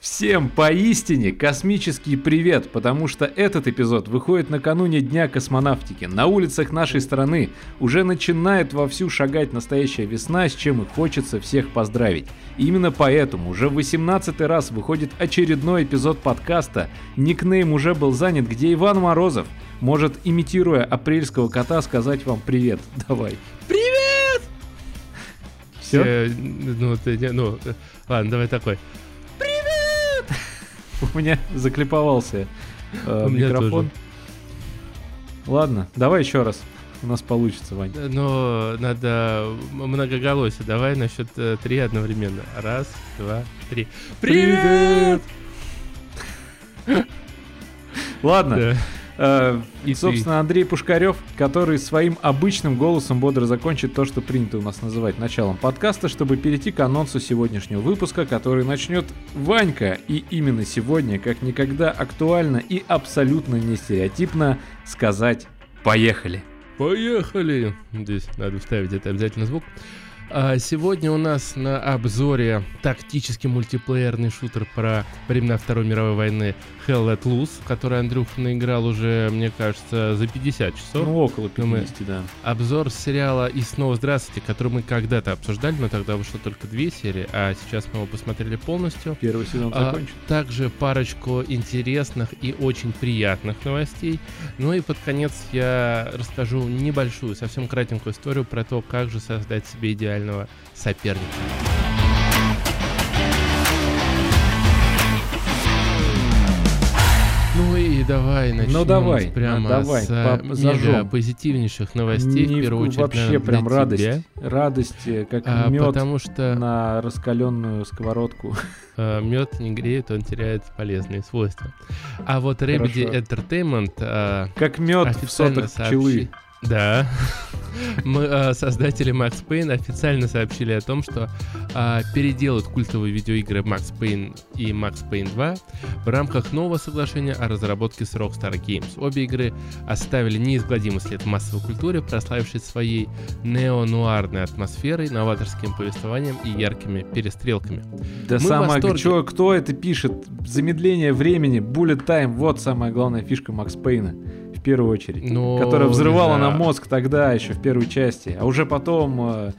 Всем поистине космический привет, потому что этот эпизод выходит накануне Дня космонавтики. На улицах нашей страны уже начинает вовсю шагать настоящая весна, с чем и хочется всех поздравить. И именно поэтому уже в 18 раз выходит очередной эпизод подкаста «Никнейм уже был занят», где Иван Морозов может, имитируя апрельского кота, сказать вам привет. Давай. Привет! Все? Э, ну, ты ну, э, ладно, давай такой. У меня заклиповался э, микрофон. тоже. Ладно, давай еще раз. У нас получится, Вань. Э, Но надо многоголосие. Давай на счет э, три одновременно. Раз, два, три. Привет! Ладно, Да. Э, И собственно, Андрей Пушкарев, который своим обычным голосом бодро закончит то, что принято у нас называть началом подкаста, чтобы перейти к анонсу сегодняшнего выпуска, который начнет Ванька. И именно сегодня, как никогда, актуально и абсолютно не стереотипно сказать «Поехали!» Поехали! Здесь надо вставить это обязательно звук. А сегодня у нас на обзоре тактический мультиплеерный шутер про времена Второй мировой войны Hell Let Loose, который Андрюха наиграл уже, мне кажется, за 50 часов. Ну, около Ну, мы- 50, да. Обзор сериала «И снова здравствуйте», который мы когда-то обсуждали, но тогда вышло только две серии, а сейчас мы его посмотрели полностью. Первый сезон А, закончен. также парочку интересных и очень приятных новостей. Ну и под конец я расскажу небольшую, совсем кратенькую историю про то, как же создать себе идеального соперника. И давай начнем Ну давай, прямо давай, с э, мега позитивнейших новостей, Не в первую очередь, вообще наверное, прям для радость. тебя. Радость, э, как А, мед потому что на раскаленную сковородку. мед не греет, он теряет полезные свойства. А вот Remedy. Entertainment а, Как мед в сотах пчелы. сообщи- Да. Мы, а, создатели Max Payne официально сообщили о том, что а, переделают культовые видеоигры Max Payne и Max Payne 2 в рамках нового соглашения о разработке с Rockstar Games. Обе игры оставили неизгладимый след в массовой культуре, прославившись своей неонуарной атмосферой, новаторским повествованием и яркими перестрелками. Да Мы самое, чё, кто это пишет? Замедление времени, bullet time, вот самая главная фишка Макс Пейна. В первую очередь. Но, которая взрывала да, на мозг тогда, еще в первой части. А уже потом э,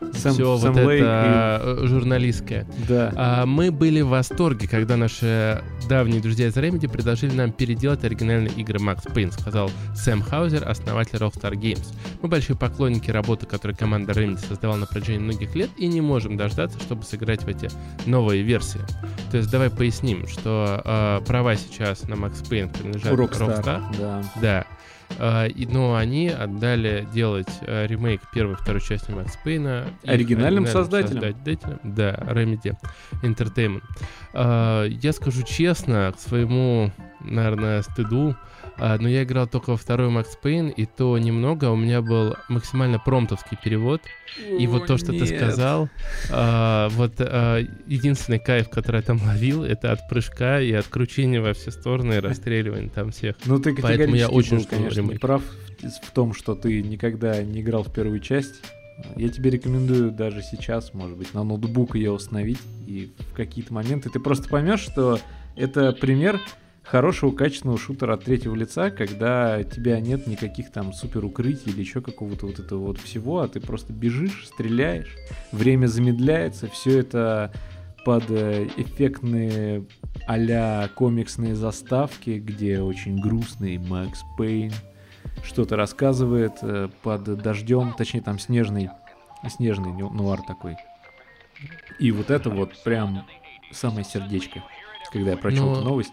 Сэм, Все Сэм вот Лейк это э, журналистское. и- Да. А, мы были в восторге, когда наши давние друзья из Remedy предложили нам переделать оригинальные игры Max Payne, сказал Сэм Хаузер, основатель Rockstar Games. Мы большие поклонники работы, которую команда Remedy создавала на протяжении многих лет и не можем дождаться, чтобы сыграть в эти новые версии. То есть давай поясним, что э, права сейчас на Max Payne принадлежат Rockstar, Rockstar. Да. Да. А, но они отдали делать э, ремейк первой и второй части Макс Пейна. их Оригинальным создателям? создателям. Да, Remedy Entertainment. А, я скажу честно, к своему, наверное, стыду, а, но я играл только во второй Макс Пейн, и то немного. У меня был максимально промтовский перевод. И вот то, что ты сказал, а, вот а, единственный кайф, который я там ловил, это от прыжка и от кручения во все стороны и расстреливания там всех. Ну ты Поэтому я очень был, конечно, не ремейк. прав в том, что ты никогда не играл в первую часть. Я тебе рекомендую даже сейчас, может быть, на ноутбук ее установить, и в какие-то моменты ты просто поймешь, что это пример хорошего качественного шутера от третьего лица, когда тебя нет никаких там супер укрытий или еще какого-то вот этого вот всего, а ты просто бежишь, стреляешь, время замедляется, все это под э, эффектные а комиксные заставки, где очень грустный Макс Пейн что-то рассказывает э, под дождем, точнее там снежный, снежный нуар такой. И вот это вот прям самое сердечко, когда я прочел Но- эту новость.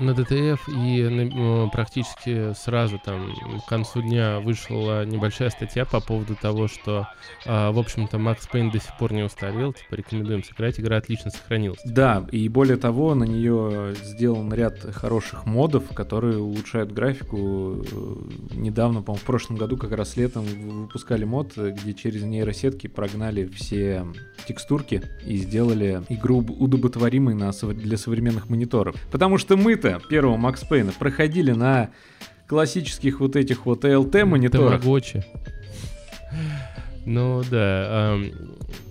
На ДТФ и на- э, практически сразу там к концу дня вышла небольшая статья по поводу того, что, а, в общем-то, Макс Пейн до сих пор не устарел, типа рекомендуем сыграть, игра отлично сохранилась. Да, и более того, на нее сделан ряд хороших модов, которые улучшают графику. Э, Недавно, по-моему, в прошлом году, как раз летом, выпускали мод, где через нейросетки прогнали все текстурки и сделали игру удоботворимой на, для современных мониторов. Потому что мы-то первого Макс Пейна проходили на классических вот этих вот ALT мониторах. Тамагочи. Ну да.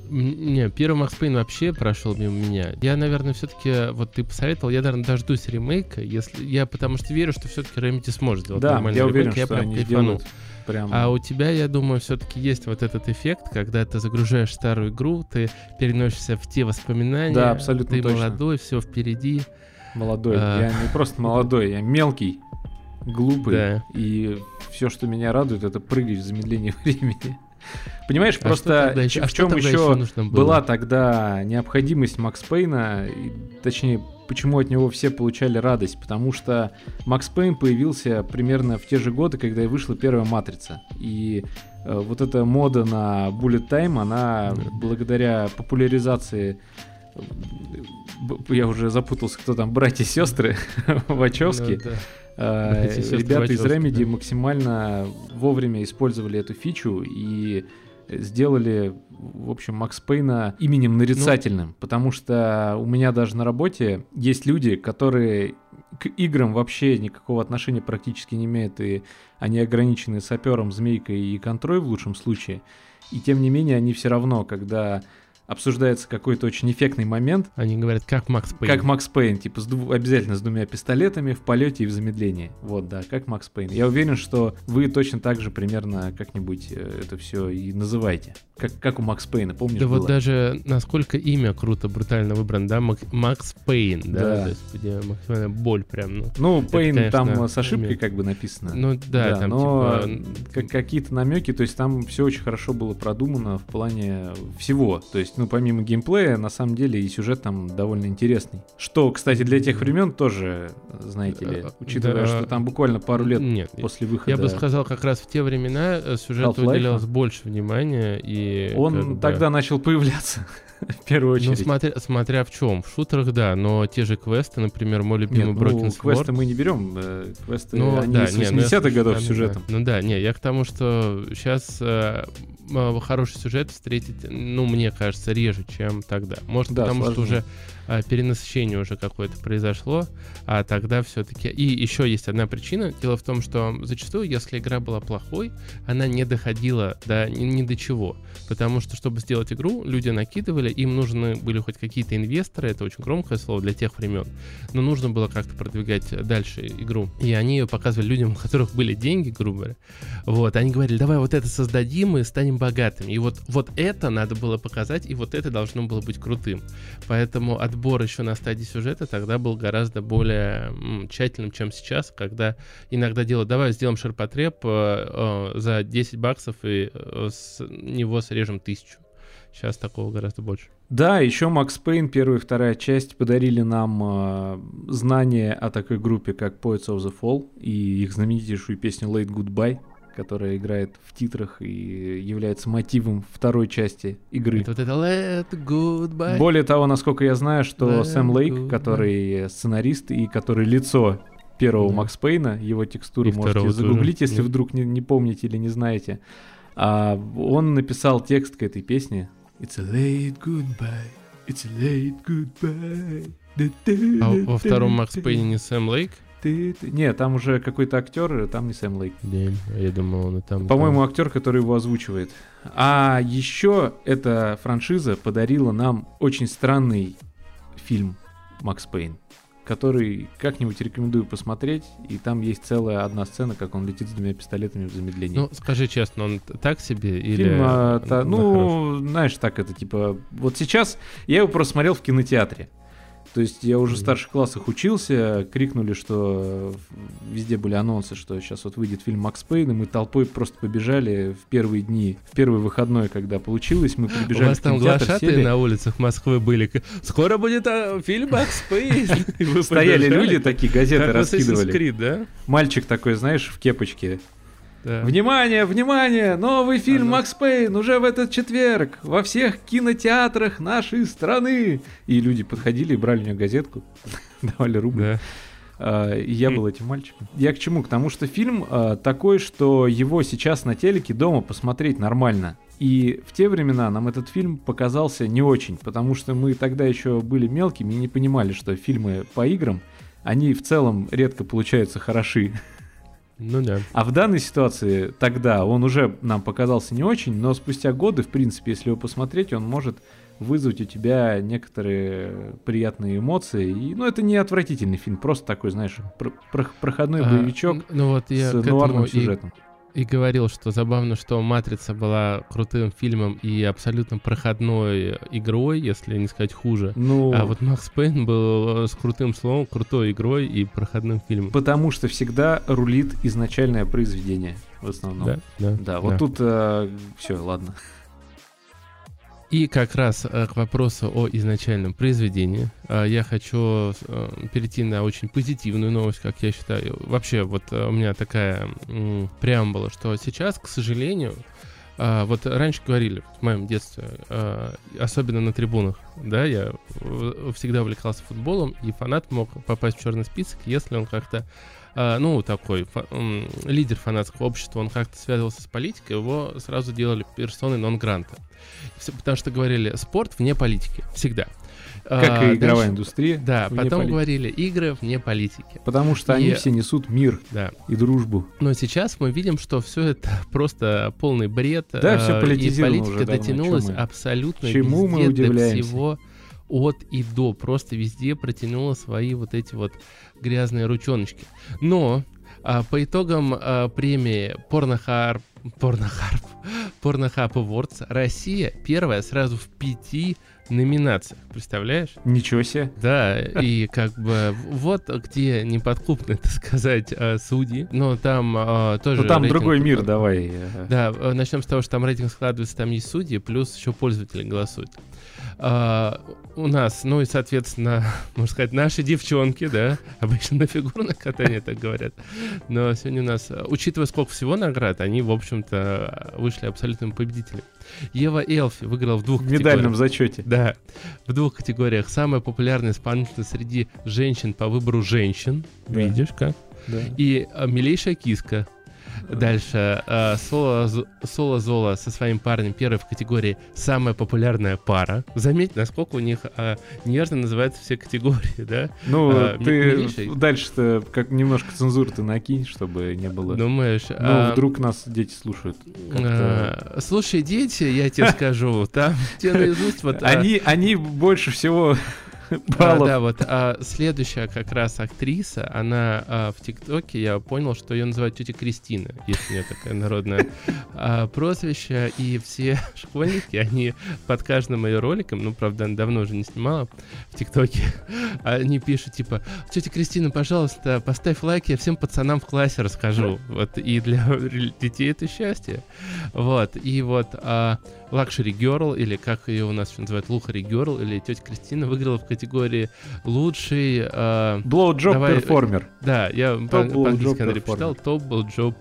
Не, первый Макс Пейн вообще прошел мимо меня. Я, наверное, все-таки, вот ты посоветовал, я, наверное, дождусь ремейка, если я потому что верю, что все-таки Remedy сможет сделать Да, нормальный я ремейк, уверен, я что прям они кайфану. сделают прям... А у тебя, я думаю, все-таки есть вот этот эффект, когда ты загружаешь старую игру, ты переносишься в те воспоминания. Да, абсолютно Ты точно. молодой, все впереди. Молодой. А. Я не просто молодой, я мелкий, глупый. Да. И все, что меня радует, это прыгать в замедлении времени. Понимаешь, А просто что в еще- что чем еще было? была тогда необходимость Макс Пейна, и, точнее, почему от него все получали радость? Потому что Макс Пейн появился примерно в те же годы, когда и вышла первая Матрица. И э, вот эта мода на Bullet Time, она Да. благодаря популяризации э, я уже запутался, кто там, братья и сестры Вачовски. Ну, да. Э, Братья Ребята из Remedy да. максимально вовремя использовали эту фичу и сделали, в общем, Макс Пейна именем нарицательным, потому что у меня даже на работе есть люди, которые к играм вообще никакого отношения практически не имеют, и они ограничены сапером, змейкой и контрой в лучшем случае. И тем не менее, они все равно, когда обсуждается какой-то очень эффектный момент, Они говорят, как Макс Пейн. как Макс Пейн, типа с дву- обязательно с двумя пистолетами в полете и в замедлении. Вот, да, как Макс Пейн. Я уверен, что вы точно так же примерно как-нибудь э, это все и называете. Как, как у Макс Пейна, помнишь? Да вот было? даже насколько имя круто, брутально выбрано, да? Мак- Макс Пейн, да? Да. То есть, где максимальная боль прям, ну. Ну, Пейн конечно, там с ошибкой как бы написано. Ну да, там но типа... как- какие-то намеки, то есть там все очень хорошо было продумано в плане всего. То есть, ну, помимо геймплея, на самом деле и сюжет там довольно интересный. Что, кстати, для тех времен тоже, знаете ли, Э, учитывая, да. что там буквально пару лет Нет, после выхода. я бы сказал, как раз в те времена э, сюжету Half-Life? уделялось больше внимания, и... Он как бы- тогда начал появляться, в первую Ну, очередь. смотря, смотря в чем. В шутерах, да, но те же квесты, например, мой Нет, любимый ну, Broken квесты Sword. мы не берем. э, Квесты, Ну, они да, с не, ну, я 80-х годов да, с ну, сюжетом. да. Ну да, не, я к тому, что сейчас хороший сюжет встретить, ну, мне кажется, реже, чем тогда. Может, Да, потому что сложнее. уже а, перенасыщение уже какое-то произошло, а тогда все-таки... И еще есть одна причина. Дело в том, что зачастую, если игра была плохой, она не доходила до ни, ни до чего. Потому что, чтобы сделать игру, люди накидывали, им нужны были хоть какие-то инвесторы, это очень громкое слово для тех времен, но нужно было как-то продвигать дальше игру. И они ее показывали людям, у которых были деньги, грубо говоря. Вот, они говорили, давай вот это создадим и станем богатыми. И вот, вот это надо было показать, и вот это должно было быть крутым. Поэтому отбор еще на стадии сюжета тогда был гораздо более м, тщательным, чем сейчас, когда иногда делают, давай сделаем ширпотреб э, э, за 10 баксов и э, с него срежем тысячу. Сейчас такого гораздо больше. Да, еще Макс Пейн, первая и вторая часть подарили нам э, знания о такой группе, как Poets of the Fall и их знаменитейшую песню Late Goodbye, которая играет в титрах и является мотивом второй части игры. Вот это let goodbye. Более того, насколько я знаю, что Let Сэм Лейк, goodbye. который сценарист и который лицо первого Да. Макс Пейна, его текстуру И можете загуглить, тоже. если Мгм. вдруг не, не помните или не знаете. А, он написал текст к этой песне. It's a late goodbye. It's a late goodbye. А во втором Макс Пейне не Сэм Лейк? Ты- ты- Не, там уже какой-то актер, там не Сэм Лейк. Блин, я думал, он и там. По-моему, актер, который его озвучивает. А еще эта франшиза подарила нам очень странный фильм Макс Пейн, который как-нибудь рекомендую посмотреть. И там есть целая одна сцена, как он летит с двумя пистолетами в замедлении. Ну, скажи честно, он так себе или... Фильм, а, та- на хороший? ну, знаешь, так это типа. Вот сейчас я его просто смотрел в кинотеатре. То есть я уже в старших классах учился, крикнули, что в- везде были анонсы, что сейчас вот выйдет фильм Макс Пейн, и мы толпой просто побежали в первые дни, в первый выходной, когда получилось, мы У прибежали вас в там глашатые сели, на улицах Москвы были. Скоро будет а, фильм Макс Пейн. Стояли люди, такие газеты раскидывали. Мальчик такой, знаешь, в кепочке. Да. Внимание, внимание! Новый фильм Ага. Макс Пейн уже в этот четверг во всех кинотеатрах нашей страны. И люди подходили и брали у него газетку, давали рубль. Да. А, И я Хм. был этим мальчиком. Я к чему? К тому, что фильм а, такой, что его сейчас на телеке дома посмотреть нормально. И в те времена нам этот фильм показался не очень, потому что мы тогда еще были мелкими и не понимали, что фильмы по играм, они в целом редко получаются хороши. Ну да. А в данной ситуации тогда он уже нам показался не очень, но спустя годы, в принципе, если его посмотреть, он может вызвать у тебя некоторые приятные эмоции. И, ну, это не отвратительный фильм, просто такой, знаешь, про- про- проходной А, боевичок ну вот я с этому нуарным и сюжетом. И говорил, что забавно, что «Матрица» была крутым фильмом и абсолютно проходной игрой, если не сказать хуже. Ну, А вот Макс Пейн был э, с крутым словом, крутой игрой и проходным фильмом. потому что всегда рулит изначальное произведение в основном. Да, да, Да, вот да. тут все, ладно. И как раз э, к вопросу о изначальном произведении э, я хочу э, перейти на очень позитивную новость, как я считаю. Вообще, вот у меня такая преамбула, что сейчас, к сожалению, вот раньше говорили в моем детстве, особенно на трибунах, да, я всегда увлекался футболом, и фанат мог попасть в черный список, если он как-то ну, такой лидер фанатского общества, он как-то связывался с политикой, его сразу делали персоной нон-гранта. Все- Потому что говорили, спорт вне политики, всегда. Как А, и игровая дальше- индустрия. Да, потом политики. говорили, игры вне политики. Потому что они И- все несут мир Да. и дружбу. Но сейчас мы видим, что все это просто полный бред. Да, всё э, политизировано И политика уже давно, дотянулась чё мы- абсолютно чему мы везде до удивляемся? всего от и до. Просто везде протянула свои вот эти вот грязные ручоночки. Но а, по итогам а, премии Порнохарп, Порнохарп, Порнохаб Awards Россия первая сразу в пяти номинациях. Представляешь? Ничего себе. Да, и как бы вот где неподкупны, так сказать, э, судьи. Но там э, тоже... Ну там рейтинг- другой мир, давай. Да, э, начнем с того, что там рейтинг складывается, там есть судьи, плюс еще пользователи голосуют. А, у нас, ну и, соответственно, можно сказать, наши девчонки, да, обычно на фигурное катание так говорят, но сегодня у нас, э, учитывая сколько всего наград, они, в общем-то, вышли абсолютными победителями. Ева Элфи выиграла в двух В медальном зачете. Да, в двух категориях. Самая популярная исполнительница среди женщин по выбору женщин. Да. Видишь как? Да. И а, милейшая киска. Дальше. а, Соло, Соло Зола со своим парнем первый в категории «Самая популярная пара». Заметь, насколько у них а, нежно называются все категории, да? Ну, А, ми- ты милейший. дальше-то как немножко цензуры-то накинь, чтобы не было. Думаешь? Ну, а, вдруг нас дети слушают. Как-то- а, Слушай, дети, я тебе скажу, там тебе наизусть вот... а, Они, они больше всего А, баллов. да, вот а, следующая как раз актриса, она а, в ТикТоке, я понял, что ее называют тетя Кристина, есть у нее такое народное а, прозвище, и все школьники, они под каждым ее роликом, ну, правда, она давно уже не снимала в ТикТоке, они пишут, типа, тетя Кристина, пожалуйста, поставь лайк, я всем пацанам в классе расскажу, вот, и для детей это счастье, вот, и вот а, Luxury Girl, или как ее у нас называют, Лухари Girl, или тетя Кристина выиграла в категории лучший... а, Blowjob Давай, performer. да, я по-английски Performer. почитал, Top Blowjob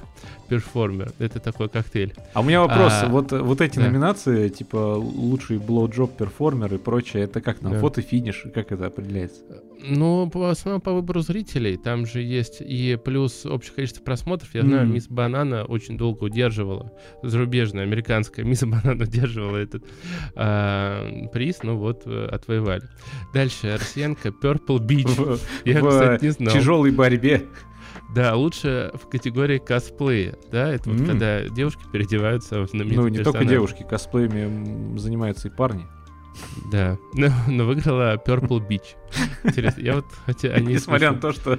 Performer. Это такой коктейль. А у меня вопрос. А, вот, вот эти да. номинации, типа лучший blowjob перформер и прочее, это как там? Да. Фото-финиш? Как это определяется? Ну, по основном по выбору зрителей. Там же есть и плюс общее количество просмотров. Я знаю, Мгм. Мисс Банана очень долго удерживала, зарубежная, американская Мисс Банана удерживала этот а, приз, ну вот, э, отвоевали. Дальше, россиянка Purple Beach. В, Я, в кстати, не знал. тяжелой борьбе. Да, лучше в категории косплея. Да, это вот М. когда девушки переодеваются в знаменитых Ну, не только персонажей. девушки, косплеями занимаются и парни. Да, но, но выиграла Purple Beach. Интересно, я вот хотя они Несмотря на то, что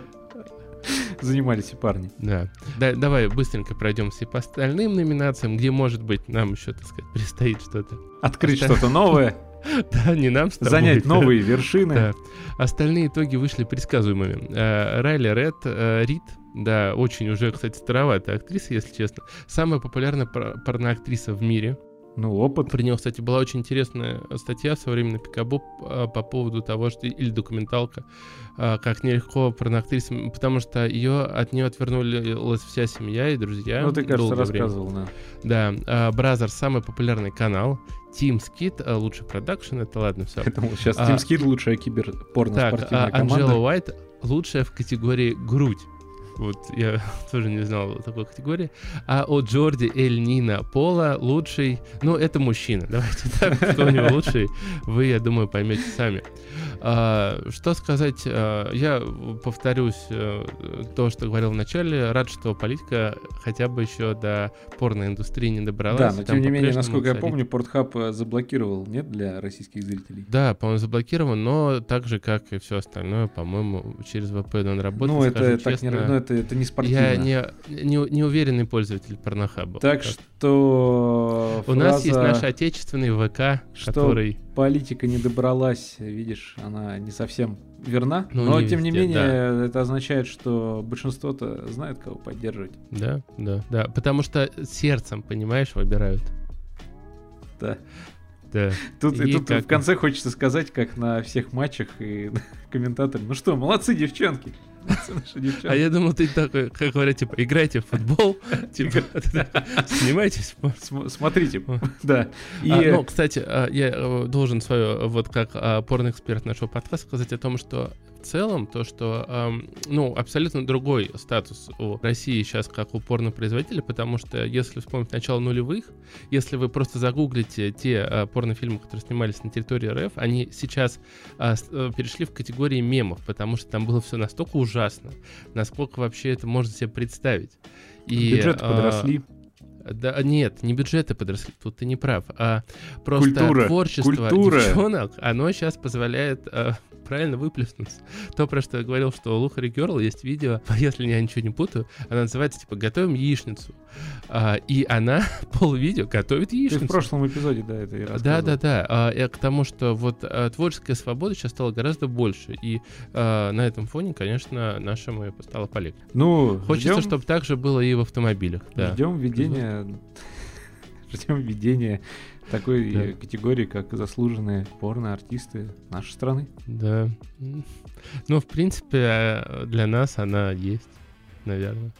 занимались и парни. Да. да. Давай быстренько пройдемся и по остальным номинациям, где, может быть, нам еще, так сказать, предстоит что-то. Открыть Оста- что-то новое, Да, не нам с тобой. занять новые вершины. Да. Остальные итоги вышли предсказуемыми. Э, Райли Ред, э, Рид, да, очень уже, кстати, староватая актриса, если честно. Самая популярная пор- порноактриса в мире. Ну, опыт. Про него, кстати, была очень интересная статья в современной Пикабу а, по поводу того, что или документалка, а, как нелегко порноактрисам, потому что ее от нее отвернулась вся семья и друзья. Ну, ты, кажется, долгое время. рассказывал, да. Да, а, Brazzers самый популярный канал. Team Skid, а, лучший продакшн, это ладно, все. Сейчас А, Team Skid лучшая киберпорно Так, спортивная а, команда. Анджела Уайт лучшая в категории грудь. Вот я тоже не знал такой категории. А у Джорди Эль Нина Пола лучший, ну это мужчина, давайте так, кто у него лучший, вы, я думаю, поймете сами. А, что сказать? а, Я повторюсь э, то, что говорил в начале. Рад, что политика хотя бы еще до порноиндустрии не добралась. Да, но тем не менее, насколько я царит- помню, Портхаб э, заблокировал, нет, для российских зрителей? Да, по-моему, заблокирован, но так же, как и все остальное, по-моему, через VPN он работает. ну, это так не, честно. ну, это, это не спортивно. Я не, не, не уверенный пользователь порнохаба. Так что У нас есть фраза, наш отечественный ВК, Что? который... политика не добралась, видишь, она не совсем верна. Ну, но не тем не везде, менее, это означает, что большинство-то знает, кого поддерживать. Да, да, да. Потому что сердцем, понимаешь, выбирают. Да. Да. Тут, и И тут как- в конце хочется сказать, как на всех матчах и комментаторы. Ну что, молодцы, девчонки. Наши А я думал, ты такой, как говорят, типа, играйте в футбол, типа, снимайтесь. См- Смотрите, да. А, ну, кстати, а, я э, должен свое, вот как а, порноэксперт нашего подкаста, сказать о том, что в целом то, что, ам, ну, абсолютно другой статус у России сейчас как у порнопроизводителя, потому что если вспомнить начало нулевых, если вы просто загуглите те а, порнофильмы, которые снимались на территории РФ, они сейчас а, э, перешли в категории мемов, потому что там было все настолько ужасно, насколько вообще это можно себе представить. И, бюджеты а, подросли. да, нет, не бюджеты подросли, тут ты не прав, а просто Культура, творчество культура. девчонок, оно сейчас позволяет э, правильно выплеснуться. То, про что я говорил, что у Лухари Герл есть видео, если я ничего не путаю, она называется типа «Готовим яичницу». А, и она полвидео готовит Ты яичницу. в прошлом эпизоде, да, это и Да, да, да. А, я к тому, что вот а, творческая свобода сейчас стала гораздо больше. И а, на этом фоне, конечно, нашему стало полегче. Ну, Хочется, ждем, чтобы так же было и в автомобилях. Да. ждем введения, ждем введения такой Да. э, категории, как заслуженные порно-артисты нашей страны. Да. Ну, в принципе, э, для нас она есть, наверное.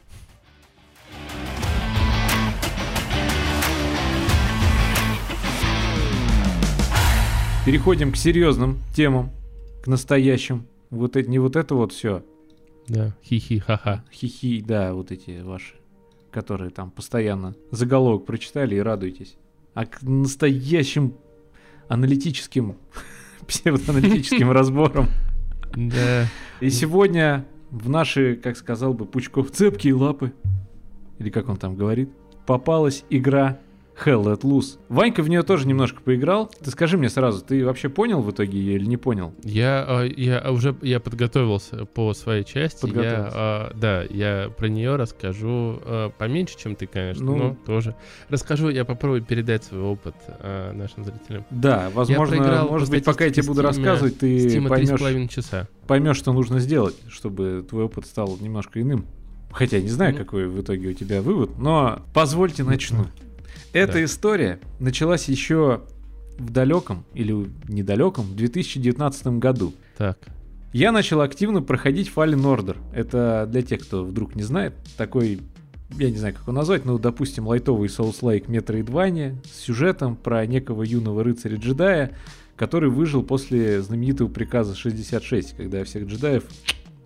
Переходим к серьезным темам, к настоящим. Вот это, не вот это вот все, Да. Хи-хи, ха-ха. хихи, да, вот эти ваши, которые там постоянно заголовок прочитали и радуетесь. А к настоящим аналитическим, псевдоаналитическим разборам. Да. И сегодня в наши, как сказал бы Пучков, цепкие лапы, или как он там говорит, попалась игра Hell Let Loose. Ванька в нее тоже немножко поиграл. Ты скажи мне сразу, ты вообще понял в итоге ее или не понял? Я, а, я уже я подготовился по своей части. Я, Подготовился. а, да, я про нее расскажу а, поменьше, чем ты, конечно, Ну. но тоже. Расскажу, я попробую передать свой опыт нашим зрителям. Да, возможно, проиграл может быть, пока я тебе буду рассказывать, ты поймешь, часа. поймешь, что нужно сделать, чтобы твой опыт стал немножко иным. Хотя не знаю, Ну. какой в итоге у тебя вывод, но позвольте начну. Эта Да. история началась еще в далеком или недалеком 2019 году. Так. Я начал активно проходить Fallen Order. Это для тех, кто вдруг не знает, такой, я не знаю, как его назвать, ну, допустим, лайтовый Souls-like Metroidvania с сюжетом про некого юного рыцаря-джедая, который выжил после знаменитого приказа 66, когда всех джедаев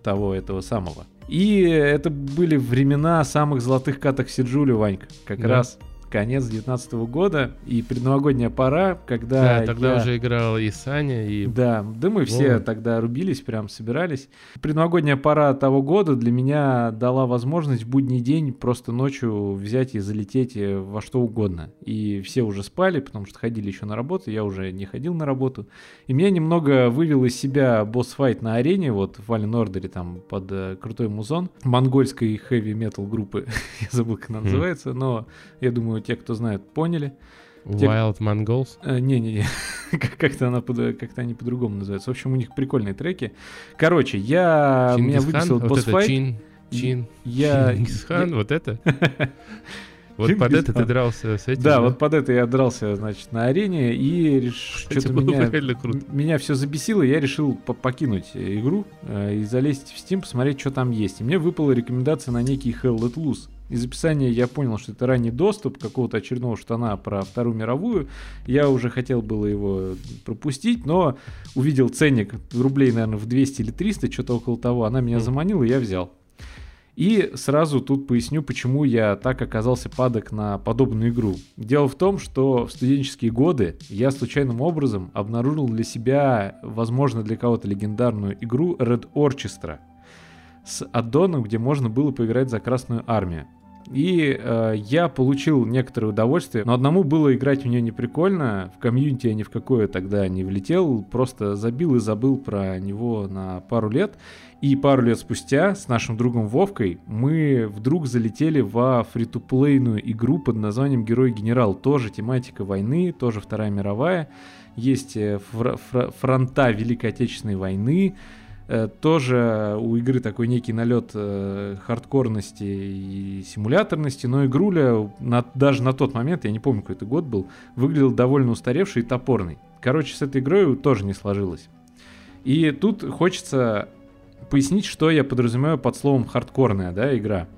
того этого самого. И это были времена самых золотых каток Сиджули, Ванька. Как Да. раз конец 19 года и предновогодняя пора, когда Да, тогда я- уже играл и Саня, и... да, да мы все Вот. тогда рубились, прям собирались. Предновогодняя пора того года для меня дала возможность в будний день просто ночью взять и залететь э, во что угодно. И все уже спали, потому что ходили еще на работу, я уже не ходил на работу. И меня немного вывел из себя босс-файт на арене, вот в Fallen Order, там под э, крутой музон монгольской хэви-метал группы. я забыл, как она называется, но я думаю, те, кто знает, поняли. Те- Wild Mongols. Э, Не-не-не, Как- как-то она под- как-то они по-другому называются. В общем, у них прикольные треки. Короче, я меня выписал вот это босс-файт. Чин, Чин, Я... Чингисхан, вот это? Вот под это ты дрался с этим? Да, вот под это я дрался, значит, на арене, и реш- что-то меня, меня все забесило, я решил по- покинуть игру э, и залезть в Steam, посмотреть, что там есть. И мне выпала рекомендация на некий Hell Let Loose. Из описания я понял, что это ранний доступ какого-то очередного штана про Вторую мировую. Я уже хотел было его пропустить, но увидел ценник рублей, наверное, в 200 или 300, что-то около того. Она меня заманила, и я взял. И сразу тут поясню, почему я так оказался падок на подобную игру. Дело в том, что в студенческие годы я случайным образом обнаружил для себя, возможно, для кого-то легендарную игру Red Orchestra с аддоном, где можно было поиграть за Красную Армию. И э, я получил некоторое удовольствие, но одному было играть в нее не в комьюнити я ни в какое тогда не влетел, просто забил и забыл про него на пару лет. И пару лет спустя с нашим другом Вовкой мы вдруг залетели во фри-то-плейную игру под названием Герой-генерал. Тоже тематика войны, тоже Вторая мировая. Есть э, фр- фр- фронта Великой Отечественной войны, тоже у игры такой некий налет э, хардкорности и симуляторности, но игруля на, даже на тот момент, я не помню, какой это год был, выглядел довольно устаревший и топорный. Короче, с этой игрой тоже не сложилось. И тут хочется пояснить, что я подразумеваю под словом хардкорная да, игра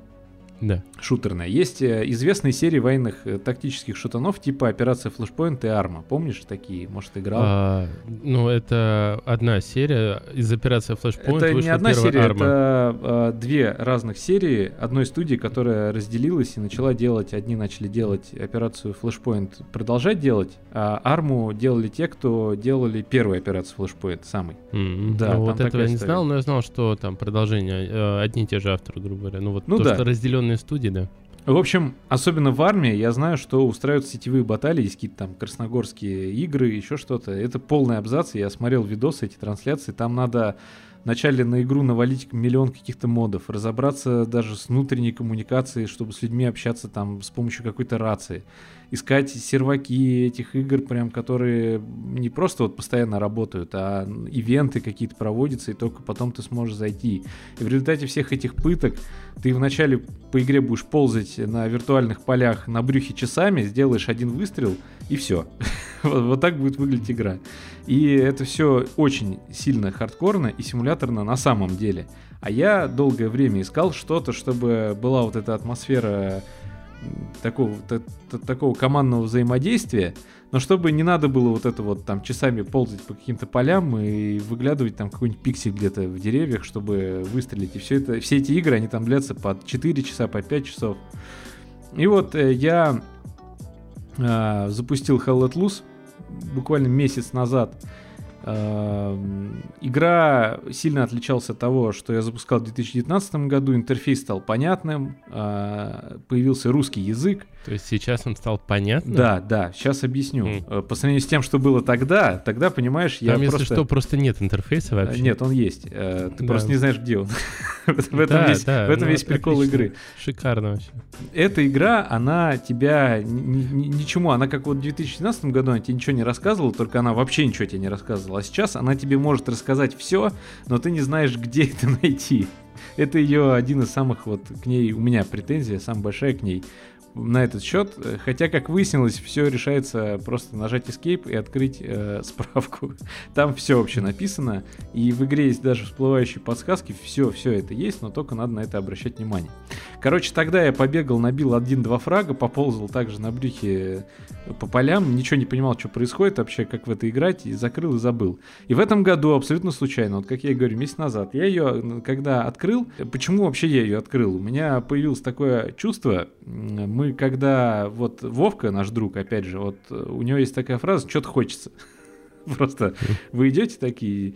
да. Шутерная. Есть э, известные серии военных э, тактических шутанов типа Операция Flashpoint и Арма. Помнишь такие? Может, играл? А, ну, это одна серия. Из Операции Flashpoint Это не одна серия, Arma. это а, две разных серии одной студии, которая разделилась и начала делать. Одни начали делать Операцию Flashpoint, продолжать делать, а Арму делали те, кто делали первую Операцию Flashpoint, самый. Mm-hmm. Да, ну, вот этого я не знал, но я знал, что там продолжение, э, одни и те же авторы, грубо говоря. Ну, вот Ну то, да. что разделенные студии, да. В общем, особенно в армии я знаю, что устраивают сетевые баталии, есть какие-то там красногорские игры, еще что-то. Это полный абзац, я смотрел видосы, эти трансляции, там надо вначале на игру навалить миллион каких-то модов, разобраться даже с внутренней коммуникацией, чтобы с людьми общаться там с помощью какой-то рации, искать серваки этих игр, прям которые не просто вот постоянно работают, а ивенты какие-то проводятся, и только потом ты сможешь зайти. И в результате всех этих пыток ты вначале по игре будешь ползать на виртуальных полях на брюхе часами, сделаешь один выстрел, и все. вот, так будет выглядеть игра. И это все очень сильно хардкорно и симуляторно на самом деле. А я долгое время искал что-то, чтобы была вот эта атмосфера такого, т- т- такого командного взаимодействия, но чтобы не надо было вот это вот там часами ползать по каким-то полям и выглядывать там какой-нибудь пиксель где-то в деревьях, чтобы выстрелить. И все это, все эти игры, они там длятся по 4 часа, по 5 часов. И вот э, я э, запустил Hell Let Loose буквально месяц назад. Игра сильно отличалась от того, что я запускал в 2019 году. Интерфейс стал понятным, э, появился русский язык. То есть сейчас он стал понятным? Да, да, сейчас объясню. Э, По сравнению с тем, что было тогда, тогда, понимаешь, я Там, если просто... что, просто нет интерфейса Э, вообще. Нет, он есть. Э, Ты Да. просто не знаешь, где он. В этом Да, весь да, в этом ну, весь прикол отлично. игры. Шикарно вообще. эта игра, она тебя ни- ни- ничему, она как вот в 2017 году она тебе ничего не рассказывала, только она вообще ничего тебе не рассказывала. А сейчас она тебе может рассказать все, но ты не знаешь, где это найти. Это ее один из самых вот к ней, у меня претензия, самая большая к ней на этот счет. Э, Хотя, как выяснилось, все решается просто нажать Escape и открыть э, справку. Там все вообще написано, и в игре есть даже всплывающие подсказки, все, все это есть, но только надо на это обращать внимание. Короче, тогда я побегал, набил один-два фрага, поползал также на брюхе э, по полям, ничего не понимал, что происходит вообще, как в это играть, и закрыл и забыл. И в этом году абсолютно случайно, вот как я и говорю, месяц назад, я ее, когда открыл, э, почему вообще я ее открыл? У меня появилось такое чувство, м, мы когда, вот Вовка, наш друг, опять же, вот э, у него есть такая фраза, что-то хочется. Просто вы идете такие,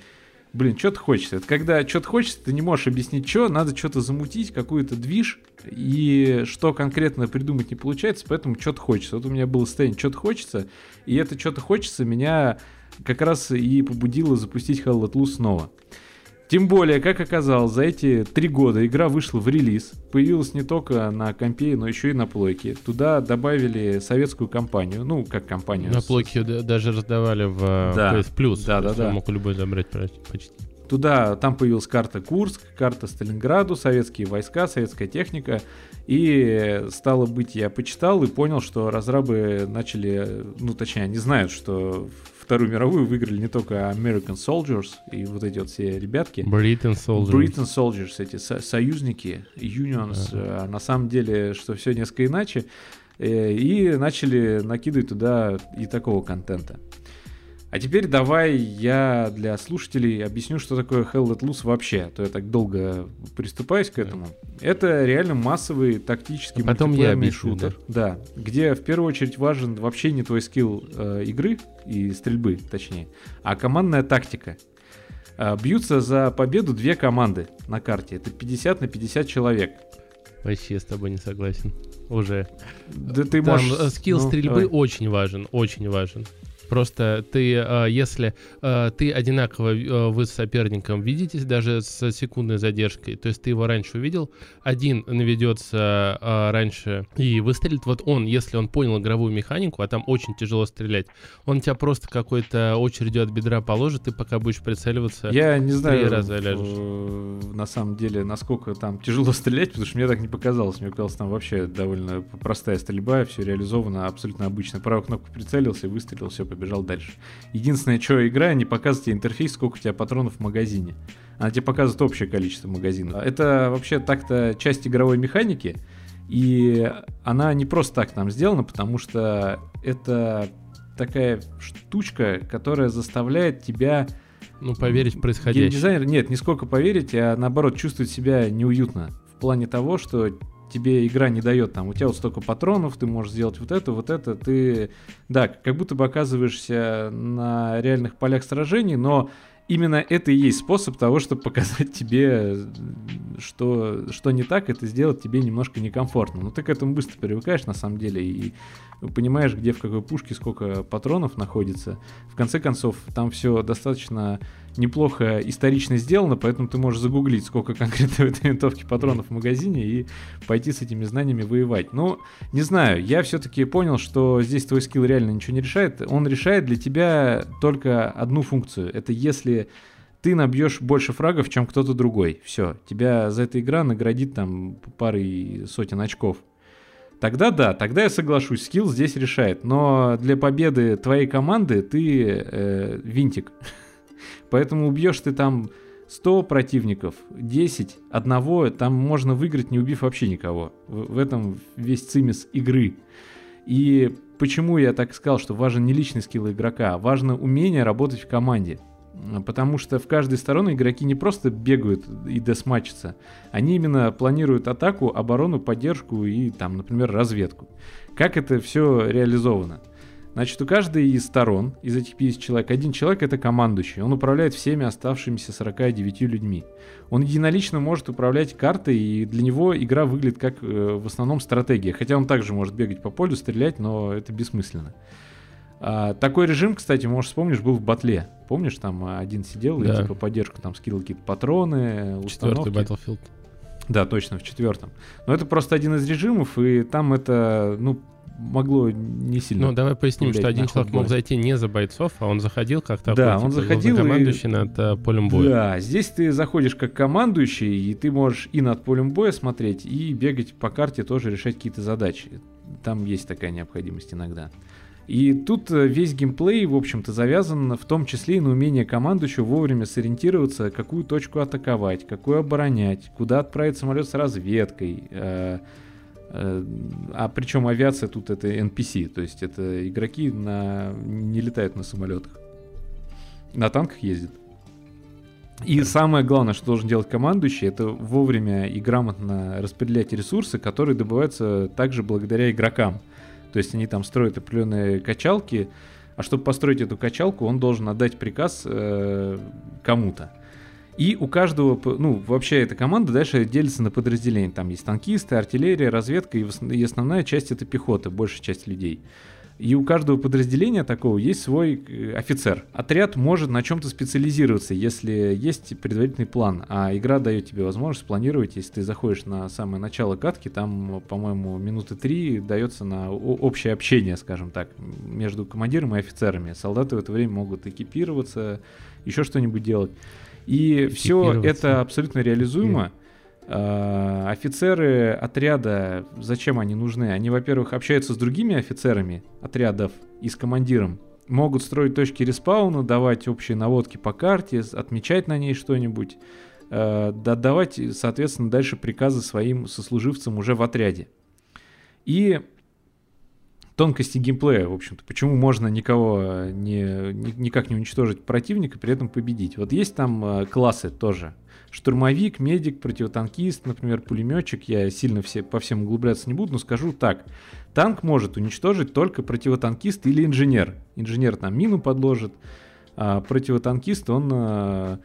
блин, что-то хочется. Это когда что-то хочется, ты не можешь объяснить, что, надо что-то замутить, какую-то движ, и что конкретно придумать не получается, поэтому что-то хочется. Вот у меня было состояние, что-то хочется, и это что-то хочется меня как раз и побудило запустить Hell Let Loose снова. Тем более, как оказалось, за эти три года игра вышла в релиз, появилась не только на компе, но еще и на плойке. Туда добавили советскую компанию, ну, как компанию. На плойке даже раздавали в э, Да. PS Plus. Да, да, да. Мог любой забрать почти. Туда, там появилась карта Курск, карта Сталинграду, советские войска, советская техника. И стало быть, я почитал и понял, что разрабы начали, ну точнее, они знают, что Вторую мировую выиграли не только American Soldiers и вот эти вот все ребятки. Britain Soldiers. Britain Soldiers, эти со- союзники, Unions, э, на самом деле, что все несколько иначе, э, и начали накидывать туда и такого контента. А теперь давай я для слушателей объясню, что такое Hell Let Loose вообще, а то я так долго приступаюсь к этому. Это реально массовый тактический а потом объясню, шутер, да. да, где в первую очередь важен вообще не твой скилл э, игры и стрельбы, точнее, а командная тактика. Э, бьются за победу две команды на карте. Это 50 на 50 человек. Вообще с тобой не согласен. Уже. Да ты Там можешь... Э, скилл ну, стрельбы давай. очень важен, очень важен. Просто ты, а, если а, ты одинаково а, вы с соперником видитесь, даже с секундной задержкой, то есть ты его раньше увидел, один наведется раньше и выстрелит, вот он, если он понял игровую механику, а там очень тяжело стрелять, он тебя просто какой-то очередью от бедра положит, и пока будешь прицеливаться, я не знаю, раза ляжешь. на самом деле, насколько там тяжело стрелять, потому что мне так не показалось, мне казалось, там вообще довольно простая стрельба, все реализовано абсолютно обычно. Правую кнопку прицелился, выстрелил, все, побежал побежал дальше. Единственное, что игра не показывает тебе интерфейс, сколько у тебя патронов в магазине. Она тебе показывает общее количество магазинов. Это вообще так-то часть игровой механики, и она не просто так там сделана, потому что это такая штучка, которая заставляет тебя ну, поверить в происходящее. Геймдизайнер, нет, не сколько поверить, а наоборот чувствовать себя неуютно. В плане того, что тебе игра не дает там, у тебя вот столько патронов, ты можешь сделать вот это, вот это, ты, да, как будто бы оказываешься на реальных полях сражений, но именно это и есть способ того, чтобы показать тебе, что, что не так, это сделать тебе немножко некомфортно. Но ты к этому быстро привыкаешь, на самом деле, и понимаешь, где в какой пушке сколько патронов находится. В конце концов, там все достаточно неплохо исторично сделано, поэтому ты можешь загуглить, сколько конкретно в этой винтовке патронов в магазине и пойти с этими знаниями воевать. Ну, не знаю, я все-таки понял, что здесь твой скилл реально ничего не решает. Он решает для тебя только одну функцию. Это если ты набьешь больше фрагов, чем кто-то другой. Все, тебя за эта игра наградит там парой сотен очков. Тогда да, тогда я соглашусь, скилл здесь решает. Но для победы твоей команды ты э, винтик. Поэтому убьешь ты там 100 противников, 10, одного, там можно выиграть, не убив вообще никого. В, в этом весь цимис игры. И почему я так сказал, что важен не личный скилл игрока, а важно умение работать в команде. Потому что в каждой стороне игроки не просто бегают и десматчатся, они именно планируют атаку, оборону, поддержку и там, например, разведку. Как это все реализовано? Значит, у каждой из сторон, из этих 50 человек, один человек это командующий. Он управляет всеми оставшимися 49 людьми. Он единолично может управлять картой, и для него игра выглядит как э, в основном стратегия. Хотя он также может бегать по полю, стрелять, но это бессмысленно. А, такой режим, кстати, можешь вспомнишь, был в батле. Помнишь, там один сидел да. и типа поддержку там скидывал какие-то патроны, установки. Четвертый Battlefield. Да, точно, в четвертом. Но это просто один из режимов, и там это, ну, могло не сильно. Ну, давай поясним, что один человек мог зайти не за бойцов, а он заходил как такой, да, он заходил командующий и... над uh, полем боя. Да, здесь ты заходишь как командующий, и ты можешь и над полем боя смотреть, и бегать по карте тоже решать какие-то задачи. Там есть такая необходимость иногда. И тут э, весь геймплей, в общем-то, завязан в том числе и на умение командующего вовремя сориентироваться, какую точку атаковать, какую оборонять, куда отправить самолет с разведкой, э, Э, а причем авиация тут это NPC, то есть это игроки на... не летают на самолетах. На танках ездят. И самое главное, что должен делать командующий, это вовремя и грамотно распределять ресурсы, которые добываются также благодаря игрокам. То есть они там строят определенные качалки, а чтобы построить эту качалку, он должен отдать приказ э, кому-то. И у каждого, ну, вообще эта команда дальше делится на подразделения. Там есть танкисты, артиллерия, разведка, и, основная часть это пехота, большая часть людей. И у каждого подразделения такого есть свой э, офицер. Отряд может на чем-то специализироваться, если есть предварительный план. А игра дает тебе возможность спланировать, если ты заходишь на самое начало катки, там, по-моему, минуты три дается на общее общение, скажем так, между командиром и офицерами. Солдаты в это время могут экипироваться, еще что-нибудь делать. И все это абсолютно реализуемо. Uh, офицеры отряда, зачем они нужны? Они, во-первых, общаются с другими офицерами отрядов и с командиром, могут строить точки респауна, давать общие наводки по карте, отмечать на ней что-нибудь, uh, давать, соответственно, дальше приказы своим сослуживцам уже в отряде. И тонкости геймплея, в общем-то. Почему можно никого не, ни, никак не уничтожить противника, при этом победить. Вот есть там э, классы тоже. Штурмовик, медик, противотанкист, например, пулеметчик. Я сильно все, по всем углубляться не буду, но скажу так. Танк может уничтожить только противотанкист или инженер. Инженер там мину подложит, а противотанкист, он э,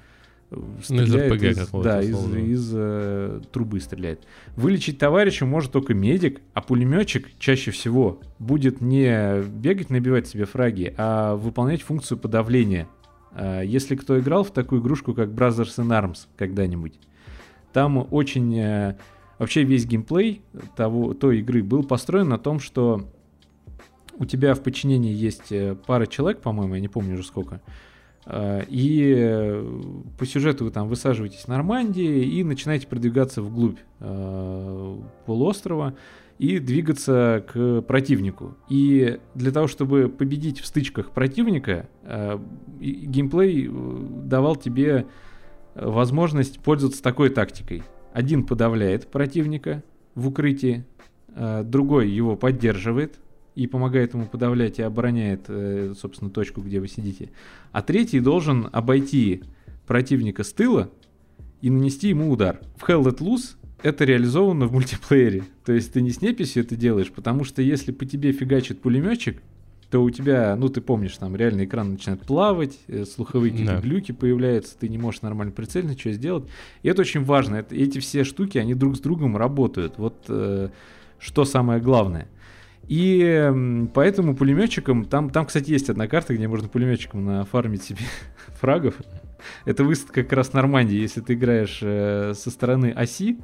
стреляет ну, из, РПГ да, из, из э, трубы стреляет. Вылечить товарища может только медик, а пулеметчик чаще всего будет не бегать, набивать себе фраги, а выполнять функцию подавления. Э, если кто играл в такую игрушку, как Brothers in Arms когда-нибудь, там очень... Э, вообще весь геймплей того, той игры был построен на том, что у тебя в подчинении есть э, пара человек, по-моему, я не помню уже сколько, и э, по сюжету вы там высаживаетесь в Нормандии и начинаете продвигаться вглубь э, полуострова и двигаться к противнику. И для того, чтобы победить в стычках противника, геймплей давал тебе возможность пользоваться такой тактикой. Один подавляет противника в укрытии, другой его поддерживает, и помогает ему подавлять и обороняет, э, собственно, точку, где вы сидите. А третий должен обойти противника с тыла и нанести ему удар. В Hell Let Loose это реализовано в мультиплеере. То есть ты не с неписью это делаешь, потому что если по тебе фигачит пулеметчик, то у тебя, ну ты помнишь, там реально экран начинает плавать, э, слуховые какие-то да. глюки появляются, ты не можешь нормально прицельно что сделать. И это очень важно. Это, эти все штуки, они друг с другом работают. Вот э, что самое главное. И поэтому пулеметчикам, там, там, кстати, есть одна карта, где можно пулеметчикам нафармить себе фрагов. Это высадка как раз Нормандии. Если ты играешь э, со стороны оси,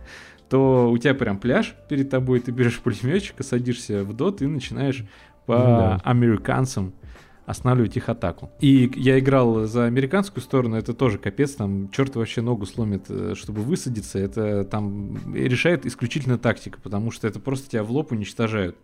то у тебя прям пляж перед тобой, ты берешь пулеметчика, садишься в дот и начинаешь по да. американцам останавливать их атаку. И я играл за американскую сторону, это тоже капец, там черт вообще ногу сломит, э, чтобы высадиться, это там решает исключительно тактика, потому что это просто тебя в лоб уничтожают.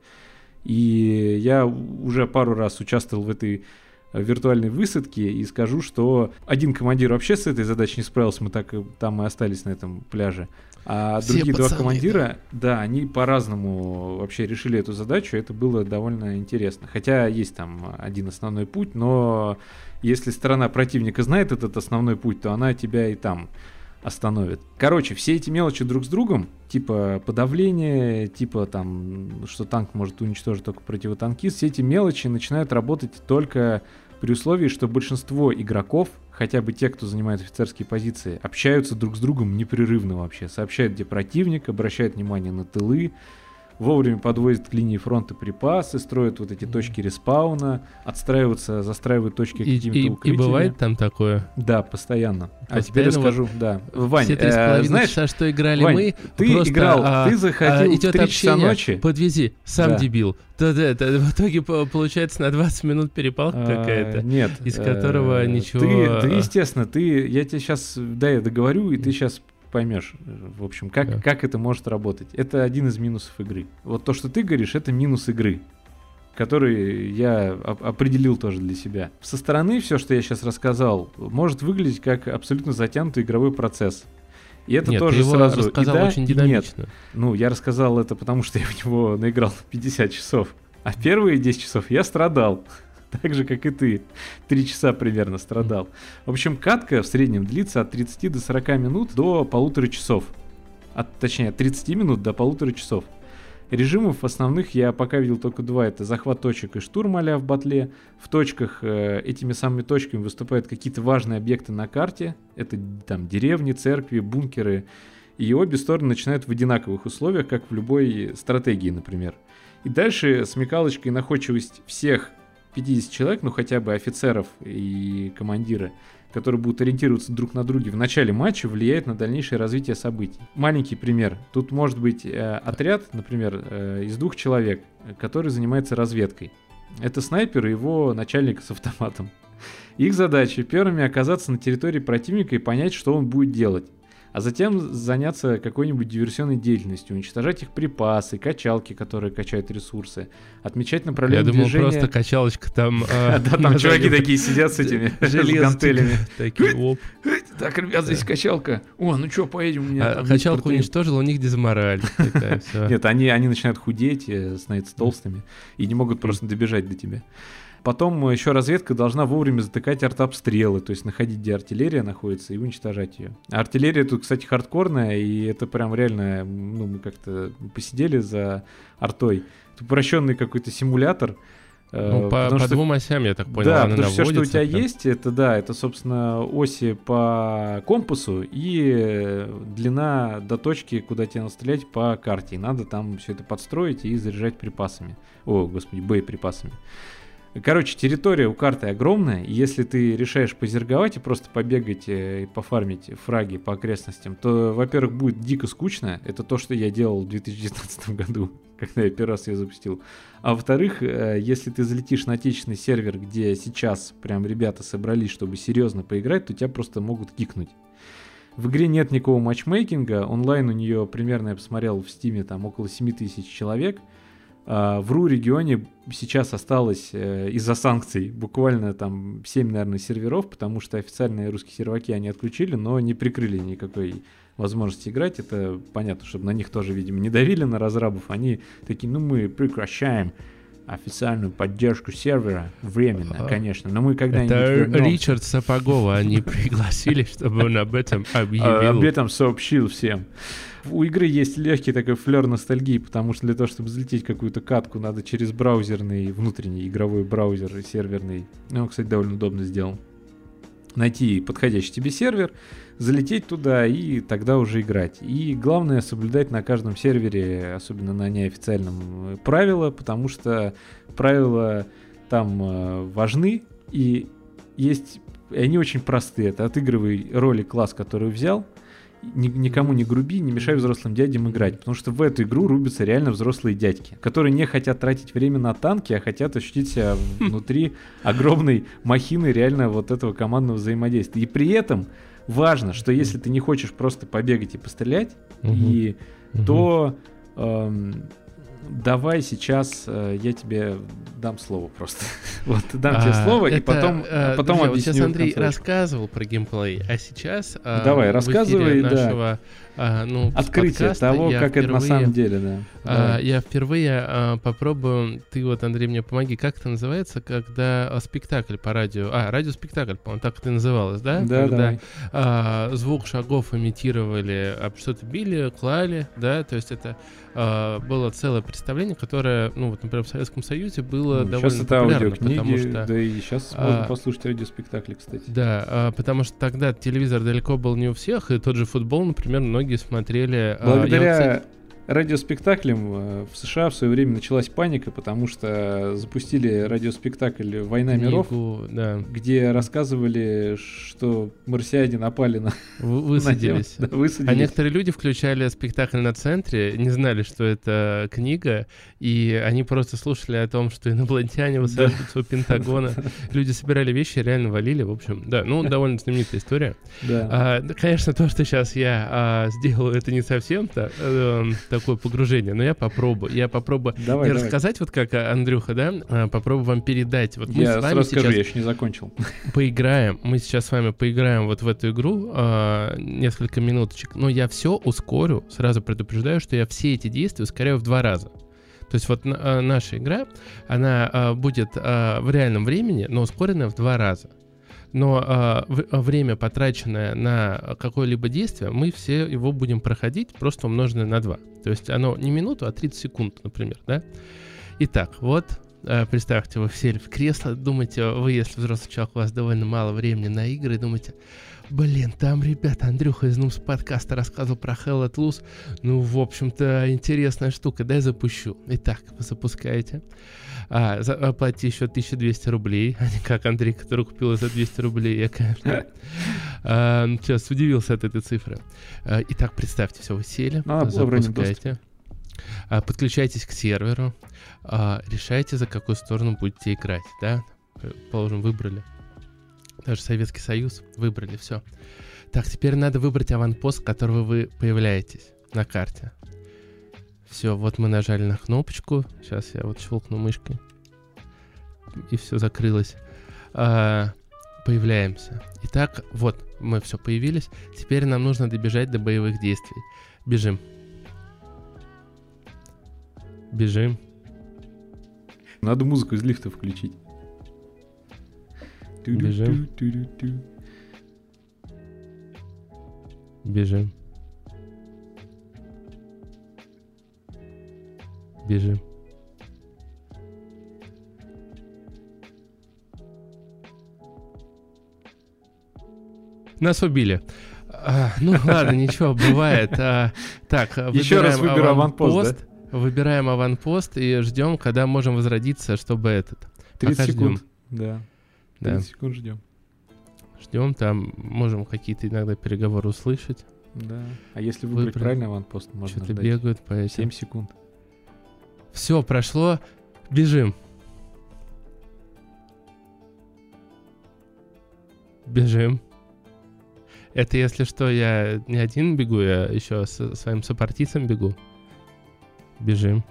И я уже пару раз участвовал в этой э, виртуальной высадке и скажу, что один командир вообще с этой задачей не справился, мы так там и остались на этом пляже. А Все другие пацаны, два командира, да. да, они по-разному вообще решили эту задачу, это было довольно интересно. Хотя есть там один основной путь, но если сторона противника знает этот основной путь, то она тебя и там остановит. Короче, все эти мелочи друг с другом, типа подавление, типа там, что танк может уничтожить только противотанкист, все эти мелочи начинают работать только при условии, что большинство игроков, хотя бы те, кто занимает офицерские позиции, общаются друг с другом непрерывно вообще, сообщают, где противник, обращают внимание на тылы, вовремя подвозят к линии фронта припасы, строят вот эти точки респауна, отстраиваются, застраивают точки и, какими-то и, укрытиями. И бывает там такое? Да, постоянно. постоянно а теперь расскажу, вот да. Вань, все три с э, знаешь, часа, что играли Вань, мы, ты просто, играл, а, ты заходил а, идет в 3 часа ночи. Подвези, сам да. дебил. Да, да, да, в итоге получается на 20 минут перепалка а, какая-то. Нет. Из которого э, ничего... Ты, ты, естественно, ты, я тебе сейчас, да, я договорю, и ты сейчас поймешь, в общем, как, да. как это может работать. Это один из минусов игры. Вот то, что ты говоришь, это минус игры, который я определил тоже для себя. Со стороны все, что я сейчас рассказал, может выглядеть как абсолютно затянутый игровой процесс. И это нет, тоже ты его сразу рассказал и да, очень динамично. нет. Ну, я рассказал это потому, что я в него наиграл 50 часов. А первые 10 часов я страдал. так же, как и ты. Три часа примерно страдал. В общем, катка в среднем длится от 30 до 40 минут до полутора часов. От, точнее, от 30 минут до полутора часов. Режимов основных я пока видел только два. Это захват точек и штурм а в батле. В точках э, этими самыми точками выступают какие-то важные объекты на карте. Это там деревни, церкви, бункеры. И обе стороны начинают в одинаковых условиях, как в любой стратегии, например. И дальше смекалочка и находчивость всех 50 человек, ну хотя бы офицеров и командиры, которые будут ориентироваться друг на друге в начале матча, влияет на дальнейшее развитие событий. Маленький пример. Тут может быть э, отряд, например, э, из двух человек, который занимается разведкой. Это снайпер и его начальник с автоматом. Их задача первыми оказаться на территории противника и понять, что он будет делать. А затем заняться какой-нибудь диверсионной деятельностью, уничтожать их припасы, качалки, которые качают ресурсы, отмечать направление Я думал, движения. просто качалочка там... Да, там чуваки такие сидят с этими гантелями. Такие, оп. Так, ребят, здесь качалка. О, ну что, поедем у меня. А Качалку уничтожил, у них дезмораль. Нет, они, они начинают худеть, э, становятся толстыми и не могут просто добежать до тебя. Потом еще разведка должна вовремя затыкать артобстрелы, то есть находить, где артиллерия находится, и уничтожать ее. А артиллерия тут, кстати, хардкорная, и это прям реально, ну, мы как-то посидели за артой. Это упрощенный какой-то симулятор. э, Ну, по потому по что- двум осям, я так понял, да, потому что все, что у тебя прям. есть, это да, это, собственно, оси по компасу и э, длина до точки, куда тебе надо стрелять по карте. И надо там все это подстроить и заряжать припасами. О, господи, боеприпасами. Короче, территория у карты огромная, и если ты решаешь позерговать и просто побегать э, и пофармить фраги по окрестностям, то, во-первых, будет дико скучно. Это то, что я делал в 2019 году, когда я первый раз ее запустил. А во-вторых, э, если ты залетишь на отечественный сервер, где сейчас прям ребята собрались, чтобы серьезно поиграть, то тебя просто могут кикнуть. В игре нет никакого матчмейкинга, онлайн у нее примерно, я посмотрел в стиме, там около 7 тысяч человек. А, В РУ регионе сейчас осталось э, из-за санкций буквально там 7, наверное, серверов, потому что официальные русские серваки они отключили, но не прикрыли никакой возможности играть. Это понятно, чтобы на них тоже, видимо, не давили на разрабов. Они такие, ну мы прекращаем официальную поддержку сервера временно, А, конечно, но мы когда-нибудь Это вернемся. Ричард Сапогова, они пригласили, чтобы он об этом А, объявил. Об этом сообщил всем. У игры есть легкий такой флер ностальгии, потому что для того, чтобы взлететь какую-то катку, надо через браузерный, внутренний игровой браузер серверный. Ну, он, кстати, довольно удобно сделан. Найти подходящий тебе сервер, залететь туда и тогда уже играть. И главное соблюдать на каждом сервере, особенно на неофициальном, э, правила, потому что правила там э, важны и есть и они очень простые. Это отыгрывай роли класс, который взял, ни- никому не груби, не мешай взрослым дядям играть. Потому что в эту игру рубятся реально взрослые дядьки, которые не хотят тратить время на танки, а хотят ощутить себя внутри огромной махины реально вот этого командного взаимодействия. И при этом важно, что если ты не хочешь просто побегать и пострелять, Мгм. и Мгм. то эм, давай сейчас э, я тебе дам слово просто. вот дам тебе А, слово, и это, потом, э, а потом друзья, вот объясню. сейчас Андрей рассказывал про геймплей, а сейчас а, Давай, рассказывай, да. нашего, а, ну, Открытие того, как это на впервые, самом деле, да. а, Давай. я впервые а, попробую, ты вот, Андрей, мне помоги, как это называется, когда спектакль по радио, а, радиоспектакль, по-моему, так это и называлось, да? Да, Когда давай. а, звук шагов имитировали, а что-то били, клали, да, то есть это а, было целое представление, которое, ну вот, например, в Советском Союзе было Ну, довольно Сейчас это популярно, потому что... да и сейчас а, можно послушать радиоспектакли, кстати. Да, а, потому что тогда телевизор далеко был не у всех, и тот же футбол, например, многие смотрели... а, я Благодаря кстати, радиоспектаклям э, в США в свое время началась паника, потому что запустили радиоспектакль «Война миров», книгу, да, где рассказывали, что марсиане напали на, вы- на высадились. Землю. Да, А высадились. некоторые люди включали спектакль на центре, не знали, что это книга, и они просто слушали о том, что инопланетяне высаживаются у Пентагона. Люди собирали вещи, реально валили, в общем, да, ну, довольно знаменитая история. Да. А, да, конечно, то, что сейчас я а, сделаю, это не совсем то, эм, такое погружение, но я попробую. Я попробую Давай, не давай. рассказать, вот как а, Андрюха, да, а, попробую вам передать. Вот мы Я с вами сразу скажу, сейчас я еще не закончил. поиграем, мы сейчас с вами поиграем вот в эту игру а, несколько минуточек, но я все ускорю, сразу предупреждаю, что я все эти действия ускоряю в два раза. То есть вот а, наша игра, она а, будет а, в реальном времени, но ускоренная в два раза. Но а, а, время, потраченное на какое-либо действие, мы все его будем проходить просто умноженное на 2. То есть оно не минуту, а 30 секунд, например, да? Итак, вот э, представьте, вы сели в кресло, думаете, вы, если взрослый человек, у вас довольно мало времени на игры, думаете, блин, там, ребята, Андрюха из Нумс подкаста рассказывал про Hell at Loose, ну, в общем-то, интересная штука, дай запущу. Итак, вы запускаете, а, за, оплати еще 1200 рублей, а не как Андрей, который купил за 200 рублей, я, конечно, а, сейчас удивился от этой цифры. А, Итак, представьте, все, вы сели, раннем запускаете, а, подключайтесь к серверу, а, решайте, за какую сторону будете играть, да? Положим, выбрали. Даже Советский Союз выбрали, все. Так, теперь надо выбрать аванпост, которого вы появляетесь на карте. Все, вот мы нажали на кнопочку. Сейчас я вот щелкну мышкой. И все закрылось. А, появляемся. Итак, вот, мы все появились. Теперь нам нужно добежать до боевых действий. Бежим. Бежим. Надо музыку из лифта включить. Бежим. Бежим. Бежим. Нас убили. А, ну ладно, ничего, бывает. А, так, Еще раз выберу аванпост, да? Выбираем аванпост и ждем, когда можем возродиться, чтобы этот. 30 Пока секунд. ждем. Да. Да. 30 секунд ждем. Ждем, там можем какие-то иногда переговоры услышать. Да. А если выбрать Выбрали. правильный аванпост, можно Что-то ждать бегают по этим. 7 секунд. Все, прошло. Бежим. Бежим. Это если что, я не один бегу, я еще со своим сопартийцем бегу. Бежим.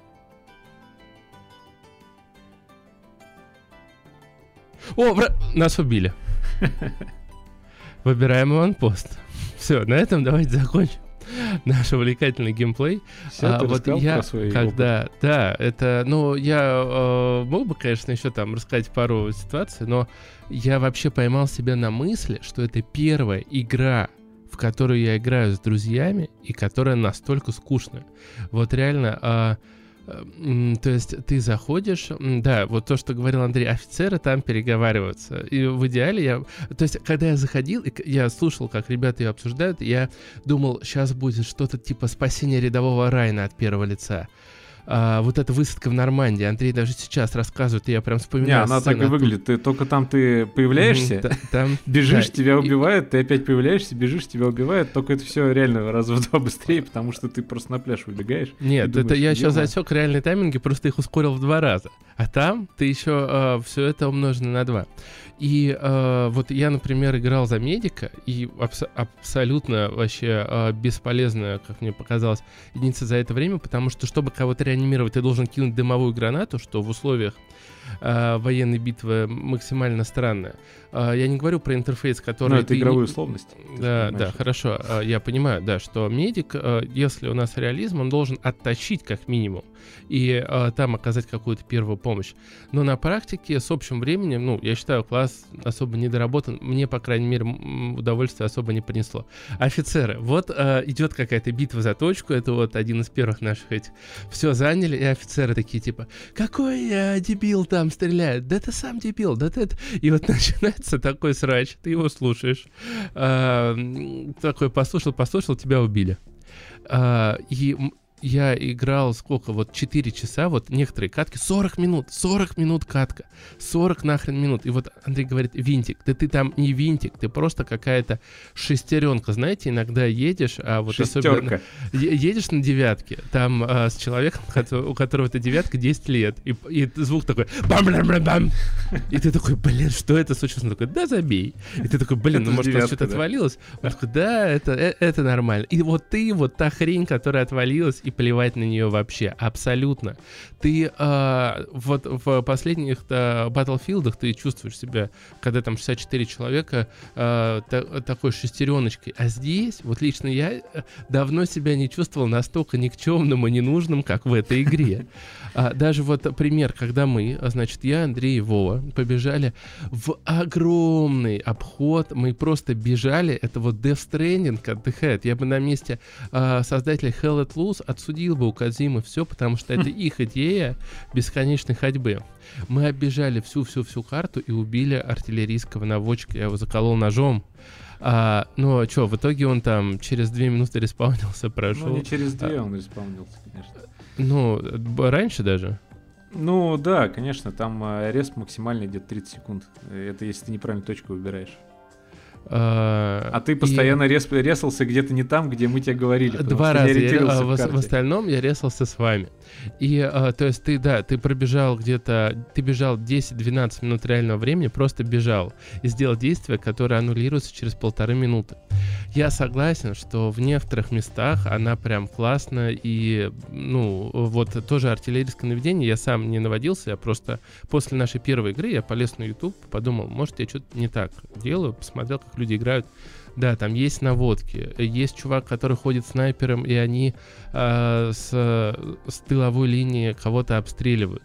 О, вра- нас убили. Выбираем аванпост. Все, на этом давайте закончим наш увлекательный геймплей. Все, А, вот я, когда, да, это, ну, я э, мог бы, конечно, еще там рассказать пару ситуаций, но я вообще поймал себя на мысли, что это первая игра, в которую я играю с друзьями и которая настолько скучная. Вот реально, э, то есть ты заходишь, да, вот то, что говорил Андрей, офицеры там переговариваются. И в идеале я... То есть, когда я заходил, и я слушал, как ребята ее обсуждают, я думал, сейчас будет что-то типа спасение рядового Райна от первого лица. А, вот эта высадка в Нормандии. Андрей даже сейчас рассказывает, и я прям Не, вспоминаю. она так и выглядит. Ты только там ты появляешься, Там бежишь, да, тебя и- убивают, ты опять появляешься, бежишь, тебя убивают. Только это все реально раза в два быстрее, потому что ты просто на пляж выбегаешь. Нет, думаешь, это я сейчас засек реальные тайминги, просто их ускорил в два раза. А там ты еще все это умножено на два. И э, вот я, например, играл за медика, и абс- абсолютно вообще э, бесполезная, как мне показалось, единица за это время, потому что, чтобы кого-то реанимировать, ты должен кинуть дымовую гранату, что в условиях э, военной битвы максимально странное. Э, я не говорю про интерфейс, который... Ну, это ты не- условности. Да, да, хорошо. А, Я понимаю, да, что медик, э, если у нас реализм, он должен отточить как минимум и э, там оказать какую-то первую помощь. Но на практике с общим временем, ну, я считаю, класс особо недоработан. Мне, по крайней мере, м, удовольствия особо не принесло. Офицеры, вот э, идет какая-то битва за точку, это вот один из первых наших этих. Все заняли, и офицеры такие типа, какой э, дебил там стреляет? Да ты сам дебил, да ты... это-» И вот начинается такой срач, ты его слушаешь. М, такой послушал, послушал, тебя убили. А, и я играл сколько, вот 4 часа, вот некоторые катки, 40 минут, 40 минут катка, 40 нахрен минут. И вот Андрей говорит, винтик, да ты там не винтик, ты просто какая-то шестеренка, знаете, иногда едешь, а вот особенно... Шестерка. Е- едешь на девятке, там а, с человеком, у которого эта девятка 10 лет, и, и звук такой бам бам бам бам и ты такой, блин, что это случилось? Он такой, да забей. И ты такой, блин, ну может девятка, что-то да. отвалилось? Он такой, да, это, э- это нормально. И вот ты, вот та хрень, которая отвалилась, и плевать на нее вообще, абсолютно. Ты а, вот в последних батлфилдах ты чувствуешь себя, когда там 64 человека, а, та- такой шестереночкой. А здесь, вот лично я э, давно себя не чувствовал настолько никчемным и ненужным, как в этой игре. А, даже вот пример, когда мы, а, значит, я, Андрей и Вова побежали в огромный обход, мы просто бежали, это вот Death Stranding отдыхает. Я бы на месте а, создателей Hell at Loose отсудил бы у Казимы все, потому что это их идея бесконечной ходьбы. Мы оббежали всю-всю-всю карту и убили артиллерийского наводчика, я его заколол ножом. А, ну, а что, в итоге он там через две минуты респаунился, прошел. Ну, не через две он исполнился, конечно. Ну, раньше даже. Ну, да, конечно, там э, респ максимальный идет 30 секунд. Это если ты неправильно точку выбираешь. А, а ты постоянно и... рес, резался где-то не там, где мы тебе говорили. Два раза. Я, а, в, в остальном я резался с вами. И, а, то есть ты, да, ты пробежал где-то, ты бежал 10-12 минут реального времени, просто бежал и сделал действие, которое аннулируется через полторы минуты. Я согласен, что в некоторых местах она прям классно и, ну, вот тоже артиллерийское наведение я сам не наводился, я просто после нашей первой игры я полез на YouTube, подумал, может я что-то не так делаю, посмотрел, как люди играют. Да, там есть наводки. Есть чувак, который ходит снайпером, и они э, с, с тыловой линии кого-то обстреливают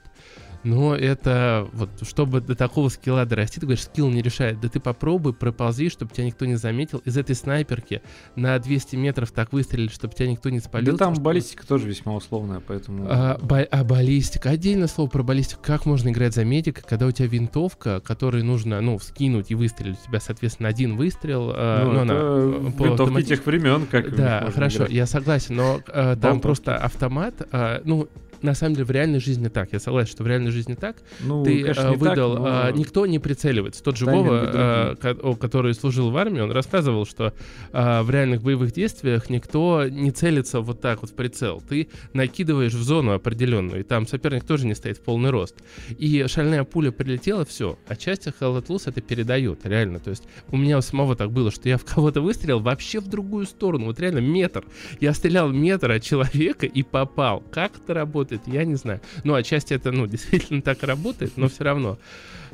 но это вот, чтобы до такого скилла дорасти, ты говоришь, скилл не решает. Да ты попробуй, проползи, чтобы тебя никто не заметил. Из этой снайперки на 200 метров так выстрелить, чтобы тебя никто не спалил. Да там что... баллистика тоже весьма условная, поэтому... А, ба- а баллистика, отдельное слово про баллистику. Как можно играть за медика, когда у тебя винтовка, которой нужно, ну, вскинуть и выстрелить. У тебя, соответственно, один выстрел. А, ну, ну, это она, по винтовки автомати... тех времен, как Да, хорошо, играть. я согласен, но а, там просто автомат, а, ну, на самом деле в реальной жизни так. Я согласен, что в реальной жизни так. Ну, ты конечно, э, выдал, так, но... а, никто не прицеливается. Тот же Вова, а, который служил в армии, он рассказывал, что а, в реальных боевых действиях никто не целится вот так вот в прицел. Ты накидываешь в зону определенную, и там соперник тоже не стоит в полный рост. И шальная пуля прилетела, все. А часть Hell Loose это передает, реально. То есть у меня у самого так было, что я в кого-то выстрелил вообще в другую сторону. Вот реально метр. Я стрелял метр от человека и попал. Как это работает? Работает, я не знаю. Ну, отчасти это, ну, действительно так работает, но все равно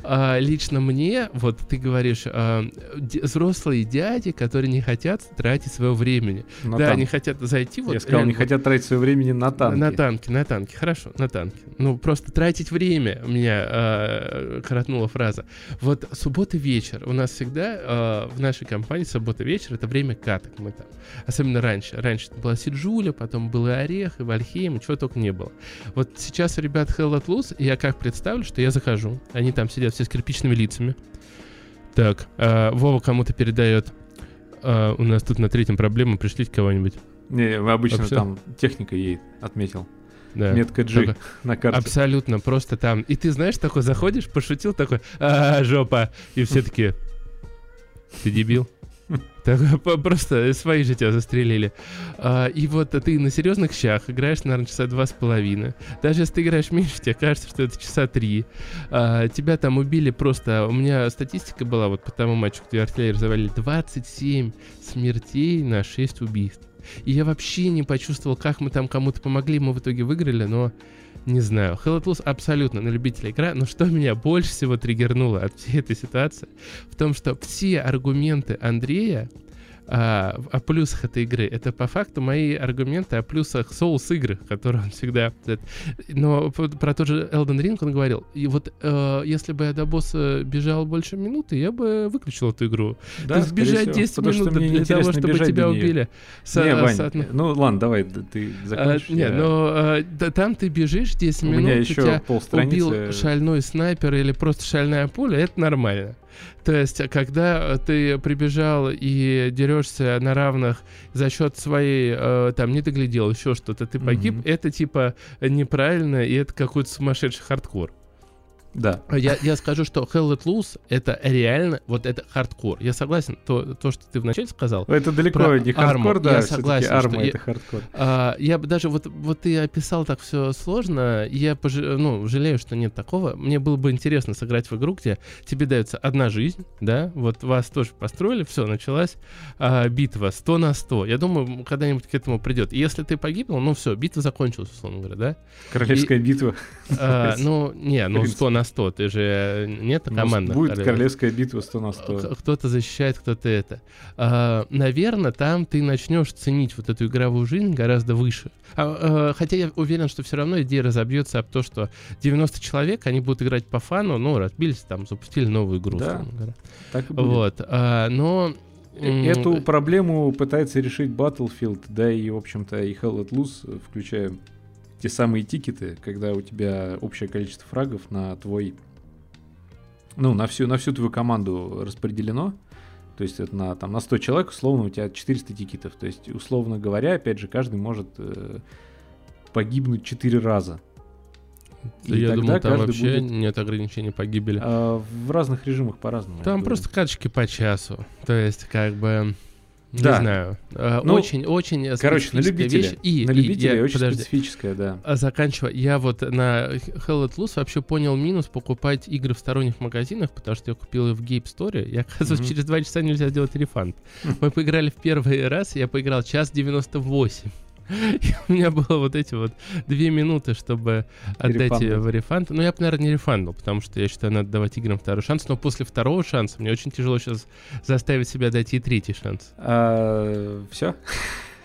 а, лично мне, вот ты говоришь, а, взрослые дяди, которые не хотят тратить своего времени. На да, танк. они хотят зайти вот... Я сказал, реально, не хотят тратить свое времени на танки. На танки, на танки, хорошо, на танки. Ну, просто тратить время, у меня а, коротнула фраза. Вот суббота вечер, у нас всегда а, в нашей компании суббота вечер, это время каток мы там. Особенно раньше. Раньше была Сиджуля, потом был и Орех, и Вальхейм, чего только не было. Вот сейчас ребят Hell Loose, я как представлю, что я захожу, они там сидят все с кирпичными лицами. Так, а, Вова кому-то передает. А, у нас тут на третьем проблема, пришлите кого-нибудь. Не, обычно Вообще? там техника ей отметил. Да. Метка G Только на карте. Абсолютно, просто там. И ты знаешь, такой заходишь, пошутил такой, а, жопа. И все таки ты дебил? Просто свои же тебя застрелили. А, и вот ты на серьезных щах играешь, наверное, часа два с половиной. Даже если ты играешь меньше, тебе кажется, что это часа три. А, тебя там убили просто... У меня статистика была вот по тому матчу, где артиллерии завалили 27 смертей на 6 убийств. И я вообще не почувствовал, как мы там кому-то помогли, мы в итоге выиграли, но не знаю. Hell Plus абсолютно на любителя игра, но что меня больше всего триггернуло от всей этой ситуации, в том, что все аргументы Андрея а, о плюсах этой игры. Это по факту мои аргументы о плюсах Souls игры, которые он всегда... Но про тот же Elden Ring он говорил, и вот э, если бы я до босса бежал больше минуты, я бы выключил эту игру. Да, То есть бежать 10 минут для того, чтобы тебя убили. Со, не, Вань, со, ну ладно, давай, ты закончишь. А, не, но а, да, там ты бежишь 10 минут, у меня еще тебя убил шальной снайпер или просто шальная пуля, это нормально. То есть, когда ты прибежал и дерешься на равных за счет своей, э, там, не доглядел, еще что-то, ты погиб, mm-hmm. это типа неправильно, и это какой-то сумасшедший хардкор. Да. Я, я скажу, что Hell Let Loose это реально, вот это хардкор. Я согласен, то, то что ты вначале сказал. Это далеко не хардкор, арму. да, я согласен, Arma это я, хардкор. А, я даже, вот, вот ты описал так все сложно, я пож... ну, жалею, что нет такого. Мне было бы интересно сыграть в игру, где тебе дается одна жизнь, да, вот вас тоже построили, все, началась а, битва 100 на 100. Я думаю, когда-нибудь к этому придет. И если ты погибнул, ну все, битва закончилась, условно говоря, да? Королевская И, битва. А, ну, не, ну 100 на 100, ты же нет ну, командных. Будет королев. королевская битва 100 на 100. Кто-то защищает, кто-то это. А, наверное, там ты начнешь ценить вот эту игровую жизнь гораздо выше. А, а, хотя я уверен, что все равно идея разобьется об то, что 90 человек, они будут играть по фану, ну, разбились, там, запустили новую игру. Да, так и будет. Вот, а, но э, Эту проблему пытается решить Battlefield, да и, в общем-то, и Hell at Loose, включая те самые тикеты, когда у тебя общее количество фрагов на твой ну, на всю, на всю твою команду распределено. То есть это на, там, на 100 человек, условно, у тебя 400 тикетов. То есть, условно говоря, опять же, каждый может э, погибнуть 4 раза. И Я думал, там вообще будет... нет ограничений по гибели. А, в разных режимах по-разному. Там просто каточки по часу. То есть, как бы... Не да. знаю. Э, ну, очень, очень Короче, на любителя. Вещь. И, на любителя и, я, очень подожди, специфическая, да. А заканчивая, я вот на Hell at Loose вообще понял минус покупать игры в сторонних магазинах, потому что я купил их в Game Store, и оказывается, mm-hmm. через два часа нельзя сделать рефанд. Мы поиграли в первый раз, я поиграл час 98. И у меня было вот эти вот две минуты, чтобы отдать ее в рефанд. Ну, я бы, наверное, не рефандал, потому что я считаю, надо давать играм второй шанс. Но после второго шанса мне очень тяжело сейчас заставить себя дать ей третий шанс. А, все?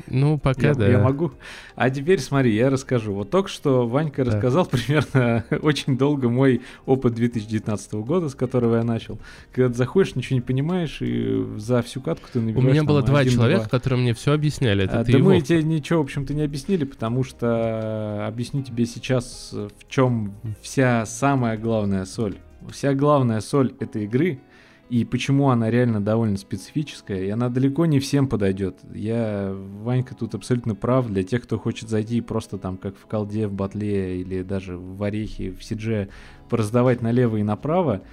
Ну, пока я, да. Я могу. А теперь смотри, я расскажу. Вот только что Ванька да. рассказал примерно очень долго мой опыт 2019 года, с которого я начал. Когда ты заходишь, ничего не понимаешь, и за всю катку ты набираешь... У меня было два человека, которые мне все объясняли. Это а, да мы тебе ничего, в общем-то, не объяснили, потому что объясню тебе сейчас, в чем вся самая главная соль. Вся главная соль этой игры — и почему она реально довольно специфическая, и она далеко не всем подойдет. Я, Ванька, тут абсолютно прав. Для тех, кто хочет зайти просто там, как в колде, в батле или даже в орехи, в сидже, пораздавать налево и направо,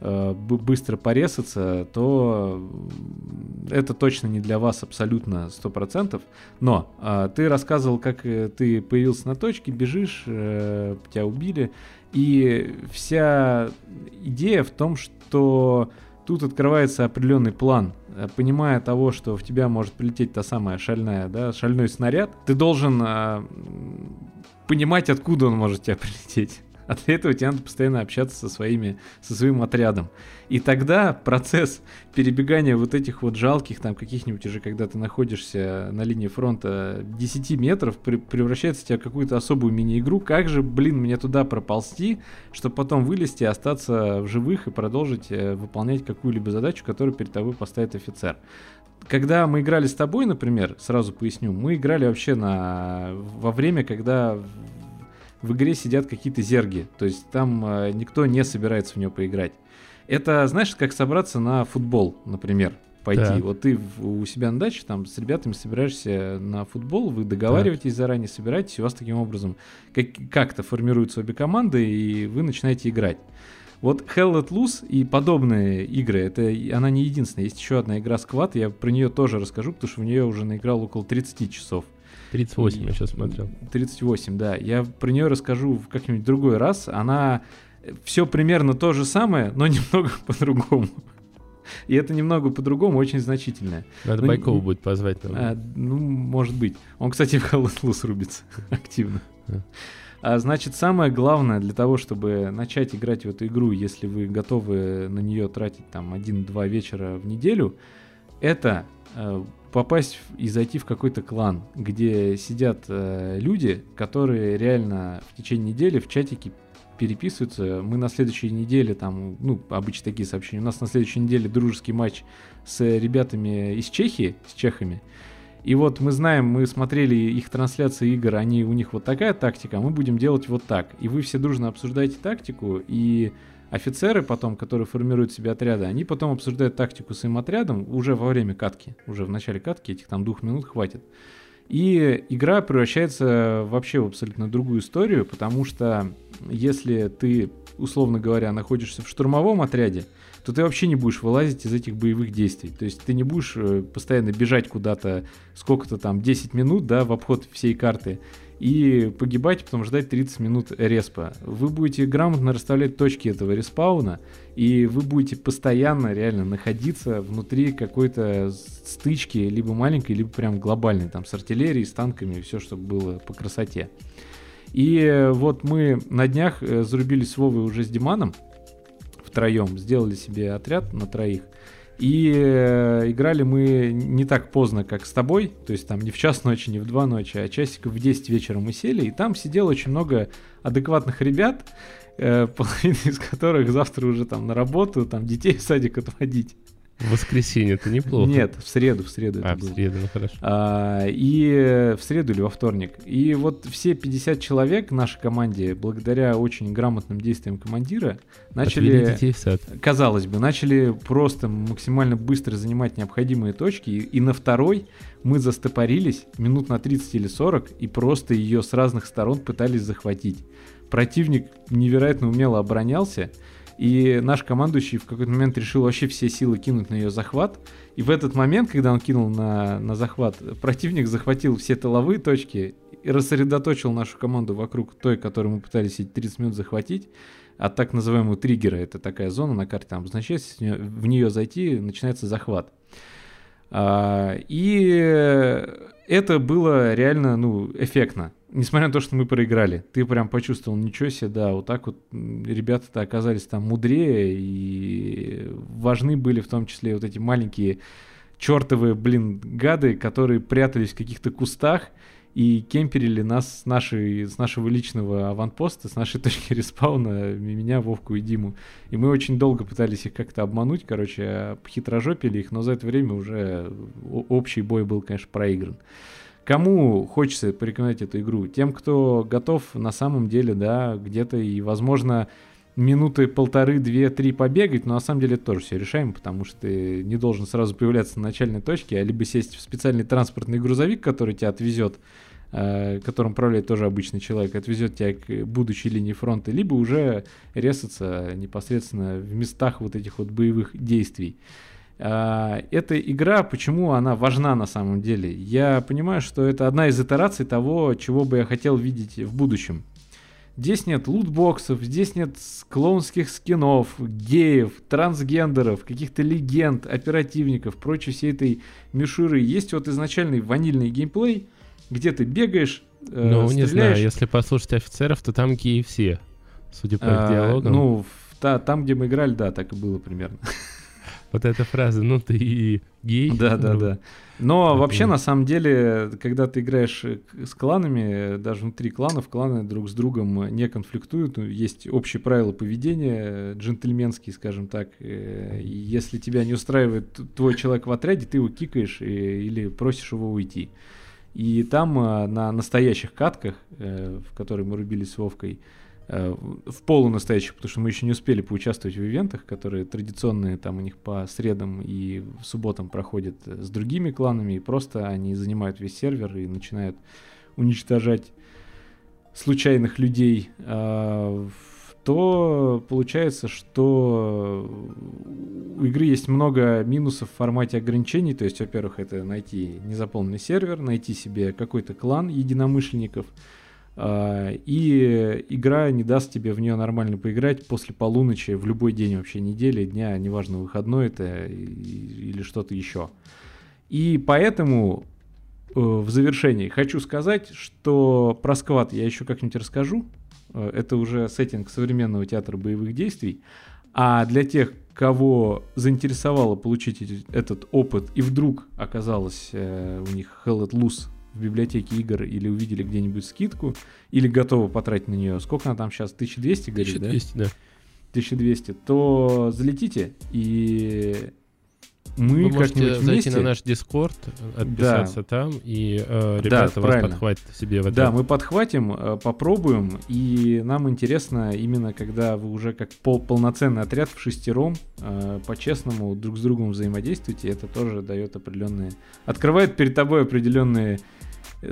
э, быстро порезаться, то это точно не для вас абсолютно 100%. Но э, ты рассказывал, как э, ты появился на точке, бежишь, э, тебя убили. И вся идея в том, что тут открывается определенный план. Э, понимая того, что в тебя может прилететь та самая шальная, да, шальной снаряд, ты должен э, понимать, откуда он может тебя прилететь. А для этого тебе надо постоянно общаться со, своими, со своим отрядом. И тогда процесс перебегания вот этих вот жалких, там каких-нибудь уже, когда ты находишься на линии фронта 10 метров, превращается в тебя в какую-то особую мини-игру. Как же, блин, мне туда проползти, чтобы потом вылезти, остаться в живых и продолжить э, выполнять какую-либо задачу, которую перед тобой поставит офицер когда мы играли с тобой, например, сразу поясню, мы играли вообще на во время, когда в игре сидят какие-то зерги. То есть там э, никто не собирается в нее поиграть. Это, знаешь, как собраться на футбол, например, пойти. Да. Вот ты в, у себя на даче там с ребятами собираешься на футбол, вы договариваетесь да. заранее, собираетесь, у вас таким образом как- как-то формируются обе команды, и вы начинаете играть. Вот Hell Let Loose и подобные игры, это она не единственная. Есть еще одна игра Squad, я про нее тоже расскажу, потому что в нее уже наиграл около 30 часов. 38 и, я сейчас смотрел. 38, да. Я про нее расскажу в как-нибудь другой раз. Она э, все примерно то же самое, но немного по-другому. И это немного по-другому очень значительное. Надо ну, Байкова будет позвать. А, ну, может быть. Он, кстати, в Халлослус рубится активно. А, значит, самое главное для того, чтобы начать играть в эту игру, если вы готовы на нее тратить там один-два вечера в неделю, это э, попасть и зайти в какой-то клан, где сидят э, люди, которые реально в течение недели в чатике переписываются. Мы на следующей неделе, там, ну, обычно такие сообщения, у нас на следующей неделе дружеский матч с ребятами из Чехии, с чехами. И вот мы знаем, мы смотрели их трансляции игр, они, у них вот такая тактика, а мы будем делать вот так. И вы все дружно обсуждаете тактику, и офицеры потом, которые формируют себе отряды, они потом обсуждают тактику своим отрядом уже во время катки, уже в начале катки, этих там двух минут хватит. И игра превращается вообще в абсолютно другую историю, потому что если ты, условно говоря, находишься в штурмовом отряде, то ты вообще не будешь вылазить из этих боевых действий. То есть ты не будешь э, постоянно бежать куда-то сколько-то там 10 минут, да, в обход всей карты и погибать, потом ждать 30 минут респа. Вы будете грамотно расставлять точки этого респауна, и вы будете постоянно реально находиться внутри какой-то стычки, либо маленькой, либо прям глобальной, там с артиллерией, с танками, все, чтобы было по красоте. И вот мы на днях э, зарубились с Вовой уже с Диманом, втроем, сделали себе отряд на троих, и э, играли мы не так поздно, как с тобой, то есть там не в час ночи, не в два ночи, а часиков в 10 вечера мы сели, и там сидело очень много адекватных ребят, э, половина из которых завтра уже там на работу, там детей в садик отводить. В воскресенье это неплохо. Нет, в среду, в среду а, это в было. среду, ну хорошо. А, и в среду или во вторник. И вот все 50 человек в нашей команде, благодаря очень грамотным действиям командира, Отвели начали, детей в сад. казалось бы, начали просто максимально быстро занимать необходимые точки. И, и на второй мы застопорились минут на 30 или 40 и просто ее с разных сторон пытались захватить. Противник невероятно умело оборонялся. И наш командующий в какой-то момент решил вообще все силы кинуть на ее захват. И в этот момент, когда он кинул на, на захват, противник захватил все тыловые точки и рассредоточил нашу команду вокруг той, которую мы пытались эти 30 минут захватить. От так называемого триггера, это такая зона на карте, там обозначается, в нее зайти, начинается захват. А, и это было реально, ну, эффектно. Несмотря на то, что мы проиграли, ты прям почувствовал, ничего себе, да, вот так вот ребята-то оказались там мудрее и важны были в том числе вот эти маленькие чертовые, блин, гады, которые прятались в каких-то кустах и кемперили нас с, нашей, с нашего личного аванпоста, с нашей точки респауна, меня, Вовку и Диму. И мы очень долго пытались их как-то обмануть, короче, хитрожопили их, но за это время уже общий бой был, конечно, проигран. Кому хочется порекомендовать эту игру? Тем, кто готов на самом деле, да, где-то и, возможно, минуты полторы, две, три побегать, но на самом деле это тоже все решаем, потому что ты не должен сразу появляться на начальной точке, а либо сесть в специальный транспортный грузовик, который тебя отвезет, э, которым управляет тоже обычный человек, отвезет тебя к будущей линии фронта, либо уже резаться непосредственно в местах вот этих вот боевых действий. Uh, эта игра, почему она важна на самом деле? Я понимаю, что это одна из итераций того, чего бы я хотел видеть в будущем. Здесь нет лутбоксов, здесь нет клоунских скинов, геев, трансгендеров, каких-то легенд, оперативников, прочей всей этой мишуры. Есть вот изначальный ванильный геймплей, где ты бегаешь, э, Ну, не знаю, если послушать офицеров, то там геи все, судя по их а, диалогам. Ну, та, там, где мы играли, да, так и было примерно. Вот эта фраза, ну ты и гей. Да, да, да. Но вообще, на самом деле, когда ты играешь э, с кланами, даже внутри кланов, кланы друг с другом не конфликтуют. Ну, Есть общие правила поведения, джентльменские, скажем так. Э, Если тебя не устраивает твой человек в отряде, ты его кикаешь э, или просишь его уйти. И там э, на настоящих катках, э, в которые мы рубились с Вовкой, э, в полунастоящих, потому что мы еще не успели поучаствовать в ивентах, которые традиционные там у них по средам и субботам проходят э, с другими кланами, и просто они занимают весь сервер и начинают уничтожать случайных людей, а, то получается, что у игры есть много минусов в формате ограничений. То есть, во-первых, это найти незаполненный сервер, найти себе какой-то клан единомышленников, и игра не даст тебе в нее нормально поиграть после полуночи в любой день вообще недели, дня, неважно, выходной это или что-то еще. И поэтому э, в завершении хочу сказать, что про сквад я еще как-нибудь расскажу. Э, Это уже сеттинг современного театра боевых действий. А для тех, кого заинтересовало получить этот опыт и вдруг оказалось э, у них Hell at Loose в библиотеке игр или увидели где-нибудь скидку, или готовы потратить на нее, сколько она там сейчас, 1200, говорит, да? 1200, да. 1200, то залетите, и мы Вы можете зайти вместе... на наш Дискорд, отписаться там, и э, Да, ребята вас правильно. подхватят себе в Да, отряд. мы подхватим, э, попробуем, и нам интересно именно, когда вы уже как пол- полноценный отряд в шестером, э, по-честному друг с другом взаимодействуете, это тоже дает определенные... Открывает перед тобой определенные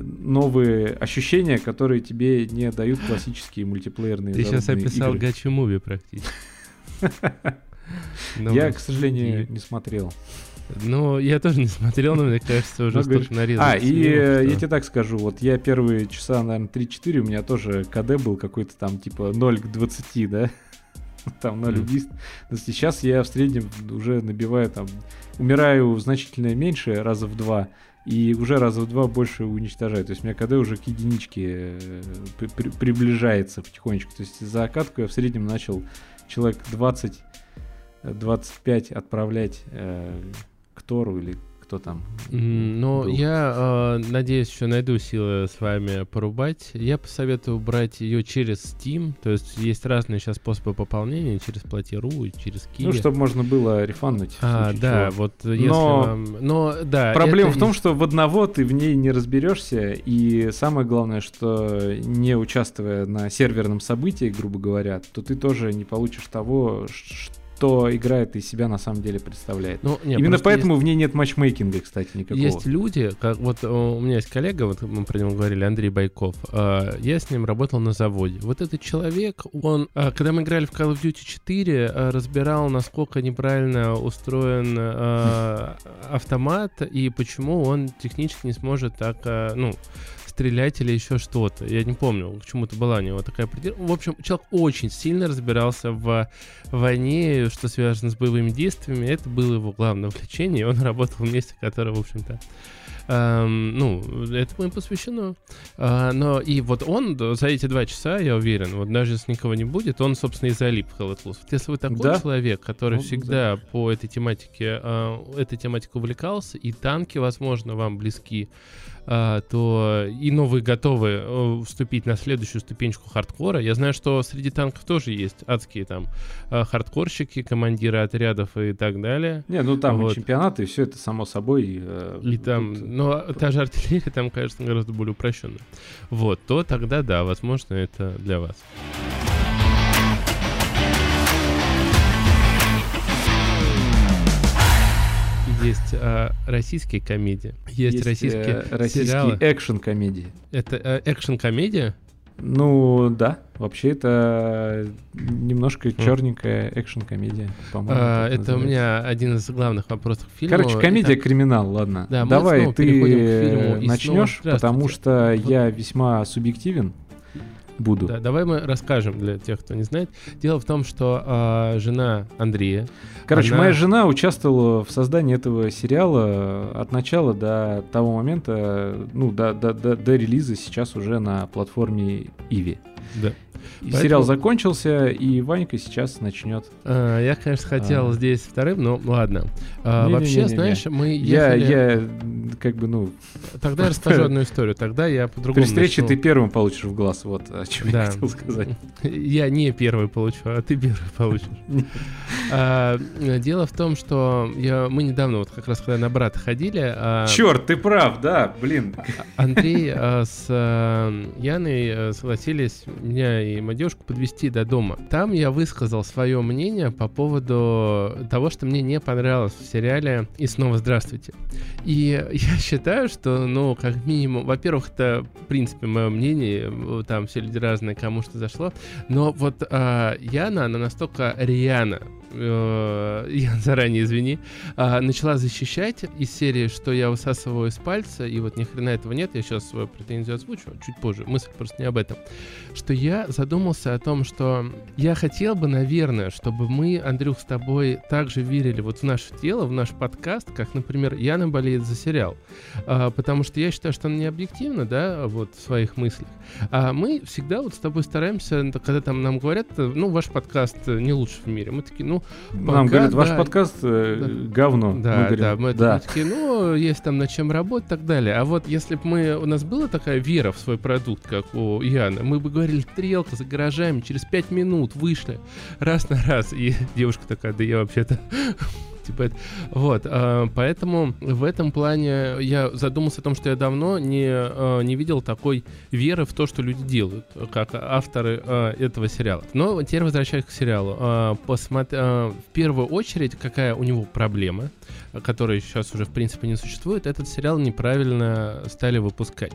новые ощущения, которые тебе не дают классические мультиплеерные Ты сейчас описал гачи муви практически. Я, к сожалению, не смотрел. Ну, я тоже не смотрел, но мне кажется, уже столько нарезано. А, и э, я тебе так скажу, вот я первые часа, наверное, 3-4, у меня тоже КД был какой-то там типа 0 к 20, да? Там 0 Мгм. убийств. Есть Сейчас я в среднем уже набиваю там, умираю значительно меньше, раза в два, и уже раза в два больше уничтожаю. То есть у меня КД уже к единичке э, при- при- приближается потихонечку. То есть за катку я в среднем начал человек 20 25 отправлять э, к Тору или кто там. Был. я э, надеюсь, еще найду силы с вами порубать. Я посоветую брать ее через Steam. То есть есть разные сейчас способы пополнения через Плати.ру через Kiwi. Ну, чтобы можно было рефанднуть. в А, да, чего. вот если Но вам... Но, да, Проблема в том, что в одного ты в ней не разберешься, и самое главное, что не участвуя на серверном событии, грубо говоря, то ты тоже не получишь того, что игра это из себя на самом деле представляет. Ну, не, Именно поэтому в ней нет матчмейкинга, кстати, Есть, никакого. есть люди, как вот э, у меня есть коллега, вот мы про него говорили, Андрей Байков. э, Я с ним работал на заводе. Вот этот человек, он, э, когда мы играли в Call of Duty 4, э, разбирал, насколько неправильно устроен э, автомат и почему он технически не сможет так, ну, стрелять или еще что-то. Я не помню, к чему-то была у него такая придир- В общем, человек очень сильно разбирался в войне, что связано с боевыми действиями. Это было его главное увлечение, и он работал в месте, которое, в общем-то, эм, ну, этому им посвящено. А, но и вот он за эти два часа, я уверен, вот даже если никого не будет, он, собственно, и залип в Hell. Вот Если вы такой Да. человек, который Он всегда по этой тематике, а, этой тематикой увлекался, и танки, возможно, вам близки, то и новые готовы э, вступить на следующую ступенечку хардкора. Я знаю, что среди танков тоже есть адские там а, хардкорщики, командиры отрядов и так далее. Не, ну там Вот. и чемпионаты, и все это само собой. э, И там, тут- но та же артиллерия там, кажется, гораздо более упрощенная. Вот, то тогда да, возможно, это для вас. Есть а, российские комедии, есть, Есть, российские э, российские экшн-комедии. Это э, экшн-комедия? Ну, да, вообще это немножко черненькая экшн-комедия, по-моему. А, это у называется. меня один из главных вопросов к фильму. Короче, комедия криминал, ладно. Да, Давай ты начнешь, потому что я весьма субъективен буду. Да, давай мы расскажем для тех, кто не знает. Дело в том, что а, жена Андрея, Короче, Она- моя жена участвовала в создании этого сериала от начала до того момента, ну, до, до, до, до релиза сейчас уже на платформе Иви. да, Поэтому- Сериал закончился, и Ванька сейчас начнет. А, я, конечно, хотел А. здесь вторым, но ладно. А, Не-не-не-не-не. вообще, знаешь, мы Я, ехали... я, м, как бы, ну, Тогда я расскажу одну историю. Тогда я при по-другому встрече начну. ты первым получишь в глаз, вот о чем Да. я хотел сказать. Я не первый получу, а ты первый получишь. А, Дело в том, что я, мы недавно, вот как раз когда на брата ходили, а, Черт, ты прав, да, блин. Андрей а, с а, Яной согласились меня и мою девушку подвести до дома. Там я высказал свое мнение по поводу того, что мне не понравилось в сериале «И снова здравствуйте». И я считаю, что, ну, как минимум, во-первых, это, в принципе, мое мнение, э, там все люди разные, кому что зашло, но вот а, Яна, она настолько рьяна, э, я заранее извини, а, начала защищать из серии, что я высасываю из пальца, и вот ни хрена этого нет, я сейчас свою претензию озвучу, чуть позже, мысль просто не об этом, что я задумался о том, что я хотел бы, наверное, чтобы мы, Андрюх, с тобой также верили вот в наше тело, в наш подкаст, как, например, Яна болеет за сериал, А, потому что я считаю, что она не объективна, да, вот в своих мыслях, а мы всегда вот с тобой стараемся, когда там нам говорят, э, ну, ваш подкаст э, не лучше в мире, мы такие, ну, Нам говорят, ваш да. подкаст э, говно. да, Мы говорим, да, мы, да. мы такие, ну, есть там над чем работать и так далее. А вот если бы мы, у нас была такая вера в свой продукт, как у Яны, мы бы говорили, стрелка за гаражами, через пять минут вышли, раз на раз. И девушка такая, да я вообще-то... Типа это. Вот, а, поэтому в этом плане я задумался о том, что я давно не, а, не видел такой веры в то, что люди делают, как авторы а, этого сериала. Но теперь возвращаясь к сериалу. Посмотр- в первую очередь, какая у него проблема, которая сейчас уже в принципе не существует, этот сериал неправильно стали выпускать.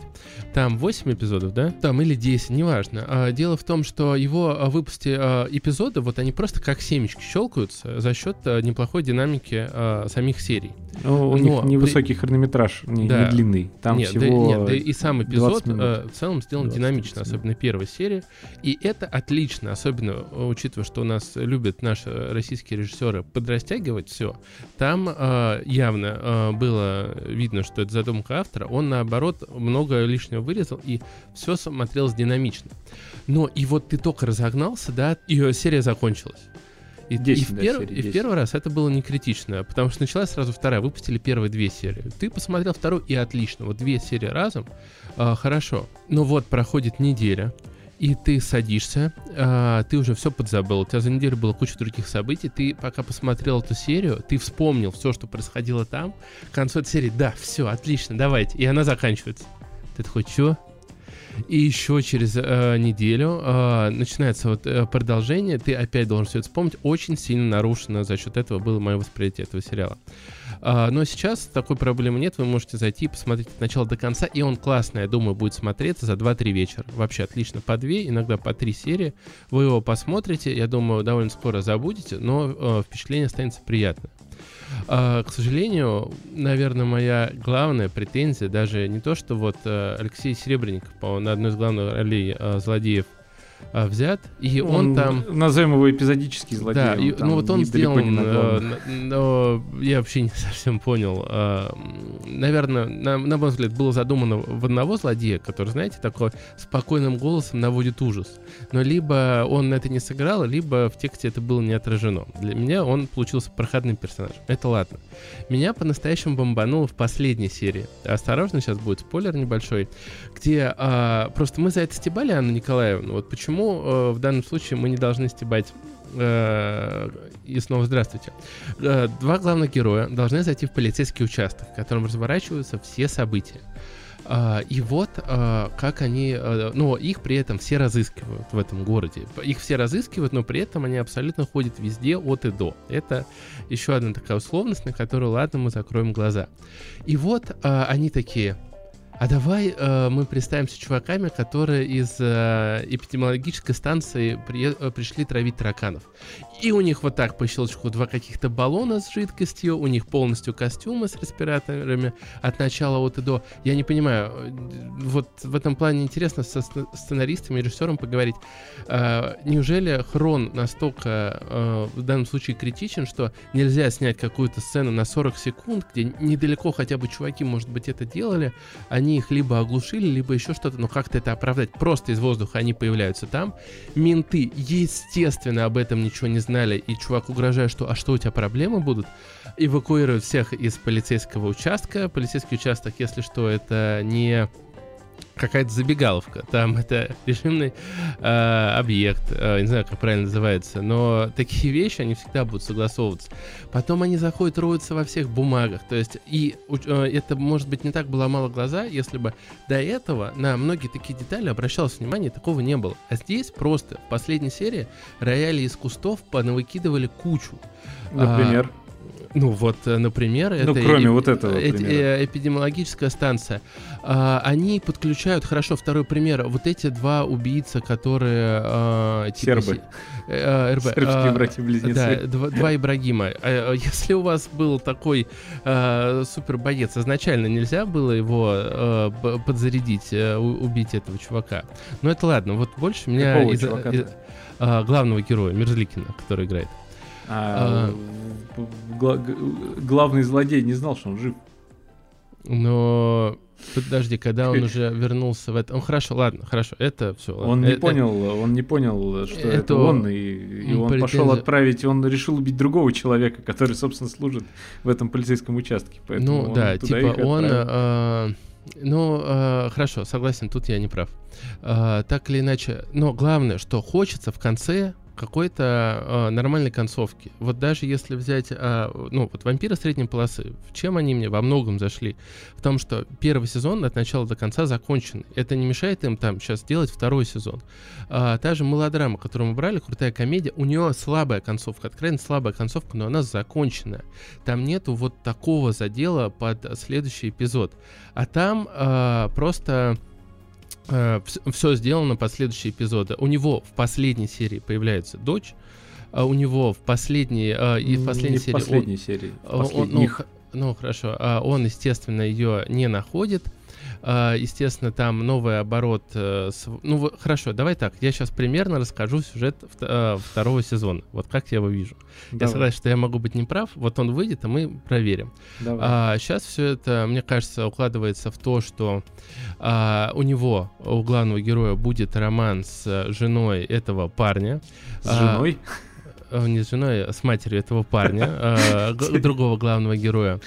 Там 8 эпизодов, да? Там или 10, неважно. Дело в том, что его выпусти эпизоды, вот они просто как семечки щелкаются за счет неплохой динамики а, самих серий. Ну, у Но них при- невысокий хронометраж, не, Да. не длинный. Там нет, да- всего... нет, да и сам эпизод 20 минут. э, в целом сделан 20 динамично, особенно первой серии. И это отлично, особенно э, учитывая, что у нас любят наши российские режиссеры подрастягивать все. Там э, явно э, было видно, что это задумка автора. Он, наоборот, много лишнего вырезал, и все смотрелось динамично. Но и вот ты только разогнался, да, и э, серия закончилась. И, 10, и, в, да, пер... и в первый раз это было не критично, потому что началась сразу вторая, выпустили первые две серии. Ты посмотрел вторую, и отлично. Вот две серии разом, э, хорошо. Но вот проходит неделя, и ты садишься, а, ты уже все подзабыл, у тебя за неделю было куча других событий, ты пока посмотрел эту серию, ты вспомнил все, что происходило там, к концу этой серии, да, все, отлично, давайте, и она заканчивается. Ты такой, что? И еще через э, неделю э, начинается вот э, продолжение, ты опять должен все это вспомнить. Очень сильно нарушено за счет этого было мое восприятие этого сериала. А, но сейчас такой проблемы нет, вы можете зайти и посмотреть от начала до конца, и он классный, я думаю, будет смотреться за 2-3 вечера. Вообще отлично, по 2, иногда по 3 серии. Вы его посмотрите, я думаю, довольно скоро забудете, но э, впечатление останется приятное. А, к сожалению, наверное, моя главная претензия даже не то, что вот э, Алексей Серебренников, по на одной из главных ролей э, злодеев а, взят, и он, он там... Назовем его эпизодический злодей. Да, и, ну вот он сделан, но, но я вообще не совсем понял. А, наверное, на, на мой взгляд, было задумано в одного злодея, который, знаете, такой спокойным голосом наводит ужас. Но либо он это не сыграл, либо в тексте это было не отражено. Для меня он получился проходным персонажем. Это ладно. Меня по-настоящему бомбануло в последней серии. Осторожно, сейчас будет спойлер небольшой, где а, просто мы за это стебали Анну Николаевну. Вот почему э, в данном случае мы не должны стебать э, и снова здравствуйте. Э, два главных героя должны зайти в полицейский участок, в котором разворачиваются все события. Uh, и вот как они, ну, их при этом все разыскивают в этом городе. Их все разыскивают, но при этом они абсолютно ходят везде от и до. Это еще одна такая условность, на которую, ладно, мы закроем глаза. И вот они такие, а давай э, мы представимся чуваками, которые из э, эпидемиологической станции при, э, пришли травить тараканов. И у них вот так по щелчку два каких-то баллона с жидкостью, у них полностью костюмы с респираторами от начала от и до. Я не понимаю, э, вот в этом плане интересно со сценаристом и режиссером поговорить. Э, неужели хрон настолько э, в данном случае критичен, что нельзя снять какую-то сцену на 40 секунд, где недалеко хотя бы чуваки, может быть, это делали, они их либо оглушили, либо еще что-то, но как-то это оправдать. Просто из воздуха они появляются там. Менты, естественно, об этом ничего не знают знали, и чувак угрожает, что «а что у тебя проблемы будут?» Эвакуируют всех из полицейского участка. Полицейский участок, если что, это не какая-то забегаловка. Там это режимный э, объект, э, не знаю, как правильно называется, но такие вещи, они всегда будут согласовываться. Потом они заходят, роются во всех бумагах. То есть, и э, это, может быть, не так было мало глаза, если бы до этого на многие такие детали обращалось внимание, такого не было. А здесь просто в последней серии рояли из кустов понавыкидывали кучу. Например? А, ну вот, э, например, ну, это кроме э, вот этого э, э, эпидемиологическая станция. А, они подключают, хорошо, второй пример, вот эти два убийца, которые... А, типа, Сербы. Э, РБ. Сербские а, братья-близнецы. Да, два, два Ибрагима. А, если у вас был такой а, супер боец, изначально нельзя было его а, подзарядить, а, убить этого чувака. Но это ладно, вот больше меня... из, из, а, главного героя, Мерзликина, который играет. А, а, гла- главный злодей не знал, что он жив. Но подожди, когда он уже вернулся в это, он хорошо, ладно, хорошо, это все. Он не это... понял, он не понял, что это, это он, и, и он претензия... пошел отправить, он решил убить другого человека, который, собственно, служит в этом полицейском участке. Поэтому ну да, типа он. Э, ну, э, хорошо, согласен, тут я не прав. Э, так или иначе, но главное, что хочется в конце какой-то э, нормальной концовки. Вот даже если взять, э, ну, вот «Вампиры средней полосы», в чем они мне во многом зашли? В том, что первый сезон от начала до конца закончен. Это не мешает им там сейчас делать второй сезон. А, та же мелодрама, которую мы брали, крутая комедия, у нее слабая концовка, откровенно слабая концовка, но она законченная. Там нету вот такого задела под следующий эпизод. А там э, просто э, все сделано под следующие эпизоды. У него в последней серии появляется дочь, а у него в последней, э, и в последней не серии... В последней он, серии. Он, ну, ну, хорошо. А он, естественно, ее не находит. А, естественно, там новый оборот. Э, ну, хорошо, давай так. Я сейчас примерно расскажу сюжет э, второго сезона. Вот как я его вижу. Давай. Я согласен, что я могу быть неправ. Вот он выйдет, а мы проверим. Давай. А, сейчас все это, мне кажется, укладывается в то, что а, у него, у главного героя, будет роман с женой этого парня. С женой? Э, не с женой, а с матерью этого парня, э, другого главного героя.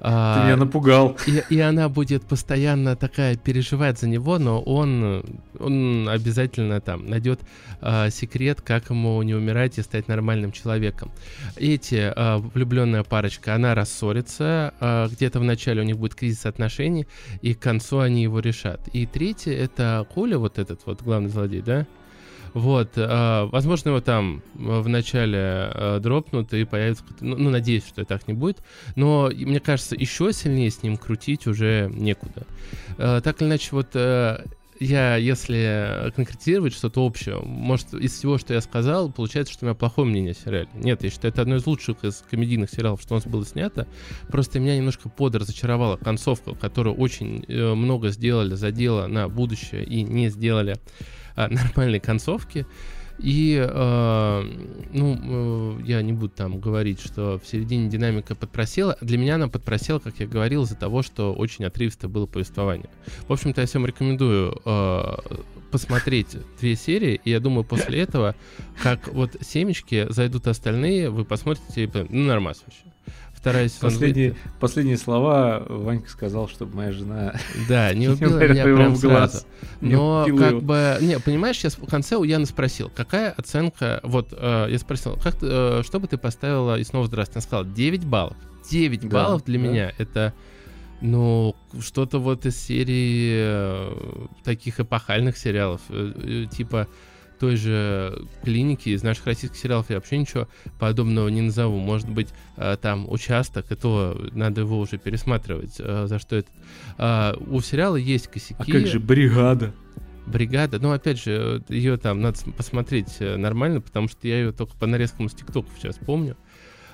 А, Ты меня напугал. И, и она будет постоянно такая переживать за него, но он, он обязательно там найдет э, секрет, как ему не умирать и стать нормальным человеком. Эти э, влюбленная парочка, она рассорится, э, где-то в начале у них будет кризис отношений, и к концу они его решат. И третье это Коля, вот этот вот главный злодей, да? Вот, э, возможно, его там в начале э, дропнут и появится... Ну, ну, надеюсь, что так не будет. Но, мне кажется, еще сильнее с ним крутить уже некуда. Э, так или иначе, вот э, я, если конкретизировать что-то общее, может, из всего, что я сказал, получается, что у меня плохое мнение о сериале. Нет, я считаю, это одно из лучших из комедийных сериалов, что у нас было снято. Просто меня немножко подразочаровала концовка, которую очень э, много сделали, задела на будущее и не сделали нормальной концовки. И, э, ну, э, я не буду там говорить, что в середине динамика подпросела. Для меня она подпросела, как я говорил, из-за того, что очень отрывисто было повествование. В общем-то, я всем рекомендую э, посмотреть две серии, и я думаю, после этого, как вот семечки зайдут остальные, вы посмотрите, ну, нормас вообще вторая сезон последние, последние слова Ванька сказал, чтобы моя жена да, не убила меня прям в глаз. Но как бы, не, понимаешь, сейчас в конце у Яны спросил, какая оценка, вот э, я спросил, как, э, что бы ты поставила, и снова здравствуйте, она сказала 9 баллов. 9 да, баллов для да. меня это ну, что-то вот из серии э, таких эпохальных сериалов, э, э, типа той же клиники из наших российских сериалов я вообще ничего подобного не назову. Может быть, э, там участок, и то надо его уже пересматривать, э, за что это. А, у сериала есть косяки. А как же бригада? Бригада, ну, опять же, ее там надо посмотреть э, нормально, потому что я ее только по нарезкам из ТикТока сейчас помню.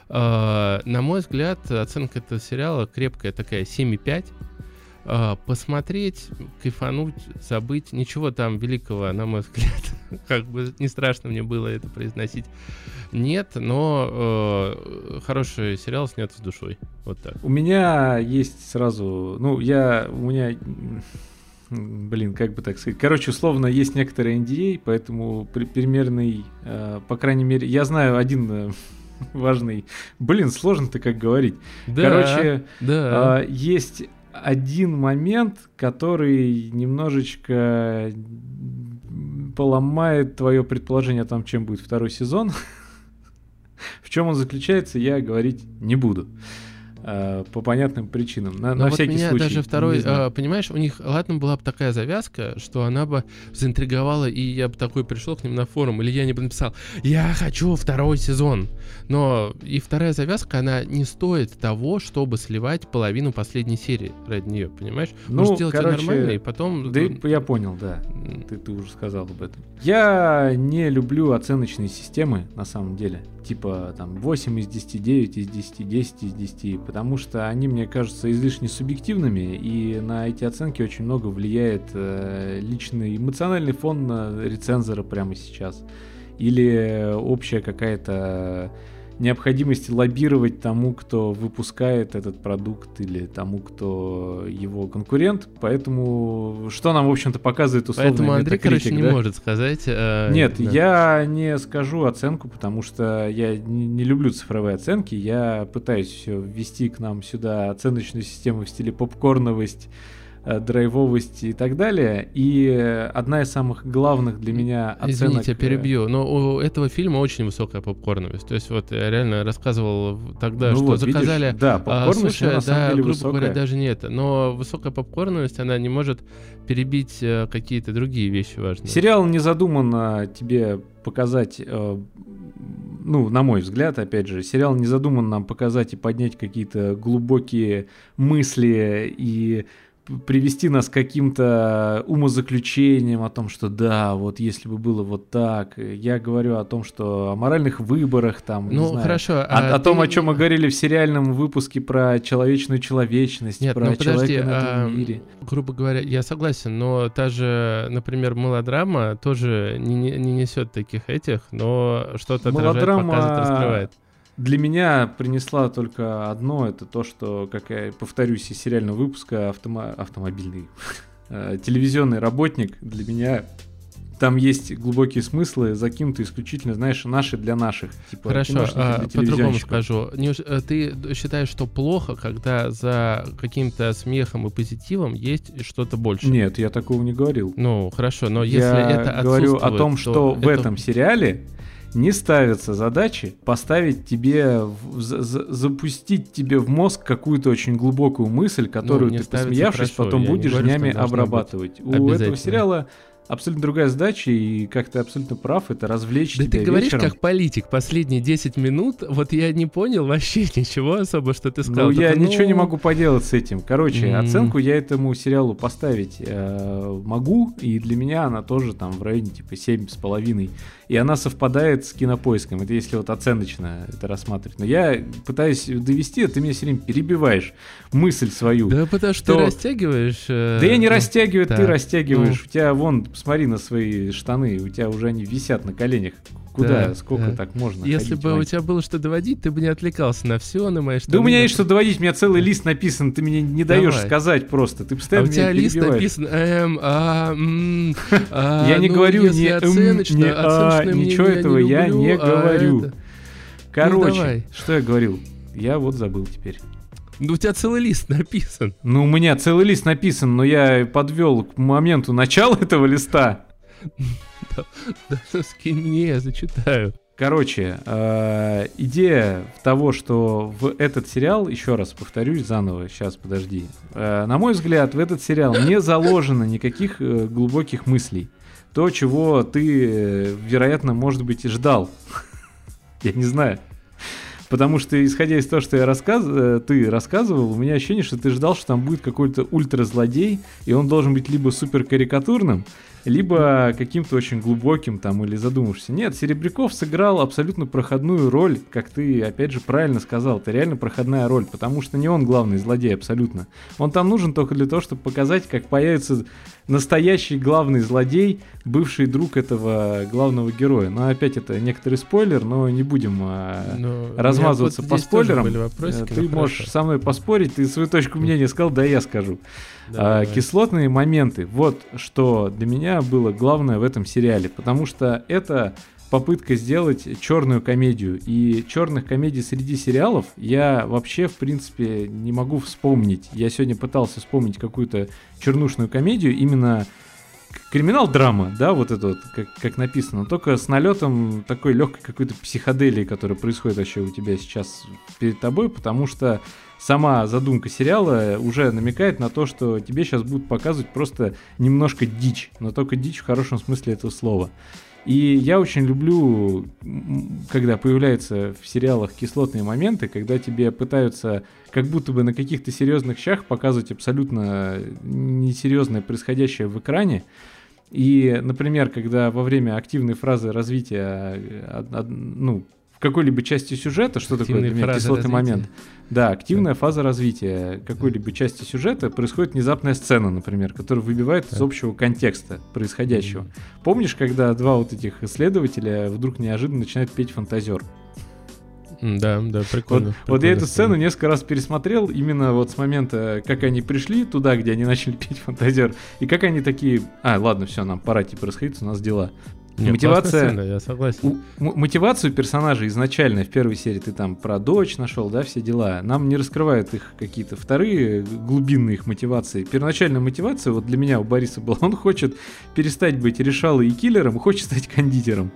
А, на мой взгляд, оценка этого сериала крепкая такая 7,5 э, посмотреть, кайфануть, забыть. Ничего там великого, на мой взгляд, как бы не страшно мне было это произносить. Нет, но э, хороший сериал снят с душой. Вот так. У меня есть сразу, ну, я, у меня блин, как бы так сказать. Короче, условно, есть некоторые NDA, поэтому при, примерный, э, по крайней мере, я знаю один э, важный. Блин, сложно-то как говорить. Да, Короче, да. Э, есть один момент, который немножечко поломает твое предположение о том, чем будет второй сезон. В чем он заключается, я говорить не буду. Э, по понятным причинам. На, на вот всякий меня случай. даже второй, э, понимаешь, у них, ладно, была бы такая завязка, что она бы заинтриговала, и я бы такой пришел к ним на форум, или я не бы написал, я хочу второй сезон. Но и вторая завязка, она не стоит того, чтобы сливать половину последней серии ради нее, понимаешь? Ну, Может сделать короче, нормально, и потом... Да, я понял, да. Ты, ты уже сказал об этом. Я не люблю оценочные системы, на самом деле типа там 8 из 10, 9 из 10, 10 из 10, потому что они, мне кажутся, излишне субъективными, и на эти оценки очень много влияет э, личный эмоциональный фон рецензора прямо сейчас. Или общая какая-то необходимости лоббировать тому, кто выпускает этот продукт или тому, кто его конкурент. Поэтому что нам, в общем-то, показывает условно Поэтому Андрей, короче, не может сказать. Э, Нет, да. я не скажу оценку, потому что я не, не люблю цифровые оценки. Я пытаюсь все ввести к нам сюда оценочную систему в стиле попкорновость, драйвовости и так далее. И одна из самых главных для меня оценок... Извините, я перебью, но у этого фильма очень высокая попкорновость. То есть вот я реально рассказывал тогда, ну что вот, заказали... Видишь, да, попкорновость а, слушай, да, грубо высокая. говоря, даже не это. Но высокая попкорновость, она не может перебить э, какие-то другие вещи важные. Сериал не задуман тебе показать э, ну, на мой взгляд, опять же, сериал не задуман нам показать и поднять какие-то глубокие мысли и привести нас к каким-то умозаключениям о том, что да, вот если бы было вот так. Я говорю о том, что о моральных выборах там, ну, знаю, хорошо, о, а о том, о чем мы говорили в сериальном выпуске про человечную человечность, Нет, про ну, подожди, человека на этом а, мире. Грубо говоря, я согласен, но та же, например, мелодрама тоже не, не несет таких этих, но что-то отражает, показывает, раскрывает для меня принесла только одно, это то, что, как я повторюсь из сериального выпуска, автомо- автомобильный, э, телевизионный работник для меня там есть глубокие смыслы, закинутые исключительно, знаешь, наши для наших. Типа, Хорошо, а, по-другому скажу. Не, э, ты считаешь, что плохо, когда за каким-то смехом и позитивом есть что-то больше? Нет, я такого не говорил. Ну, хорошо, но если я это говорю о том, что в этом сериале не ставятся задачи поставить тебе, за, за, запустить тебе в мозг какую-то очень глубокую мысль, которую ну, ты, посмеявшись, хорошо. потом я будешь говорю, днями обрабатывать. У этого сериала абсолютно другая задача, и как ты абсолютно прав, это развлечь да тебя ты говоришь вечером. как политик, последние 10 минут, вот я не понял вообще ничего особо, что ты сказал. Ну, я ну... ничего не могу поделать с этим. Короче, mm. оценку я этому сериалу поставить э, могу, и для меня она тоже там в районе типа 7,5 и она совпадает с кинопоиском. Это если вот оценочно это рассматривать. Но я пытаюсь довести, а ты меня все время перебиваешь мысль свою. Да потому что, что... ты растягиваешь. Э... Да я не растягиваю, да. ты растягиваешь. Ну... У тебя вон, посмотри на свои штаны, у тебя уже они висят на коленях. Куда? Да, Сколько да. так можно? Если бы у тебя было что доводить, ты бы не отвлекался на все, на мои штаны. Да у меня есть что доводить, у меня целый лист написан, ты мне не даешь сказать просто. Ты постоянно а у тебя лист написан а, а, Я не ну, говорю не а, ничего этого я не говорю. Короче, что я говорил? Я вот забыл теперь. Ну, у тебя целый лист написан. Ну, у меня целый лист написан, но я подвел к моменту начала этого листа. Да, да, скинь мне, я зачитаю. Короче, э, идея того, что в этот сериал, еще раз повторюсь заново, сейчас подожди, э, на мой взгляд, в этот сериал не заложено никаких э, глубоких мыслей. То, чего ты, э, вероятно, может быть, и ждал. Я не знаю. Потому что, исходя из того, что я рассказ... Э, ты рассказывал, у меня ощущение, что ты ждал, что там будет какой-то ультразлодей, и он должен быть либо супер карикатурным, либо каким-то очень глубоким там или задумавшимся. Нет, Серебряков сыграл абсолютно проходную роль, как ты опять же правильно сказал, это реально проходная роль, потому что не он главный злодей абсолютно. Он там нужен только для того, чтобы показать, как появится настоящий главный злодей, бывший друг этого главного героя. Но опять это некоторый спойлер, но не будем а, но размазываться вот по спойлерам. Ты можешь хорошо. со мной поспорить, ты свою точку мнения сказал, да я скажу. Да, а, кислотные моменты. Вот что для меня было главное в этом сериале, потому что это попытка сделать черную комедию. И черных комедий среди сериалов я вообще, в принципе, не могу вспомнить. Я сегодня пытался вспомнить какую-то чернушную комедию, именно криминал-драма, да, вот это вот, как, как написано, только с налетом такой легкой какой-то психоделии, которая происходит вообще у тебя сейчас перед тобой, потому что сама задумка сериала уже намекает на то, что тебе сейчас будут показывать просто немножко дичь, но только дичь в хорошем смысле этого слова. И я очень люблю, когда появляются в сериалах кислотные моменты, когда тебе пытаются как будто бы на каких-то серьезных щах показывать абсолютно несерьезное происходящее в экране. И, например, когда во время активной фразы развития ну, какой-либо части сюжета, что такое для меня кислотный развития. момент? Да, активная да. фаза развития какой-либо части сюжета происходит внезапная сцена, например, которая выбивает да. из общего контекста происходящего. Помнишь, когда два вот этих исследователя вдруг неожиданно начинают петь фантазер? Да, да, прикольно. Вот, прикольно, вот я эту сцену несколько раз пересмотрел, именно вот с момента, как они пришли туда, где они начали петь фантазер, и как они такие, а, ладно, все, нам пора типа расходиться, у нас дела. Нет, мотивация, сцена, я согласен. У, мотивацию персонажа изначально в первой серии ты там про дочь нашел, да, все дела. Нам не раскрывают их какие-то вторые глубинные их мотивации. Первоначальная мотивация вот для меня у Бориса была, он хочет перестать быть решалой и киллером, и хочет стать кондитером.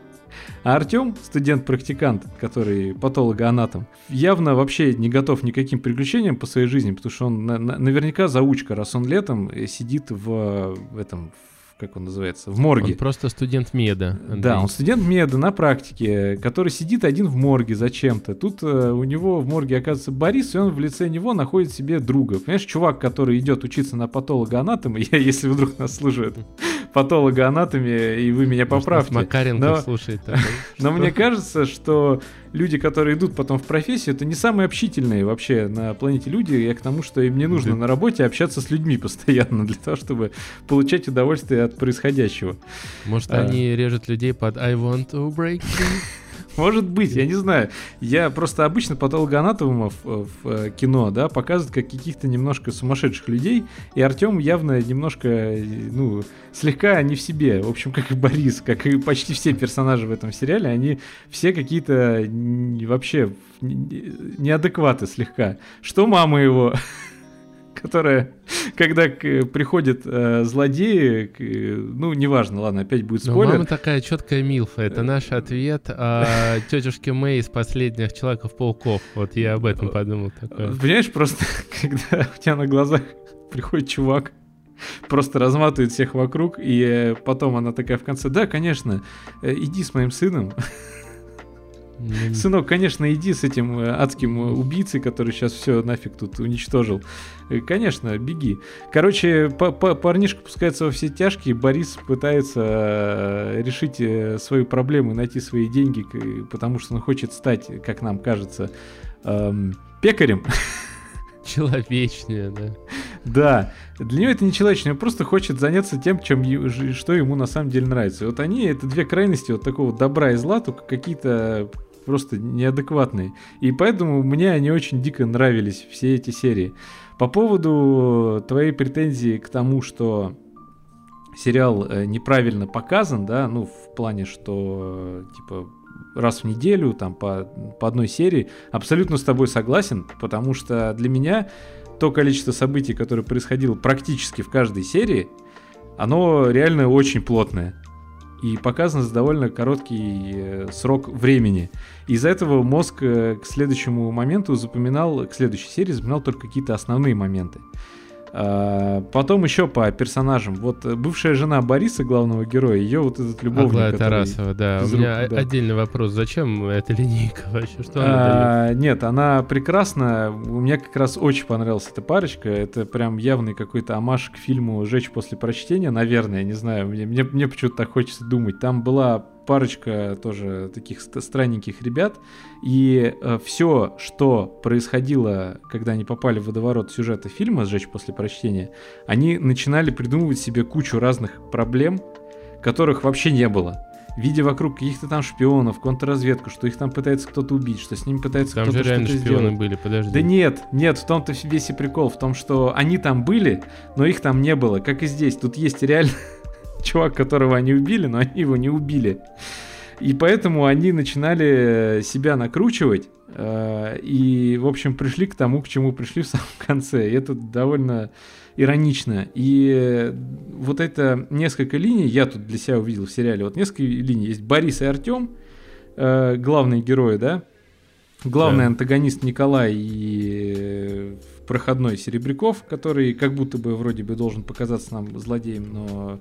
А Артем, студент-практикант, который патологоанатом, явно вообще не готов никаким приключениям по своей жизни, потому что он на- на- наверняка заучка, раз он летом сидит в, в этом как он называется, в морге. Он просто студент меда. Андрей. Да, он студент меда на практике, который сидит один в морге зачем-то. Тут э, у него в морге оказывается Борис, и он в лице него находит себе друга. Понимаешь, чувак, который идет учиться на патолога-анатома, я, если вдруг нас служит патологоанатоме, и вы меня поправьте. Макаренко но, слушает. Но мне кажется, что люди, которые идут потом в профессию, это не самые общительные вообще на планете люди. Я к тому, что им не нужно на работе общаться с людьми постоянно для того, чтобы получать удовольствие от происходящего. Может, а... они режут людей под I want to break you? Может быть, я не знаю. Я просто обычно патологоанатомов в э, кино, да, показывают как каких-то немножко сумасшедших людей, и Артем явно немножко, ну, слегка не в себе. В общем, как и Борис, как и почти все персонажи в этом сериале, они все какие-то вообще неадекваты слегка. Что мама его? Которая, когда к, приходят э, злодеи, к, ну, неважно, ладно, опять будет спойлер. Но мама такая четкая милфа, это наш ответ а, тетушке Мэй из последних Человеков-пауков, вот я об этом подумал. Такое. Понимаешь, просто, когда у тебя на глазах приходит чувак, просто разматывает всех вокруг, и потом она такая в конце, да, конечно, э, иди с моим сыном, Сынок, конечно, иди с этим э, адским э, убийцей, который сейчас все нафиг тут уничтожил. Э, конечно, беги. Короче, парнишка пускается во все тяжкие, Борис пытается решить свою проблему, найти свои деньги, потому что он хочет стать, как нам кажется, эм, пекарем. Человечнее, да. Да, для него это не человечное, он просто хочет заняться тем, чем, что ему на самом деле нравится. И вот они, это две крайности вот такого добра и зла, только какие-то просто неадекватные. И поэтому мне они очень дико нравились, все эти серии. По поводу твоей претензии к тому, что сериал э, неправильно показан, да, ну, в плане, что, типа, раз в неделю, там, по, по одной серии, абсолютно с тобой согласен, потому что для меня то количество событий, которое происходило практически в каждой серии, оно реально очень плотное и показано за довольно короткий э, срок времени. Из-за этого мозг э, к следующему моменту запоминал, к следующей серии запоминал только какие-то основные моменты. А, потом еще по персонажам. Вот э, бывшая жена Бориса, главного героя, ее вот этот любовник. Аглая Тарасова, да. У меня рук, да. отдельный вопрос. Зачем эта линейка вообще? Что она а, дает? Нет, она прекрасна. У меня как раз очень понравилась эта парочка. Это прям явный какой-то амаш к фильму «Жечь после прочтения», наверное, не знаю. Мне, мне, мне почему-то так хочется думать. Там была парочка тоже таких странненьких ребят, и э, все, что происходило, когда они попали в водоворот сюжета фильма «Сжечь после прочтения», они начинали придумывать себе кучу разных проблем, которых вообще не было видя вокруг каких-то там шпионов, контрразведку, что их там пытается кто-то убить, что с ними пытается там кто-то что-то сделать. шпионы были, подожди. Да нет, нет, в том-то весь и прикол, в том, что они там были, но их там не было, как и здесь. Тут есть реально чувак, которого они убили, но они его не убили. И поэтому они начинали себя накручивать э, и, в общем, пришли к тому, к чему пришли в самом конце. И это довольно иронично. И вот это несколько линий я тут для себя увидел в сериале. Вот несколько линий. Есть Борис и Артем, э, главные герои, да? Главный да. антагонист Николай и э, проходной Серебряков, который как будто бы вроде бы должен показаться нам злодеем, но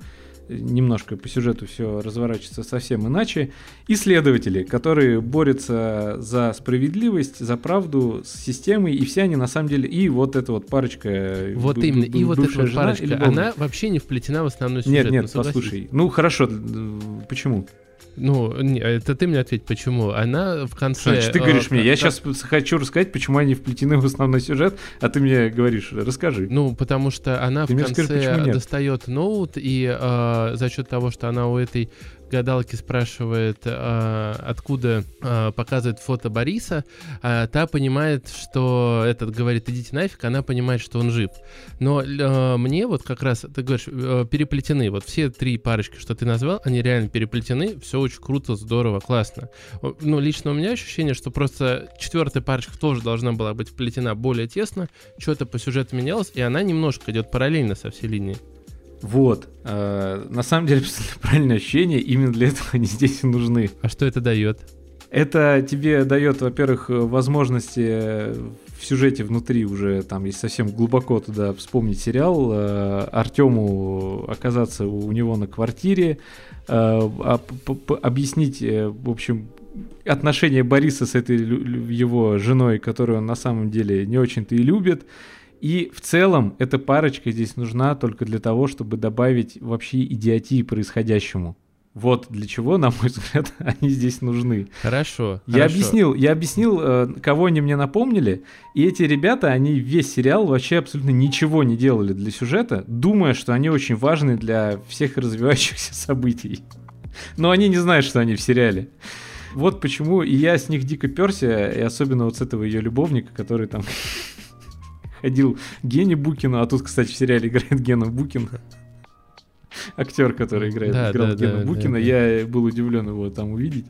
немножко по сюжету все разворачивается совсем иначе. Исследователи, которые борются за справедливость, за правду с системой, и все они на самом деле, и вот эта вот парочка. Вот именно, и вот эта вот парочка, она вообще не вплетена в основной сюжет. Нет, нет, ну, послушай. Ну хорошо, почему? Ну, это ты мне ответь, почему. Она в конце... Значит, ты говоришь э, мне, я сейчас хочу рассказать, почему они вплетены в основной сюжет, а ты мне говоришь, расскажи. Ну, потому что она ты в конце достает ноут, и э, за счет того, что она у этой гадалки спрашивает, э, откуда э, показывает фото Бориса, э, та понимает, что этот говорит, идите нафиг, она понимает, что он жив. Но мне вот как раз, ты говоришь, э, переплетены, вот все три парочки, что ты назвал, они реально переплетены, все очень круто, здорово, классно. Ну, лично у меня ощущение, что просто четвертая парочка тоже должна была быть вплетена более тесно, что-то по сюжету менялось, и она немножко идет параллельно со всей линией. Вот. Э, на самом деле, правильное ощущение, именно для этого они здесь и нужны. А что это дает? Это тебе дает, во-первых, возможности в сюжете внутри уже, там, если совсем глубоко туда вспомнить сериал, э, Артему оказаться у него на квартире, э, объяснить, э, в общем, отношения Бориса с этой его женой, которую он на самом деле не очень-то и любит, и в целом эта парочка здесь нужна только для того, чтобы добавить вообще идиотии происходящему. Вот для чего, на мой взгляд, они здесь нужны. Хорошо. Я хорошо. объяснил, я объяснил, э, кого они мне напомнили, и эти ребята, они весь сериал вообще абсолютно ничего не делали для сюжета, думая, что они очень важны для всех развивающихся событий. Но они не знают, что они в сериале. Вот почему и я с них дико перся, и особенно вот с этого ее любовника, который там ходил Гене Букину, а тут, кстати, в сериале играет Гена Букин. Актер, который играет, да, играл да, Гена да, Букина. Да, да. Я был удивлен его там увидеть.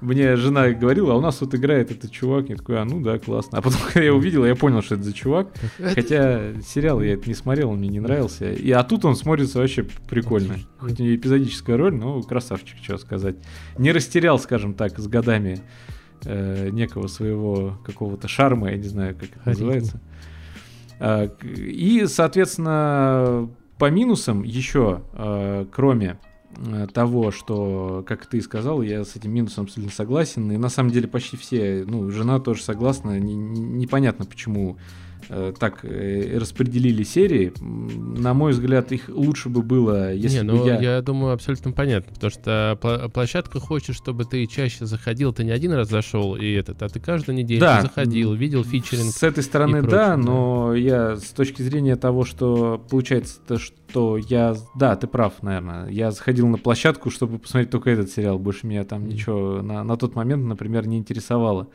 Мне жена говорила, а у нас вот играет этот чувак. Я такой, а ну да, классно. А потом, когда я увидел, я понял, что это за чувак. Хотя сериал я это не смотрел, он мне не нравился. И, а тут он смотрится вообще прикольно. Хоть и эпизодическая роль, но красавчик, что сказать. Не растерял, скажем так, с годами э, некого своего какого-то шарма, я не знаю, как это называется. А, и, соответственно, по минусам еще, э, кроме э, того, что, как ты сказал, я с этим минусом абсолютно согласен. И на самом деле почти все, ну, жена тоже согласна. Непонятно, почему Э, так э, распределили серии, на мой взгляд, их лучше бы было, если не, бы ну, я... я думаю, абсолютно понятно, потому что площадка хочет, чтобы ты чаще заходил, ты не один раз зашел и этот, а ты каждую неделю да. заходил, видел фичеринг. С этой стороны, прочее, да, но я с точки зрения того, что получается, то, что я, да, ты прав, наверное, я заходил на площадку, чтобы посмотреть только этот сериал, больше меня там ничего на, на тот момент, например, не интересовало.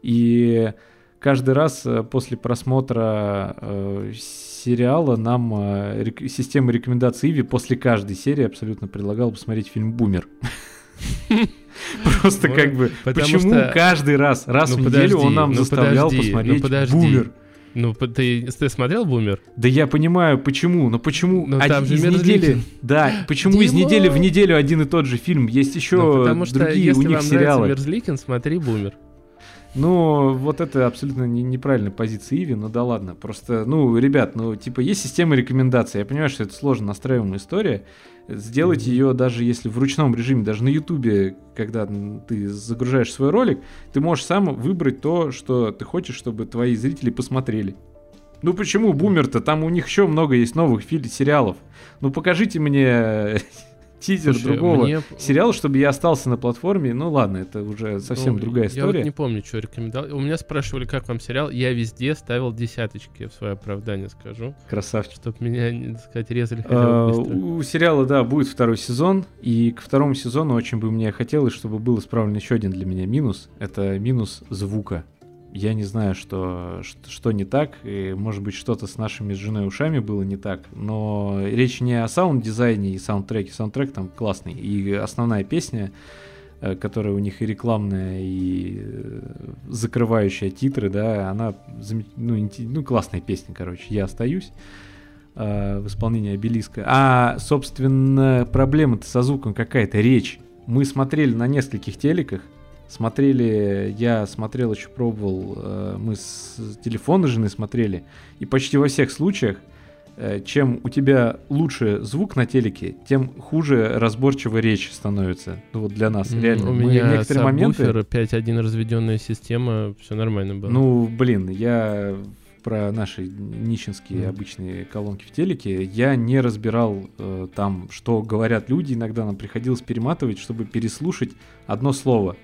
И каждый раз э, после просмотра э, сериала нам э, рек- система рекомендаций Иви после каждой серии абсолютно предлагала посмотреть фильм «Бумер». Просто как бы, почему каждый раз, раз ну, в неделю он нам ну, заставлял ну, посмотреть «Бумер»? Ну, ты, ты смотрел «Бумер»? Да я понимаю, почему, но почему но там же из недели... Да, почему из недели в неделю один и тот же фильм? Есть еще ну, потому что, другие если у них вам сериалы. Нравится Мерзликин, смотри «Бумер». Ну, вот это абсолютно не, неправильная позиция Иви, ну да ладно. Просто, ну, ребят, ну, типа, есть система рекомендаций. Я понимаю, что это сложно настраиваемая история. Сделать mm-hmm. ее даже если в ручном режиме, даже на Ютубе, когда ты загружаешь свой ролик, ты можешь сам выбрать то, что ты хочешь, чтобы твои зрители посмотрели. Ну почему бумер-то? Там у них еще много есть новых фильмов, сериалов. Ну покажите мне тизер Слушай, другого мне... сериала, чтобы я остался на платформе. Ну ладно, это уже совсем ну, другая история. Я вот не помню, что рекомендовал. У меня спрашивали, как вам сериал. Я везде ставил десяточки в свое оправдание, скажу. Красавчик. Чтобы меня, так сказать, резали а, У сериала, да, будет второй сезон. И к второму сезону очень бы мне хотелось, чтобы был исправлен еще один для меня минус. Это минус звука я не знаю, что, что, что не так, и, может быть, что-то с нашими с женой ушами было не так, но речь не о саунд-дизайне и саундтреке, саундтрек там классный, и основная песня, э, которая у них и рекламная, и э, закрывающая титры, да, она ну, ну классная песня, короче, я остаюсь э, в исполнении обелиска. А, собственно, проблема-то со звуком какая-то, речь. Мы смотрели на нескольких телеках, смотрели, я смотрел, еще пробовал, э, мы с телефона жены смотрели, и почти во всех случаях, э, чем у тебя лучше звук на телеке, тем хуже разборчивая речь становится. Ну вот для нас, реально. У мы меня некоторые моменты... 5.1 разведенная система, все нормально было. Ну, блин, я про наши нищенские mm. обычные колонки в телеке, я не разбирал э, там, что говорят люди. Иногда нам приходилось перематывать, чтобы переслушать одно слово.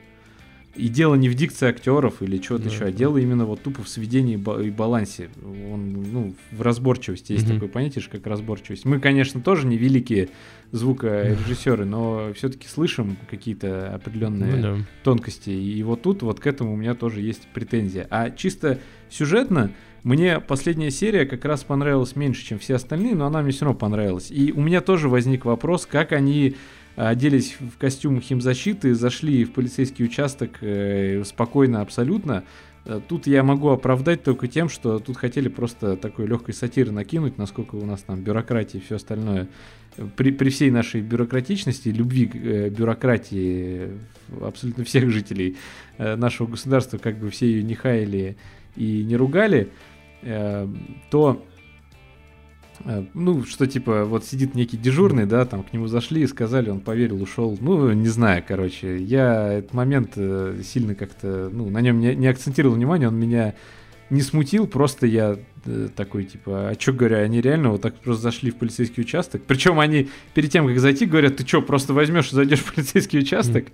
И дело не в дикции актеров или чего-то да, еще, а да. дело именно вот тупо в сведении и балансе. Он, ну, в разборчивости. Есть mm-hmm. такое понятие, как разборчивость. Мы, конечно, тоже не великие звукорежиссеры, но все-таки слышим какие-то определенные ну, да. тонкости. И вот тут вот к этому у меня тоже есть претензия. А чисто сюжетно мне последняя серия как раз понравилась меньше, чем все остальные, но она мне все равно понравилась. И у меня тоже возник вопрос, как они оделись в костюм химзащиты, зашли в полицейский участок э, спокойно абсолютно. Э, тут я могу оправдать только тем, что тут хотели просто такой легкой сатиры накинуть, насколько у нас там бюрократия и все остальное. При, при всей нашей бюрократичности, любви к э, бюрократии абсолютно всех жителей э, нашего государства, как бы все ее не хаяли и не ругали, э, то Э, ну, что типа, вот сидит некий дежурный, да, там к нему зашли и сказали, он поверил, ушел. Ну, не знаю, короче. Я этот момент э, сильно как-то, ну, на нем не, не акцентировал внимание, он меня не смутил, просто я э, такой, типа, а что, говоря, они реально вот так просто зашли в полицейский участок? Причем они перед тем, как зайти, говорят, ты что, просто возьмешь и зайдешь в полицейский участок? Mm.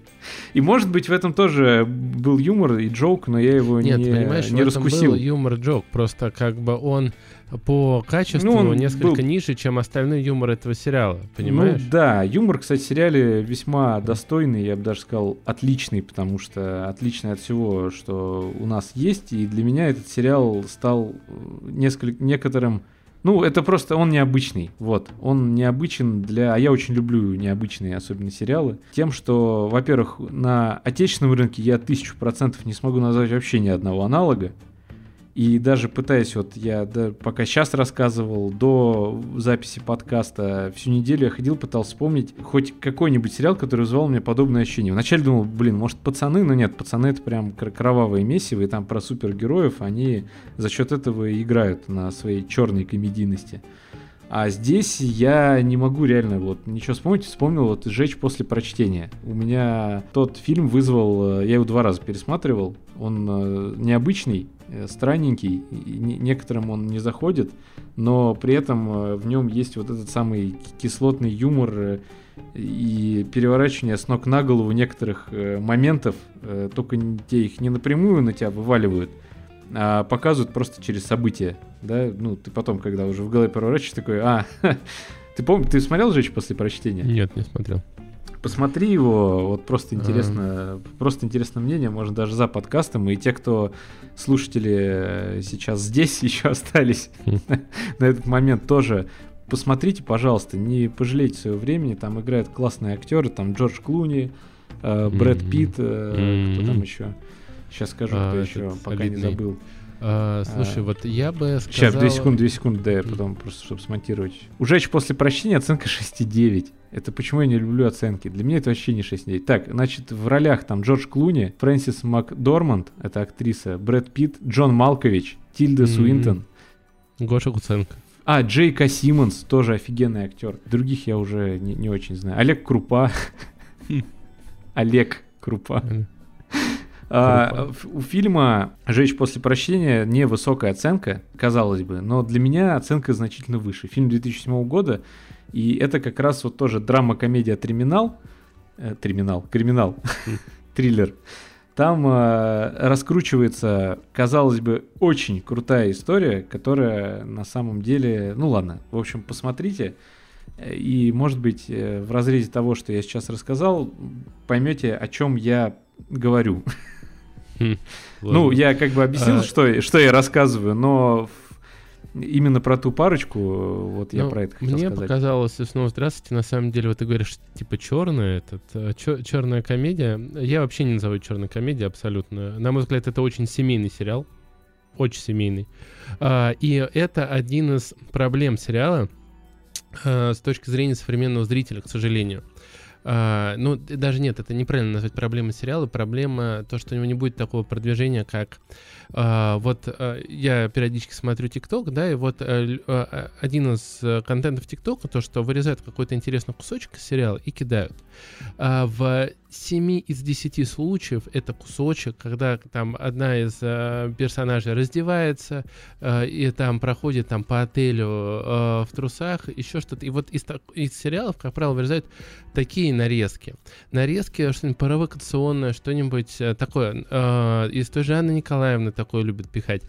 И может быть в этом тоже был юмор и джок, но я его Нет, не, понимаешь, не раскусил. был юмор-джок, просто как бы он по качеству Ну, он несколько был- ниже, чем остальной юмор этого сериала, понимаешь? Ну да, юмор, кстати, в сериале весьма достойный, я бы даже сказал, отличный, потому что отличный от всего, что у нас есть, и для меня этот сериал стал э, несколько, некоторым... Ну, это просто он необычный, вот. Он необычен для... А я очень люблю необычные, особенно сериалы. Тем, что, во-первых, на отечественном рынке я тысячу процентов не смогу назвать вообще ни одного аналога. И даже пытаясь, вот я да, пока сейчас рассказывал, до записи подкаста, всю неделю я ходил, пытался вспомнить хоть какой-нибудь сериал, который вызывал у меня подобное ощущение. Вначале думал, блин, может пацаны, но нет, пацаны это прям кр- кровавое месиво, и там про супергероев они за счет этого и играют на своей черной комедийности. А здесь я не могу реально вот ничего вспомнить. Вспомнил вот «Сжечь после прочтения». У меня тот фильм вызвал... э, Я его два раза пересматривал. Он э, необычный, странненький. и не- некоторым он не заходит. Но при этом э, в нем есть вот этот самый ки- кислотный юмор э, и переворачивание с ног на голову некоторых э, моментов. э, Только те их не напрямую на тебя вываливают, а показывают просто через события, да, ну, ты потом, когда уже в голове переворачиваешь, такой, а, ты помнишь, ты смотрел «Жечь после прочтения»? Нет, не смотрел. Посмотри его, вот просто А. интересно, просто интересное мнение, можно даже за подкастом, и те, кто слушатели э, сейчас здесь еще остались Хм. на этот момент тоже, посмотрите, пожалуйста, не пожалейте своего времени, там играют классные актеры, там Джордж Клуни, э, Брэд Мгм. Питт, э, кто там еще, сейчас скажу, А, кто этот еще, пока не солидный. забыл. А, слушай, А, вот я бы сказал... Сейчас, две секунды, две секунды, да, я потом просто, чтобы смонтировать. Ужечь после прочтения оценка 6,9. Это почему я не люблю оценки. Для меня это вообще не 6,9. Так, значит, в ролях там Джордж Клуни, Фрэнсис Макдорманд, это актриса, Брэд Питт, Джон Малкович, Тильда Мгм. Суинтон. Гоша Куценко. А, Джейка Симмонс, тоже офигенный актер. Других я уже не, не очень знаю. Олег Крупа. Хм. Олег Крупа. А, у фильма «Жечь после прощения» невысокая оценка, казалось бы, но для меня оценка значительно выше. Фильм 2007 года, и это как раз вот тоже драма-комедия «Триминал», э, «Триминал», «Криминал», триллер. Там э, раскручивается, казалось бы, очень крутая история, которая на самом деле... Ну ладно, в общем, посмотрите. э, И, может быть, э, в разрезе того, что я сейчас рассказал, поймете, о чем я говорю. Хм, Ну, я как бы объяснил, А- что, что я рассказываю, но именно про ту парочку, вот я Ну, про это хотел Мне сказать. показалось, и снова здравствуйте, на самом деле, вот ты говоришь, типа, черная, этот, черная комедия. Я вообще не назову черной комедией абсолютно. На мой взгляд, это очень семейный сериал. Очень семейный. А, И это один из проблем сериала а, с точки зрения современного зрителя, к сожалению. А, ну, даже нет, это неправильно назвать проблемой сериала. Проблема то, что у него не будет такого продвижения, как а, вот а, я периодически смотрю ТикТок, да, и вот а, один из контентов ТикТока, то, что вырезают какой-то интересный кусочек из сериала и кидают. А, в 7 из 10 случаев это кусочек, когда там одна из а, персонажей раздевается, а, и там проходит там по отелю а, в трусах, еще что-то. И вот из, из сериалов, как правило, вырезают такие нарезки. Нарезки, что-нибудь провокационное, что-нибудь э, такое. э, из той же Анны Николаевны такое любят пихать.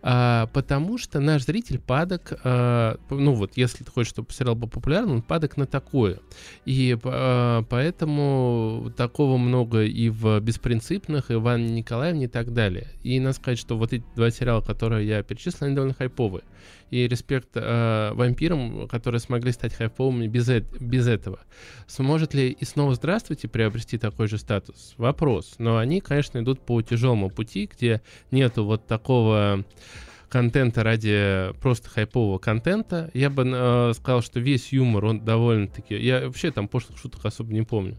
А, потому что наш зритель падок, э, ну вот, если ты хочешь, чтобы сериал был популярным, он падок на такое. И э, поэтому такого много и в «Беспринципных», и в Анне Николаевне и так далее. И надо сказать, что вот эти два сериала, которые я перечислил, они довольно хайповые. И респект э, вампирам, которые смогли стать хайповыми без, э- без этого. Сможет ли и снова «Здравствуйте» приобрести такой же статус? Вопрос. Но они, конечно, идут по тяжелому пути, где нету вот такого контента ради просто хайпового контента. Я бы э, сказал, что весь юмор, он довольно-таки... Я вообще там пошлых шуток особо не помню.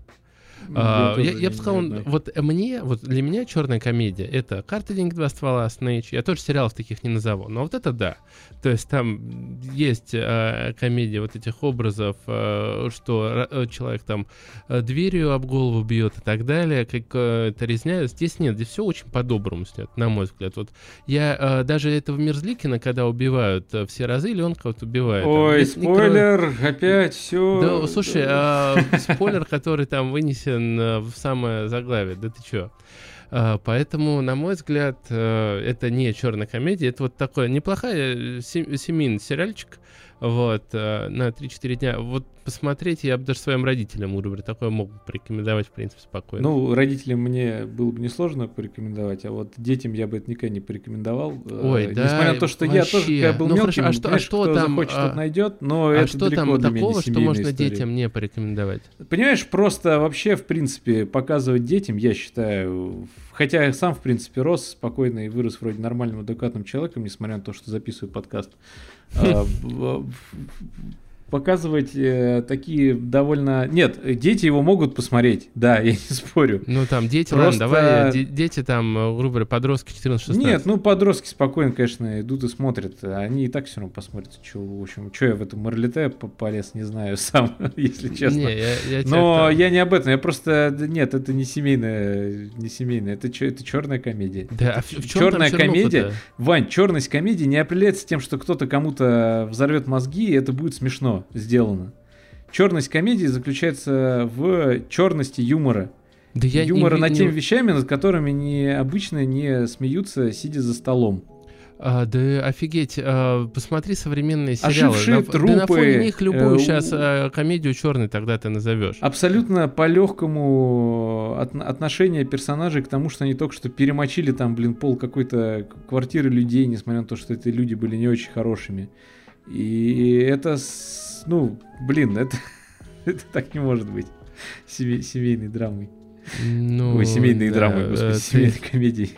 Я, я, я бы сказал, вот мне, вот для меня черная комедия это карта деньги два ствола, Снэйч. Я тоже сериалов таких не назову, но вот это да. То есть там есть э, комедия вот этих образов, э, что э, человек там э, дверью об голову бьет и так далее, как э, это резня. Здесь нет, здесь все очень по-доброму снят, на мой взгляд. Вот я э, даже этого Мерзликина, когда убивают э, все разы, или он кого-то убивает. Ой, там, спойлер, никто... опять все. Да, слушай, э, спойлер, который там вынесен э, в самое заглавие, да ты чё? А, поэтому, на мой взгляд, э, это не черная комедия, это вот такой неплохая семейный сериальчик, вот, э, на 3-4 дня. Вот посмотреть я бы даже своим родителям, говоря, такое мог бы порекомендовать, в принципе, спокойно. Ну, родителям мне было бы несложно порекомендовать, а вот детям я бы это никогда не порекомендовал. Э, Ой, да, Несмотря на то, что вообще. я тоже как был ну, мелким, хорошо, а что, а что кто там, захочет, а, найдет, но а это что там такого, что можно история. детям не порекомендовать? Понимаешь, просто вообще, в принципе, показывать детям, я считаю, хотя я сам, в принципе, рос спокойно и вырос вроде нормальным, адекватным человеком, несмотря на то, что записываю подкаст, Euh, bah, показывать э, такие довольно... Нет, дети его могут посмотреть, да, я не спорю. Ну, там дети, Просто... ладно, давай, де- дети там, э, грубо говоря, подростки 14-16. Нет, ну, подростки спокойно, конечно, идут и смотрят. Они и так все равно посмотрят. Что, в общем, что я в этом Марлите полез, не знаю сам, если честно. Не, я, я Но я не об этом, я просто... Нет, это не семейная, не семейная, это, это черная комедия. Да, а в, в чем Черная комедия, Вань, черность комедии не определяется тем, что кто-то кому-то взорвет мозги, и это будет смешно сделано. Черность комедии заключается в черности юмора. Да я юмора не, над теми вещами, над которыми не, обычно не смеются, сидя за столом. А, да офигеть, а, посмотри современные сериалы. Ошибшие на, трупы. Да на фоне них любую э, сейчас а, комедию черной тогда ты назовешь. Абсолютно по легкому от, отношение персонажей к тому, что они только что перемочили там, блин, пол какой-то квартиры людей, несмотря на то, что эти люди были не очень хорошими. И это, ну, блин, это, это так не может быть Семей, семейной драмой. Ну, Ой, семейные да, драмы, господи, ты... семейной комедии.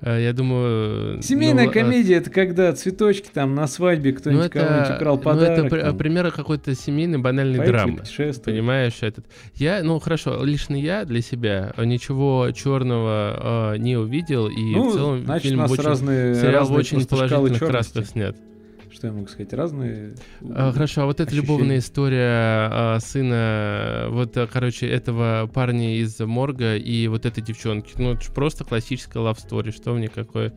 А, я думаю... Семейная ну, комедия а... это когда цветочки там на свадьбе кто-нибудь ну, кого-нибудь украл подарок. Ну, это там. пример какой-то семейной банальной Поехали драмы. Понимаешь, этот. Я, ну хорошо, лично я для себя ничего черного э, не увидел, и ну, в целом значит, фильм очень, разные, сериал разные очень положительных красках снят что я могу сказать, разные. А, хорошо, а вот эта любовная история а, сына, вот, а, короче, этого парня из морга и вот этой девчонки, ну, это же просто классическая love story, что мне какое...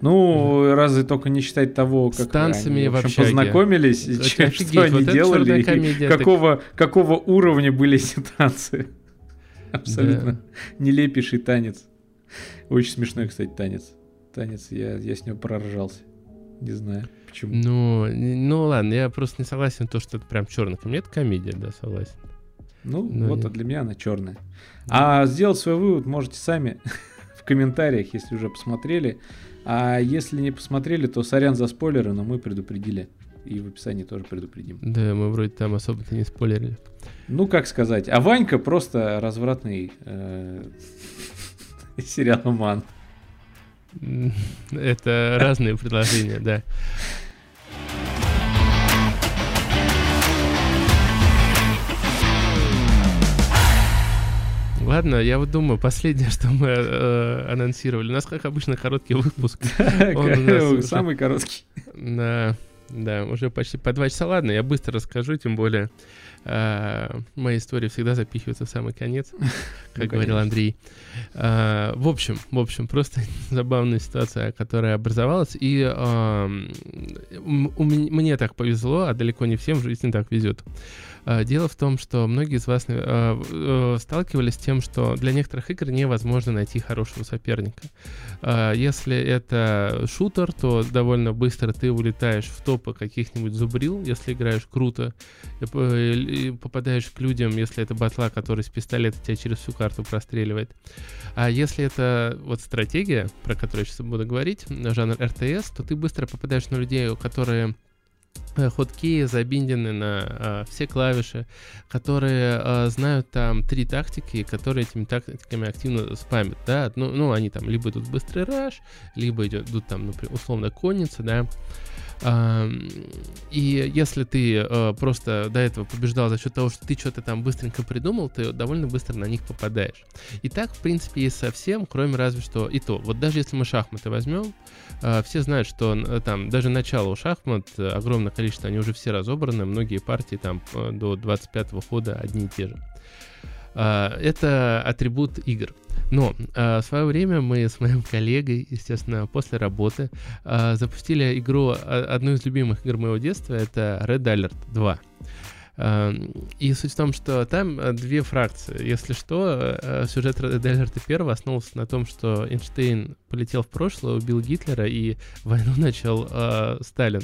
Ну, mm. разве только не считать того, как С танцами они в общем, познакомились, и чем, офигеть, что они вот делали, комедия, какого, так... какого уровня были эти танцы. Абсолютно да. нелепейший танец. Очень смешной, кстати, танец. Танец, я, я с него проржался. Не знаю. Почему? Ну, ну ладно, я просто не согласен то, что это прям черная комедия. Это комедия, да, согласен. Ну, Но вот, нет. а для меня она черная. А сделать свой вывод можете сами в комментариях, если уже посмотрели. А если не посмотрели, то сорян за спойлеры, но мы предупредили. И в описании тоже предупредим. Да, мы вроде там особо-то не спойлерили. Ну, как сказать. А Ванька просто развратный э, сериал-ман. Это разные предложения, да. Ладно, я вот думаю, последнее, что мы э, анонсировали. У нас, как обычно, короткий выпуск. Самый короткий. Да, да, уже почти по два часа. Ладно, я быстро расскажу, тем более э, моя история всегда запихивается в самый конец, как ну, говорил Андрей. Э, в общем, в общем, просто забавная ситуация, которая образовалась, и мне так повезло, а далеко не всем в жизни так везет. А, дело в том, что многие из вас а, э, сталкивались с тем, что для некоторых игр невозможно найти хорошего соперника. Если это шутер, то довольно быстро ты улетаешь в топы каких-нибудь зубрил, если играешь круто, и попадаешь к людям, если это батла, который с пистолета тебя через всю карту простреливает. А если это вот стратегия, про которую я сейчас буду говорить, жанр РТС, то ты быстро попадаешь на людей, которые Хоткеи забиндены на а, все клавиши, которые а, знают там три тактики, которые этими тактиками активно спамят, да, ну, ну они там либо идут быстрый раш, либо идут, идут там, например, условно конница, да, и если ты э, просто до этого побеждал за счет того, что ты что-то там быстренько придумал, ты довольно быстро на них попадаешь. И так, в принципе, есть совсем, кроме разве что и то. Вот даже если мы шахматы возьмем, э, все знают, что там даже начало у шахмат, огромное количество, они уже все разобраны, многие партии там до 25-го хода одни и те же. Это атрибут игр. Но э, в свое время мы с моим коллегой, естественно, после работы э, запустили игру, одну из любимых игр моего детства, это Red Alert 2. Эм, и суть в том, что там э, две фракции. Если что, э, сюжет Red Alert 1 основывался на том, что Эйнштейн полетел в прошлое, убил Гитлера и войну начал э, Сталин.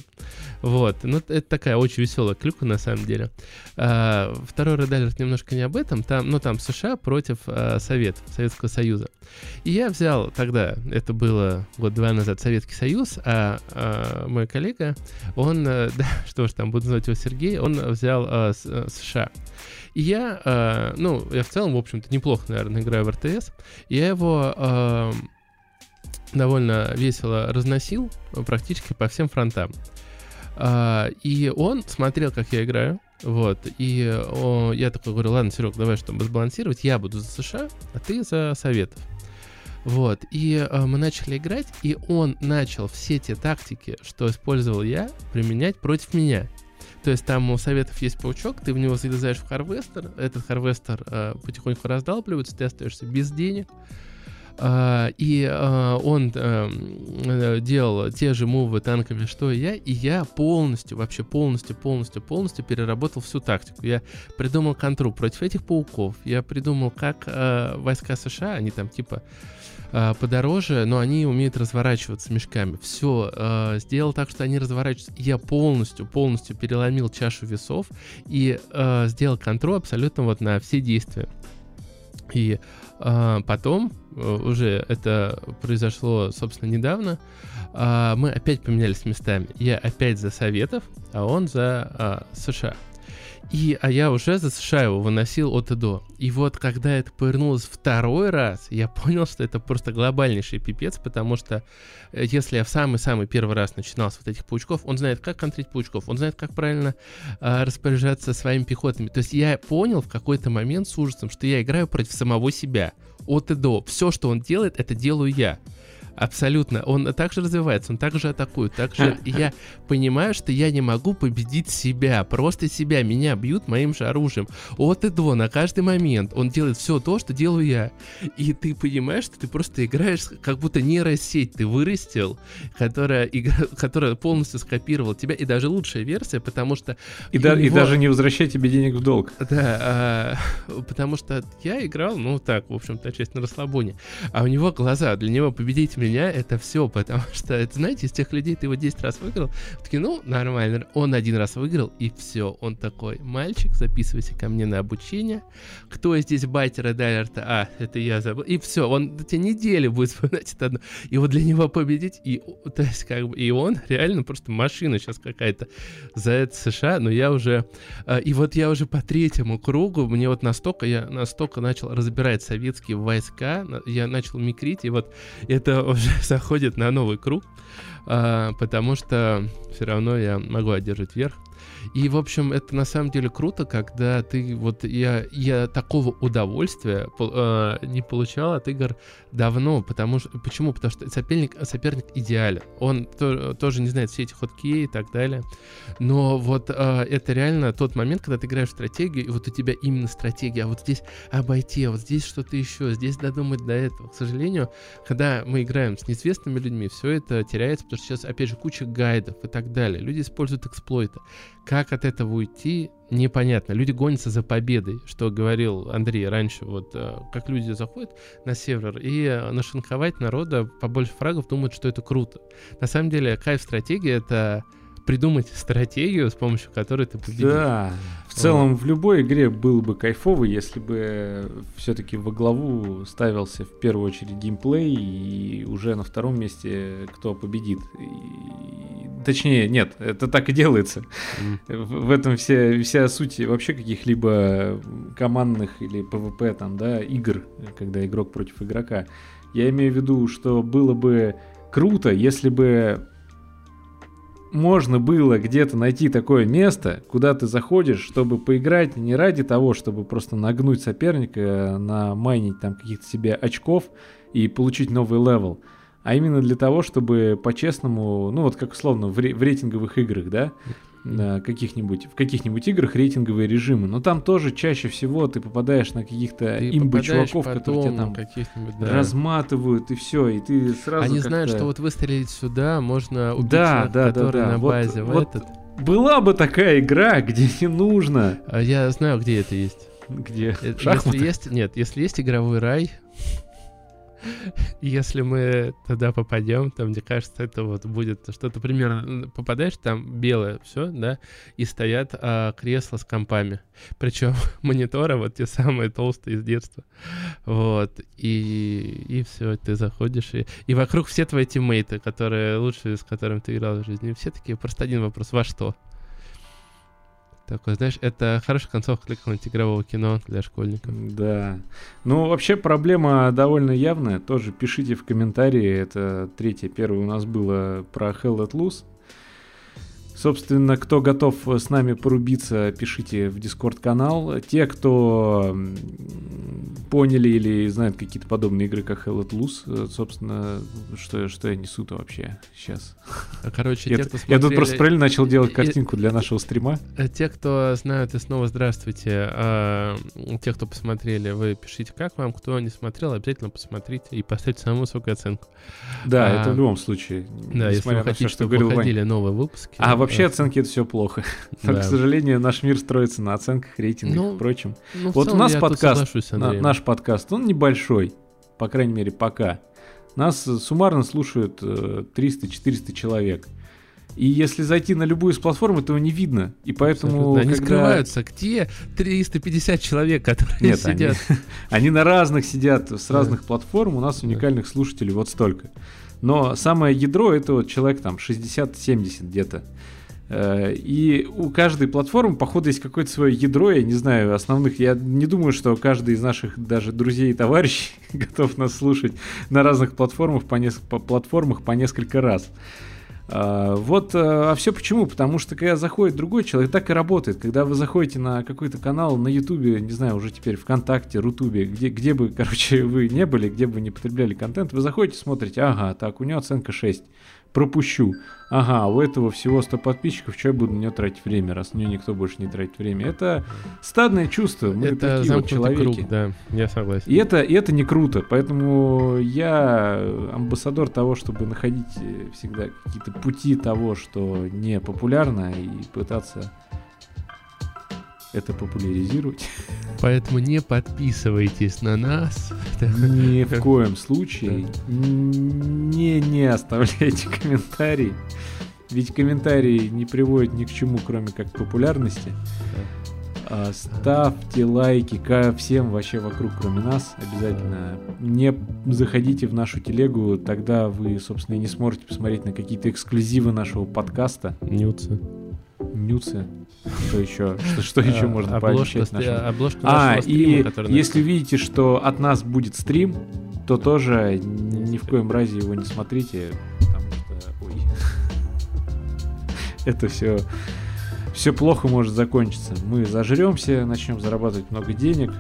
Вот. Ну, это такая очень веселая клюка на самом деле. Э, второй Red Alert немножко не об этом. Там, ну, там США против э, Советов, Советского Союза. И я взял тогда, это было год-два назад, Советский Союз, а э, мой коллега, он, э, да, что ж там, буду называть его Сергей, он взял э, с, э, США. И я, э, ну, я в целом, в общем-то, неплохо, наверное, играю в РТС. Я его э, довольно весело разносил практически по всем фронтам. Uh, и он смотрел, как я играю, вот, и о, я такой говорю, ладно, Серег, давай, чтобы сбалансировать, я буду за США, а ты за Советов. Вот, и э, мы начали играть, и он начал все те тактики, что использовал я, применять против меня. То есть там у советов есть паучок, ты в него залезаешь в харвестер, этот харвестер э, потихоньку раздалбливается, ты остаешься без денег, и э, он э, делал те же мувы танками, что и я, и я полностью, вообще полностью, полностью, полностью переработал всю тактику. Я придумал контру против этих пауков, я придумал, как войска США, они там типа подороже, но они умеют разворачиваться мешками. Все, сделал так, что они разворачиваются. Я полностью, полностью переломил чашу весов и сделал контроль абсолютно вот на все действия. И а, потом, э, уже это произошло, собственно, недавно, а, мы опять поменялись местами. Я опять за Советов, а он за а, США. И, а я уже за США его выносил от и до. И вот когда это повернулось второй раз, я понял, что это просто глобальнейший пипец, потому что э, если я в самый-самый первый раз начинал с вот этих паучков, он знает, как контрить паучков, он знает, как правильно а, распоряжаться своими пехотами. То есть я понял в какой-то момент с ужасом, что я играю против самого себя. От и до. Все, что он делает, это делаю я. Абсолютно. Он также развивается, он также атакует. Также я понимаю, что я не могу победить себя. Просто себя. Меня бьют моим же оружием. От и до, на каждый момент. Он делает все то, что делаю я. И ты понимаешь, что ты просто играешь, как будто нейросеть ты вырастил, которая, игра, которая полностью скопировала тебя. И даже лучшая версия, потому что... И, да, него... и даже не возвращать тебе денег в долг. Да, а, потому что я играл, ну так, в общем-то, часть на расслабоне. А у него глаза, для него победить меня меня это все, потому что, это, знаете, из тех людей ты его 10 раз выиграл, такие, ну, нормально. Он один раз выиграл, и все. Он такой, мальчик, записывайся ко мне на обучение. Кто здесь батера Дайлерта? А, это я забыл. И все, он до тебя недели будет вспоминать это одно. И вот для него победить, и, то есть, как бы, и он реально просто машина сейчас какая-то за это США, но я уже, а, и вот я уже по третьему кругу, мне вот настолько, я настолько начал разбирать советские войска, я начал микрить, и вот это заходит на новый круг, а, потому что все равно я могу одержать верх. И, в общем, это на самом деле круто, когда ты вот я, я такого удовольствия э, не получал от игр давно, потому что почему? Потому что соперник, соперник идеален. Он то, тоже не знает все эти ходки и так далее. Но вот э, это реально тот момент, когда ты играешь в стратегию, и вот у тебя именно стратегия, а вот здесь обойти, а вот здесь что-то еще, здесь додумать до этого. К сожалению, когда мы играем с неизвестными людьми, все это теряется, потому что сейчас, опять же, куча гайдов и так далее. Люди используют эксплойты. Как от этого уйти, непонятно. Люди гонятся за победой, что говорил Андрей раньше. Вот э, как люди заходят на сервер и нашинковать народа побольше фрагов думают, что это круто. На самом деле, кайф стратегии — это придумать стратегию, с помощью которой ты победишь. Да, в целом в любой игре было бы кайфово, если бы все-таки во главу ставился в первую очередь геймплей и уже на втором месте кто победит. И, точнее, нет, это так и делается. Mm. В, этом вся, вся суть вообще каких-либо командных или PvP там, да, игр, когда игрок против игрока. Я имею в виду, что было бы круто, если бы можно было где-то найти такое место, куда ты заходишь, чтобы поиграть не ради того, чтобы просто нагнуть соперника, намайнить там каких-то себе очков и получить новый левел, а именно для того, чтобы по-честному, ну вот как условно в, ре- в рейтинговых играх, да, каких-нибудь, в каких-нибудь играх рейтинговые режимы, но там тоже чаще всего ты попадаешь на каких-то имба чуваков, которые тебя там да. разматывают и все, и ты сразу Они знают, что вот выстрелить сюда можно убить да, человека, да, который да, да. на базе вот, в вот этот. Была бы такая игра, где не нужно. А я знаю, где это есть. Где? Э, если есть, нет, если есть игровой рай, если мы туда попадем, то мне кажется, это вот будет что-то примерно... Попадаешь, там белое все, да, и стоят а, кресла с компами. Причем мониторы вот те самые толстые из детства. Вот. И, и все, ты заходишь, и, и вокруг все твои тиммейты, которые лучшие, с которыми ты играл в жизни. Все такие, просто один вопрос, во что? Такой, знаешь, это хорошая концовка для какого-нибудь игрового кино для школьников. Да. Ну, вообще проблема довольно явная. Тоже пишите в комментарии. Это третье. Первое у нас было про Hell Let Loose. Собственно, кто готов с нами порубиться, пишите в Дискорд канал. Те, кто поняли или знают какие-то подобные игры, как Hell at Loose, собственно, что, что я несу-то вообще сейчас. А, короче, я, те, кто смотрели... я тут просто правильно начал делать картинку для нашего стрима. Э, те, кто знают, и снова здравствуйте. А, те, кто посмотрели, вы пишите, как вам. Кто не смотрел, обязательно посмотрите и поставьте самую высокую оценку. Да, а, это в любом случае. Да, если вы хотите, чтобы выходили новые выпуски. А вообще оценки это все плохо. Да. Но, к сожалению, наш мир строится на оценках, рейтингах ну, и прочем. Ну, вот у нас подкаст, на, наш подкаст, он небольшой, по крайней мере, пока. Нас суммарно слушают 300-400 э, человек. И если зайти на любую из платформ, этого не видно. И поэтому... Да, когда... Они скрываются. Где 350 человек, которые Нет, сидят? Они, они на разных сидят, с разных да. платформ. У нас уникальных да. слушателей вот столько. Но самое ядро это вот человек там 60-70 где-то. Э, и у каждой платформы, походу, есть какое-то свое ядро, я не знаю, основных. Я не думаю, что каждый из наших даже друзей и товарищей готов нас слушать на разных платформах по, неск- по платформах по несколько раз. А, вот, э, а все почему? Потому что когда заходит другой человек, так и работает. Когда вы заходите на какой-то канал на Ютубе, не знаю, уже теперь ВКонтакте, Рутубе, где, где бы, короче, вы не были, где бы не потребляли контент, вы заходите, смотрите, ага, так, у него оценка 6 пропущу. Ага, у этого всего 100 подписчиков, что я буду на нее тратить время, раз на нее никто больше не тратит время. Это стадное чувство, мы это такие вот человеки. Круг, да, я согласен. И это, и это не круто, поэтому я амбассадор того, чтобы находить э, всегда какие-то пути того, что не популярно, и пытаться это популяризировать. Поэтому не подписывайтесь на нас. Ни в коем случае не, не оставляйте комментарий. Ведь комментарии не приводят ни к чему, кроме как популярности. А, ставьте лайки ко всем вообще вокруг, кроме нас. Обязательно не заходите в нашу телегу, тогда вы, собственно, и не сможете посмотреть на какие-то эксклюзивы нашего подкаста. Нюцы. Нюцы. Что еще? Что, что еще а, можно пообещать нашим? Обложка а, и если видите, что от нас будет стрим, то тоже ни в коем разе его не смотрите, потому что, ой, это все, все плохо может закончиться. Мы зажремся, начнем зарабатывать много денег,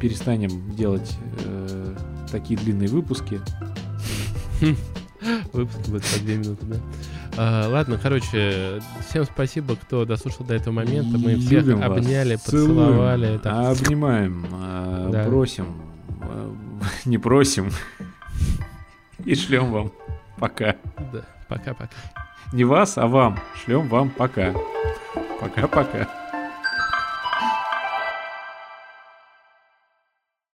перестанем делать э, такие длинные выпуски. Выпуск будет по две минуты, да? А, ладно, короче, всем спасибо, кто дослушал до этого момента. Мы всех Любим обняли, вас. поцеловали. Так. Обнимаем, а, да. просим, а, не просим. И шлем вам пока. Да, пока-пока. Не вас, а вам. Шлем вам пока. Пока-пока.